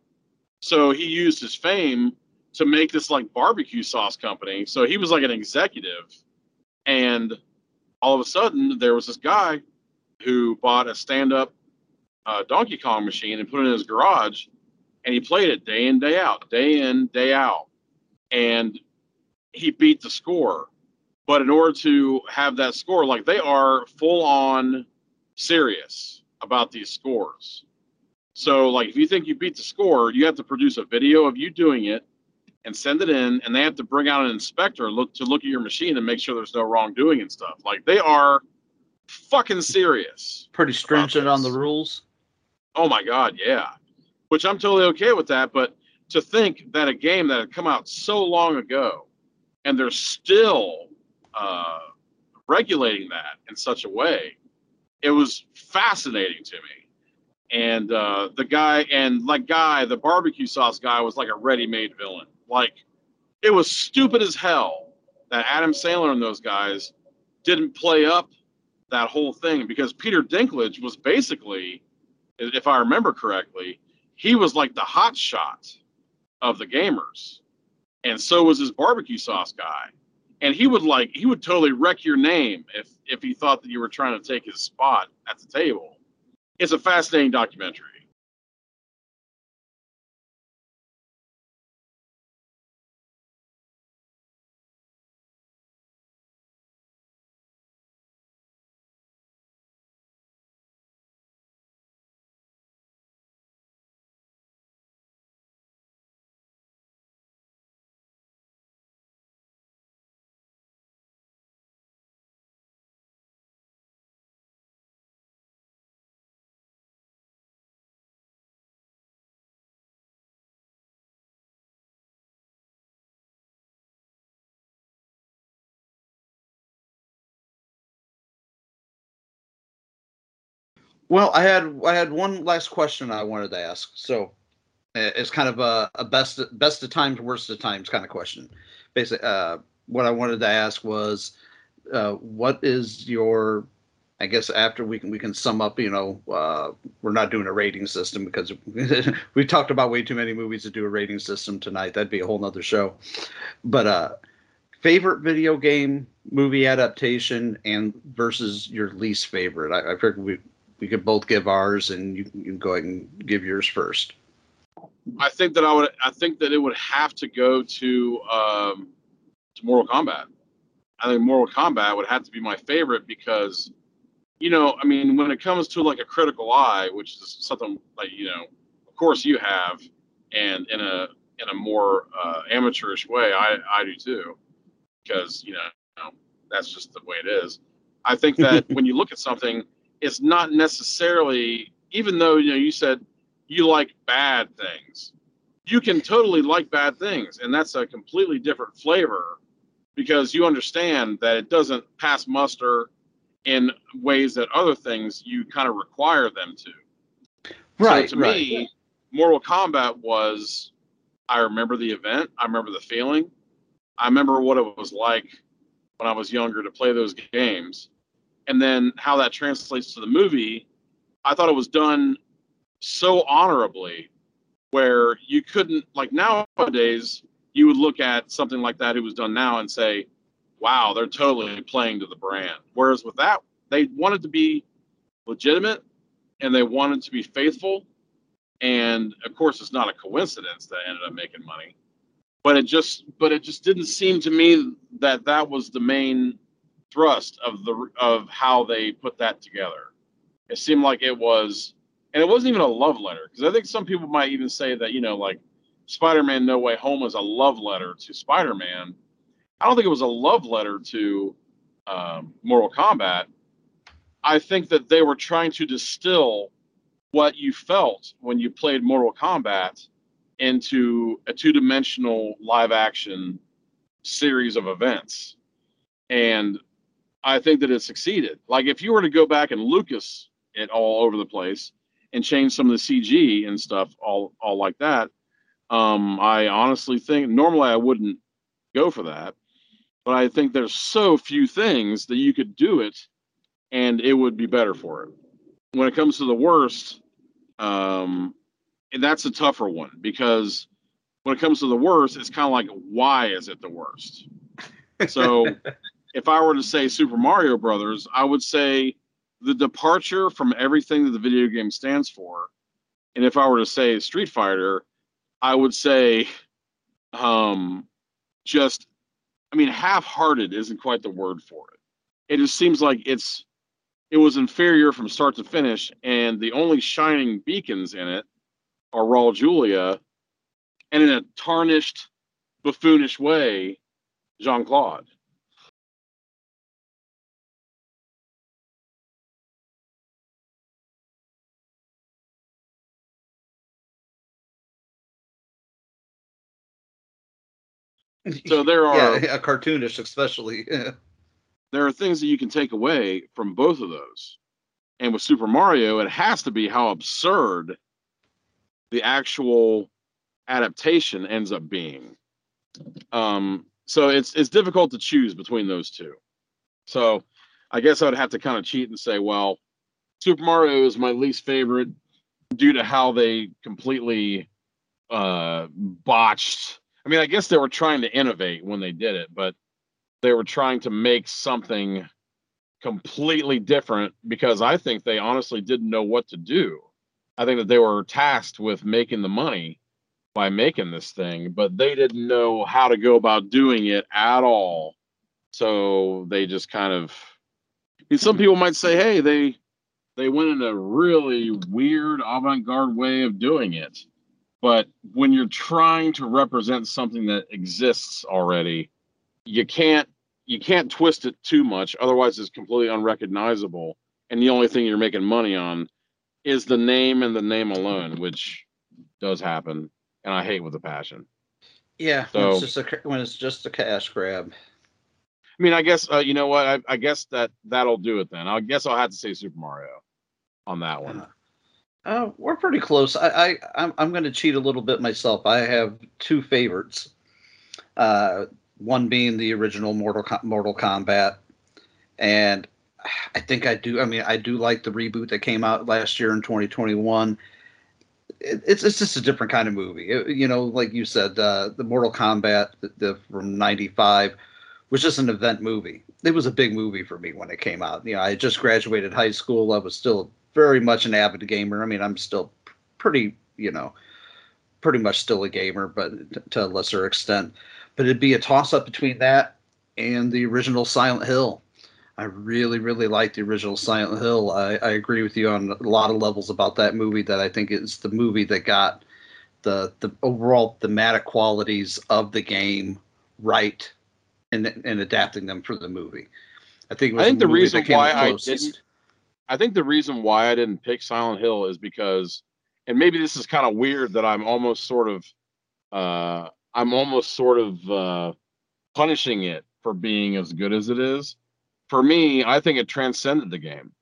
So he used his fame to make this like barbecue sauce company. So he was like an executive. And all of a sudden, there was this guy who bought a stand up uh, Donkey Kong machine and put it in his garage. And he played it day in, day out, day in, day out. And he beat the score. But in order to have that score, like they are full on serious about these scores. So, like, if you think you beat the score, you have to produce a video of you doing it and send it in, and they have to bring out an inspector look to look at your machine and make sure there's no wrongdoing and stuff. Like, they are fucking serious. Pretty stringent on the rules. Oh my god, yeah. Which I'm totally okay with that, but to think that a game that had come out so long ago and they're still uh, regulating that in such a way, it was fascinating to me. And uh, the guy and like guy, the barbecue sauce guy was like a ready-made villain. Like it was stupid as hell that Adam Sandler and those guys didn't play up that whole thing because Peter Dinklage was basically if I remember correctly, he was like the hot shot of the gamers. And so was his barbecue sauce guy. And he would like he would totally wreck your name if if he thought that you were trying to take his spot at the table. It's a fascinating documentary. Well, I had I had one last question I wanted to ask. So uh, it's kind of a, a best best of times, worst of times kind of question. Basically, uh, what I wanted to ask was, uh, what is your I guess after we can we can sum up, you know, uh, we're not doing a rating system because we talked about way too many movies to do a rating system tonight. That'd be a whole nother show. But uh, favorite video game movie adaptation and versus your least favorite. I, I figured we we could both give ours, and you, you can go ahead and give yours first. I think that I would I think that it would have to go to um to Mortal Kombat. I think Mortal Kombat would have to be my favorite because you know, I mean, when it comes to like a critical eye, which is something like you know, of course you have, and in a in a more uh, amateurish way, I I do too, because you know that's just the way it is. I think that when you look at something, it's not necessarily, even though you know you said you like bad things, you can totally like bad things, and that's a completely different flavor because you understand that it doesn't pass muster in ways that other things you kind of require them to. Right. So to right. me, Mortal Kombat was I remember the event, I remember the feeling, I remember what it was like when I was younger to play those games. And then how that translates to the movie, I thought it was done so honorably where you couldn't like nowadays you would look at something like that it was done now and say, wow, they're totally playing to the brand. Whereas with that, they wanted to be legitimate and they wanted to be faithful. And of course, it's not a coincidence that ended up making money. But it just, but it just didn't seem to me that that was the main thrust of the of how they put that together. It seemed like it was, and it wasn't even a love letter because I think some people might even say that you know like Spider-Man: No Way Home is a love letter to Spider-Man. I don't think it was a love letter to um, Mortal Kombat. I think that they were trying to distill what you felt when you played Mortal Kombat into a two-dimensional live-action series of events, and I think that it succeeded. Like if you were to go back and Lucas it all over the place and change some of the CG and stuff, all all like that, um, I honestly think normally I wouldn't go for that, but I think there's so few things that you could do it and it would be better for it. When it comes to the worst, um, that's a tougher one because when it comes to the worst, it's kind of like why is it the worst? So if I were to say Super Mario Brothers, I would say the departure from everything that the video game stands for. And if I were to say Street Fighter, I would say um just I mean half-hearted isn't quite the word for it. It just seems like it's it was inferior from start to finish and the only shining beacons in it are Raul Julia and in a tarnished buffoonish way Jean-Claude. So there are yeah, a cartoonish, especially. there are things that you can take away from both of those. And with Super Mario, it has to be how absurd the actual adaptation ends up being. Um, so it's it's difficult to choose between those two. So I guess I would have to kind of cheat and say, well, Super Mario is my least favorite due to how they completely uh, botched. I mean, I guess they were trying to innovate when they did it, but they were trying to make something completely different because I think they honestly didn't know what to do. I think that they were tasked with making the money by making this thing, but they didn't know how to go about doing it at all. So they just kind of I mean, some people might say, hey, they they went in a really weird avant-garde way of doing it. But when you're trying to represent something that exists already, you can't you can't twist it too much, otherwise it's completely unrecognizable. And the only thing you're making money on is the name and the name alone, which does happen, and I hate with a passion. Yeah, when it's just a when it's just a cash grab. I mean, I guess uh, you know what? I, I guess that that'll do it then. I guess I'll have to say Super Mario on that one. Uh, we're pretty close. I, I I'm I'm going to cheat a little bit myself. I have two favorites. Uh, one being the original Mortal Mortal Kombat, and I think I do. I mean, I do like the reboot that came out last year in 2021. It, it's it's just a different kind of movie. It- you know, like you said, uh, the Mortal Kombat the, the, from '95 was just an event movie. It was a big movie for me when it came out. You know, I just graduated high school. I was still very much an avid gamer. I mean, I'm still pretty, you know, pretty much still a gamer, but to a lesser extent. But it'd be a toss up between that and the original Silent Hill. I really, really like the original Silent Hill. I, I agree with you on a lot of levels about that movie. That I think is the movie that got the the overall thematic qualities of the game right, and and adapting them for the movie. I think it was I think the reason why I didn't, I think the reason why I didn't pick Silent Hill is because, and maybe this is kind of weird that I'm almost sort of uh, I'm almost sort of uh, punishing it for being as good as it is. For me, I think it transcended the game.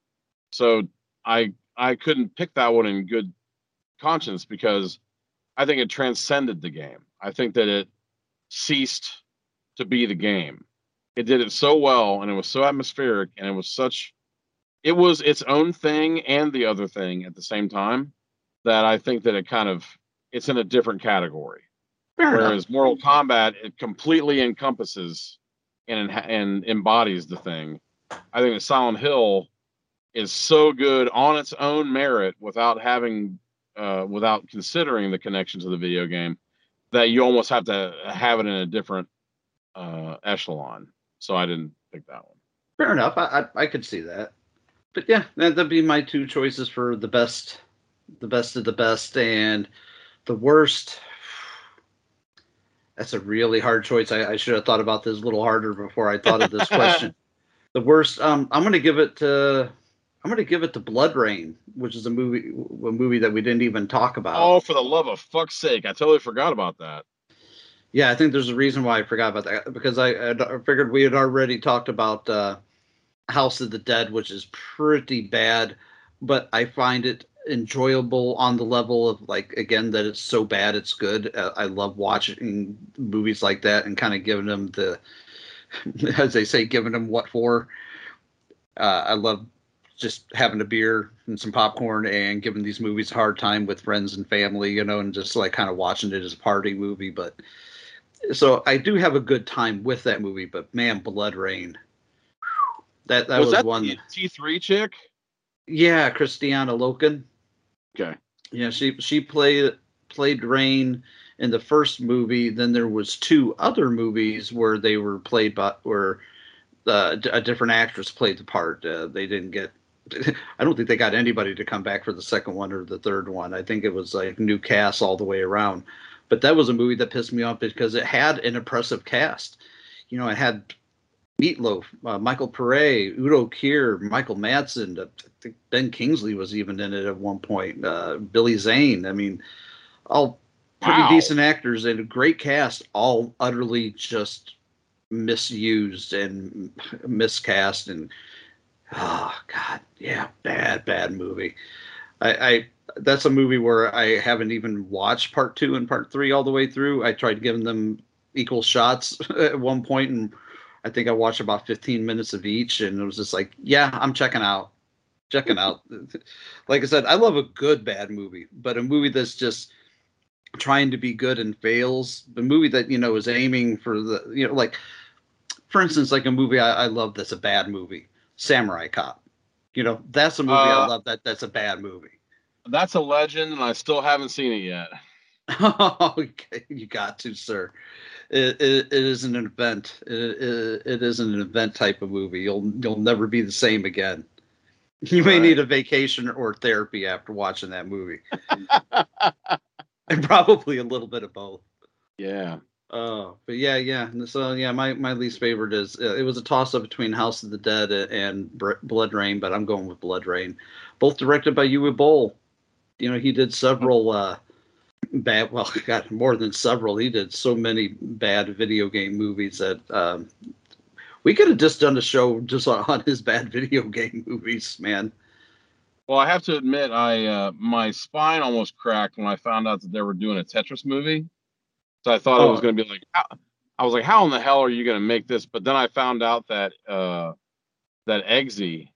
So I I couldn't pick that one in good conscience because I think it transcended the game. I think that it ceased to be the game. It did it so well and it was so atmospheric and it was such it was its own thing and the other thing at the same time that I think that it kind of it's in a different category. Fair enough. Whereas Mortal Kombat it completely encompasses and and embodies the thing. I think that Silent Hill is so good on its own merit without having uh, without considering the connection to the video game that you almost have to have it in a different uh, echelon. So I didn't pick that one. Fair enough. I, I I could see that. But yeah, that, that'd be my two choices for the best, the best of the best, and the worst. That's a really hard choice. I, I should have thought about this a little harder before I thought of this question. the worst. Um, I'm gonna give it to. I'm gonna give it to BloodRayne, which is a movie, a movie that we didn't even talk about. Oh, for the love of fuck's sake! I totally forgot about that. Yeah, I think there's a reason why I forgot about that because I, I figured we had already talked about uh, House of the Dead, which is pretty bad, but I find it enjoyable on the level of like again that it's so bad it's good. Uh, I love watching movies like that and kind of giving them the, as they say, giving them what for. Uh, I love just having a beer and some popcorn and giving these movies a hard time with friends and family, you know, and just like kind of watching it as a party movie. But so I do have a good time with that movie. But man, BloodRayne, that that was, was that one. T three chick? Yeah, Kristanna Loken. Okay. Yeah, she she played played Rayne in the first movie. Then there was two other movies where they were played by where uh, a different actress played the part. Uh, they didn't get. I don't think they got anybody to come back for the second one or the third one. I think it was like new cast all the way around. But that was a movie that pissed me off because it had an impressive cast. You know, it had Meatloaf, uh, Michael Paré, Udo Kier, Michael Madsen. I think Ben Kingsley was even in it at one point. Uh, Billy Zane. I mean, all pretty Wow. decent actors and a great cast, all utterly just misused and miscast and oh god, yeah, bad, bad movie. I, I that's a movie where I haven't even watched part two and part three all the way through. I tried giving them equal shots at one point and I think I watched about 15 minutes of each, and it was just like, yeah, I'm checking out, checking out. like I said, I love a good bad movie, but a movie that's just trying to be good and fails. The movie that you know is aiming for the, you know, like for instance, like a movie I, I love that's a bad movie, Samurai Cop. You know, that's a movie I Uh, love that that's a bad movie. That's a legend, and I still haven't seen it yet. okay, you got to, sir. It, it, it is an event. It, it, it is an event type of movie. You'll you'll never be the same again. You may Right. need a vacation or therapy after watching that movie, and probably a little bit of both. Yeah. Oh, but yeah, yeah. So yeah, my, my least favorite is uh, it was a toss up between House of the Dead and Br- BloodRayne, but I'm going with BloodRayne. Both directed by Uwe Boll. You know, he did several uh, bad. Well, got more than several. He did so many bad video game movies that um, we could have just done a show just on, on his bad video game movies, man. Well, I have to admit, I uh, my spine almost cracked when I found out that they were doing a Tetris movie. So I thought it was Oh. going to be like, how, I was like, how in the hell are you going to make this? But then I found out that uh, that Eggsy,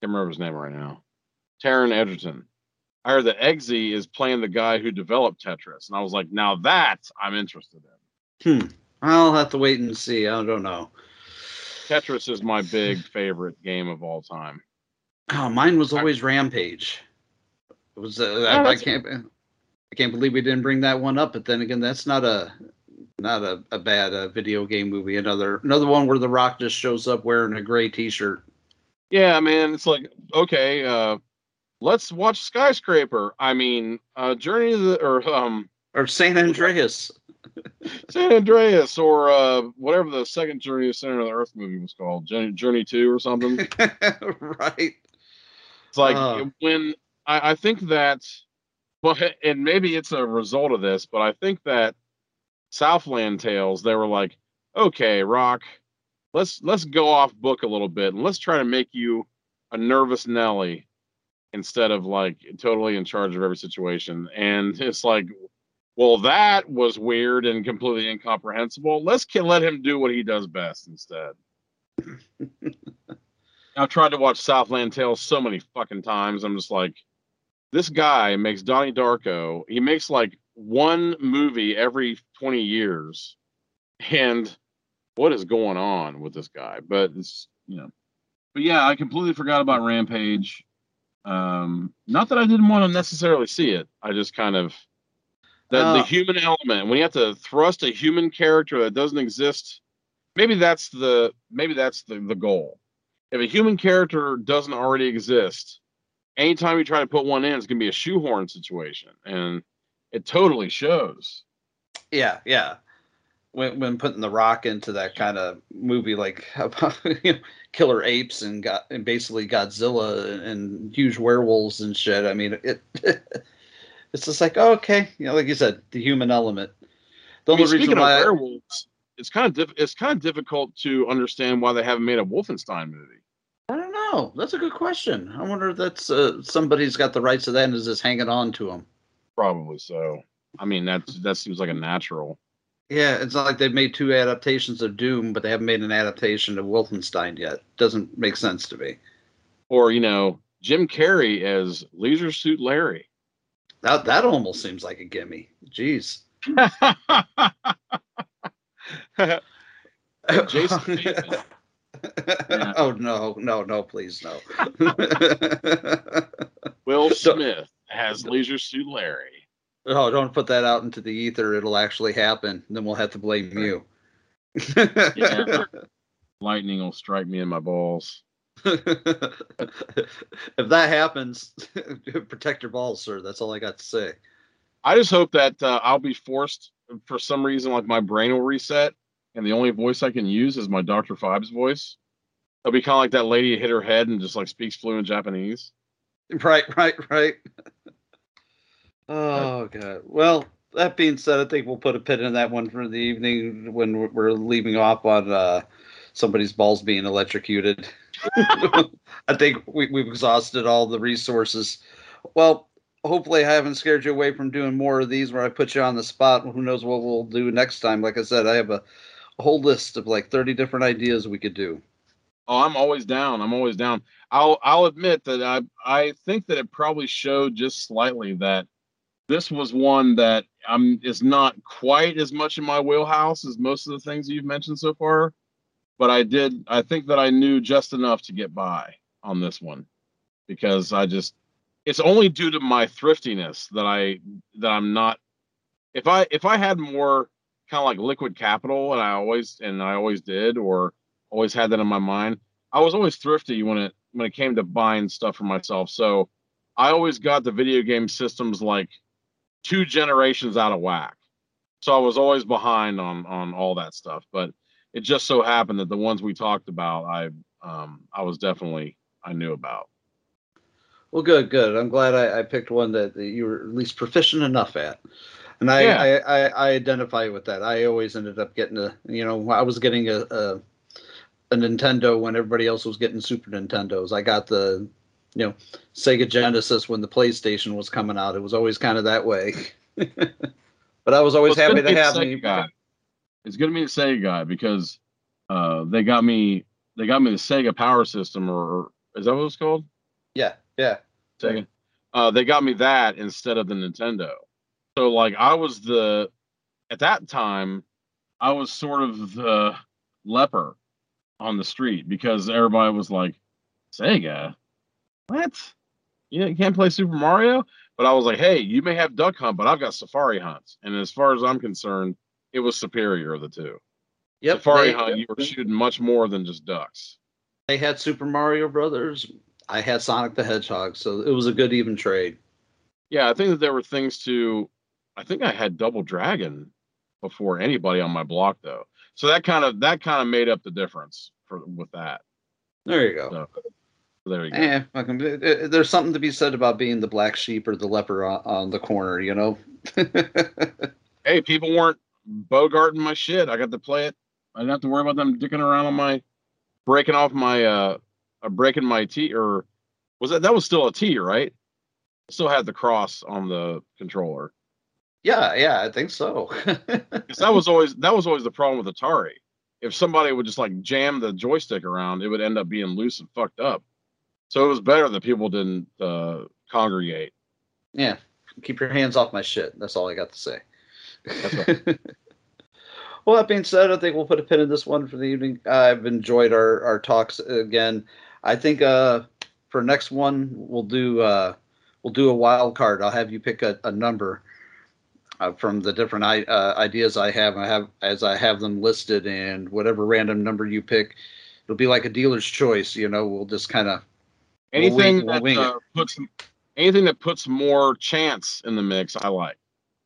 can't remember his name right now, Taron Egerton. I heard that Eggsy is playing the guy who developed Tetris, and I was like, now that I'm interested in. Hmm. I'll have to wait and see. I don't know. Tetris is my big favorite game of all time. Oh, mine was always Rampage. It was. Uh, Oh, I, I can't. I can't believe we didn't bring that one up. But then again, that's not a not a, a bad uh, video game movie. Another another one where The Rock just shows up wearing a gray T-shirt. Yeah, man, it's like okay, uh, let's watch Skyscraper. I mean, uh, Journey to the or um, Or San Andreas. San Andreas or uh, whatever the second Journey to Center of the Earth movie was called, Journey, Journey Two or something. right. It's like Uh. when I, I think that, well, and maybe it's a result of this, but I think that Southland Tales, they were like, okay, Rock, let's let's go off book a little bit and let's try to make you a nervous Nelly instead of like totally in charge of every situation. And it's like, well, that was weird and completely incomprehensible. Let's ki- let him do what he does best instead. I've tried to watch Southland Tales so many fucking times. I'm just like, this guy makes Donnie Darko. He makes like one movie every 20 years. And what is going on with this guy? But it's, you know, but yeah, I completely forgot about Rampage. Um, not that I didn't want to necessarily see it. I just kind of, the, Uh, the human element, when you have to thrust a human character that doesn't exist, maybe that's the, maybe that's the, the goal. If a human character doesn't already exist, anytime you try to put one in, it's going to be a shoehorn situation. And it totally shows. Yeah, yeah. When when putting the Rock into that kind of movie, like about you know, killer apes and got and basically Godzilla and, and huge werewolves and shit. I mean, it it's just like okay, you know, like you said, the human element. The I only mean, reason speaking of why, werewolves, it's kind of diff- it's kind of difficult to understand why they haven't made a Wolfenstein movie. I don't know. That's a good question. I wonder if that's uh, somebody's got the rights to that and is just hanging on to them. Probably so. I mean, that that seems like a natural. Yeah, it's not like they've made two adaptations of Doom, but they haven't made an adaptation of Wolfenstein yet. Doesn't make sense to me. Or you know, Jim Carrey as Leisure Suit Larry. That that almost seems like a gimme. Jeez. Jason Yeah. Oh no, no, no, please no. Will Smith has Leisure Suit Larry. Oh, don't put that out into the ether. It'll actually happen. Then we'll have to blame you. Yeah. Lightning will strike me in my balls. if that happens, protect your balls, sir. That's all I got to say. I just hope that uh, I'll be forced for some reason, like my brain will reset, and the only voice I can use is my Doctor Fives voice. It'll be kind of like that lady hit her head and just like speaks fluent Japanese. Right, right, right. Oh god. Well, that being said, I think we'll put a pin in that one for the evening when we're- leaving off on uh, somebody's balls being electrocuted. I think we, we've exhausted all the resources. Well, hopefully, I haven't scared you away from doing more of these where I put you on the spot. Who knows what we'll do next time? Like I said, I have a, a whole list of like 30 different ideas we could do. Oh, I'm always down. I'm always down. I'll I'll admit that I I think that it probably showed just slightly that this was one that um is not quite as much in my wheelhouse as most of the things you've mentioned so far. But I did I think that I knew just enough to get by on this one because I just it's only due to my thriftiness that I that I'm not if I if I had more kind of like liquid capital and I always and I always did or always had that in my mind. I was always thrifty when it when it came to buying stuff for myself. So I always got the video game systems like two generations out of whack. So I was always behind on on all that stuff. But it just so happened that the ones we talked about, I um I was definitely I knew about. Well, good, good. I'm glad I, I picked one that, that you were at least proficient enough at. And I, Yeah. I, I, I identify with that. I always ended up getting a, you know, I was getting a, a, a Nintendo when everybody else was getting Super Nintendos. I got the, you know, Sega Genesis when the PlayStation was coming out. It was always kind of that way. but I was always Well, happy to have me. guy. It's good to be the Sega guy because uh they got me they got me the Sega Power System or, or is that what it's called? Yeah, yeah. Sega. Uh, they got me that instead of the Nintendo. So like I was the at that time I was sort of the leper on the street because everybody was like Sega, what? You, know, you can't play Super Mario? But I was like, hey, you may have Duck Hunt, but I've got Safari Hunt, and as far as I'm concerned, it was superior of the two. Yep. Safari they, Hunt, you were shooting much more than just ducks. they had Super Mario Brothers. I had Sonic the Hedgehog, so it was a good even trade. Yeah, I think that there were things to. I think I had Double Dragon before anybody on my block though, so that kind of that kind of made up the difference for with that. There you go. So, there you go. Eh, fucking, uh, uh, there's something to be said about being the black sheep or the leper on, on the corner, you know. Hey, people weren't bogarting my shit. I got to play it. I didn't have to worry about them dicking around on my breaking off my uh, uh breaking my T or was that that was still a T, right? Still had the cross on the controller. Yeah, yeah, I think so. Because that was always that was always the problem with Atari. If somebody would just like jam the joystick around, it would end up being loose and fucked up. So it was better that people didn't uh, congregate. yeah, keep your hands off my shit. That's all I got to say. well, that being said, I think we'll put a pin in this one for the evening. I've enjoyed our our talks again. I think uh, for next one we'll do uh, we'll do a wild card. I'll have you pick a, a number uh, from the different I, uh, ideas I have. I have as I have them listed, and whatever random number you pick, it'll be like a dealer's choice. You know, we'll just kind of Anything we'll that uh, puts anything that puts more chance in the mix, I like.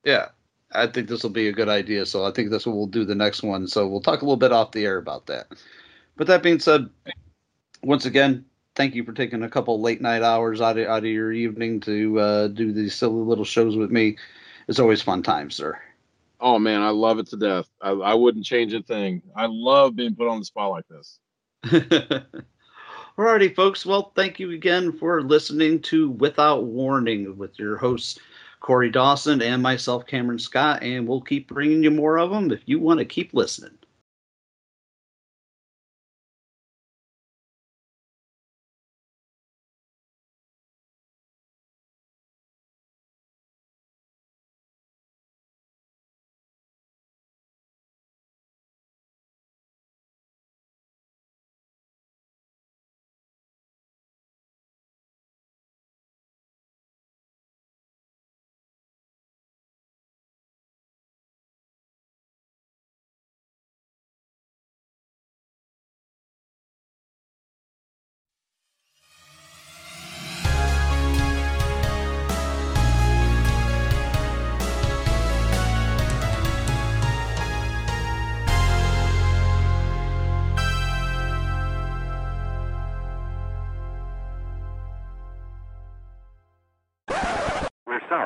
Yeah, I think this will be a good idea. So I think that's what we'll do the next one. So we'll talk a little bit off the air about that. But that being said, once again, thank you for taking a couple late night hours out of, out of your evening to uh, do these silly little shows with me. It's always fun time, sir. Oh man, I love it to death. I, I wouldn't change a thing. I love being put on the spot like this. Alrighty, folks. Well, thank you again for listening to Without Warning with your hosts, Korey Dawson and myself, Cameron Scott. And we'll keep bringing you more of them if you want to keep listening.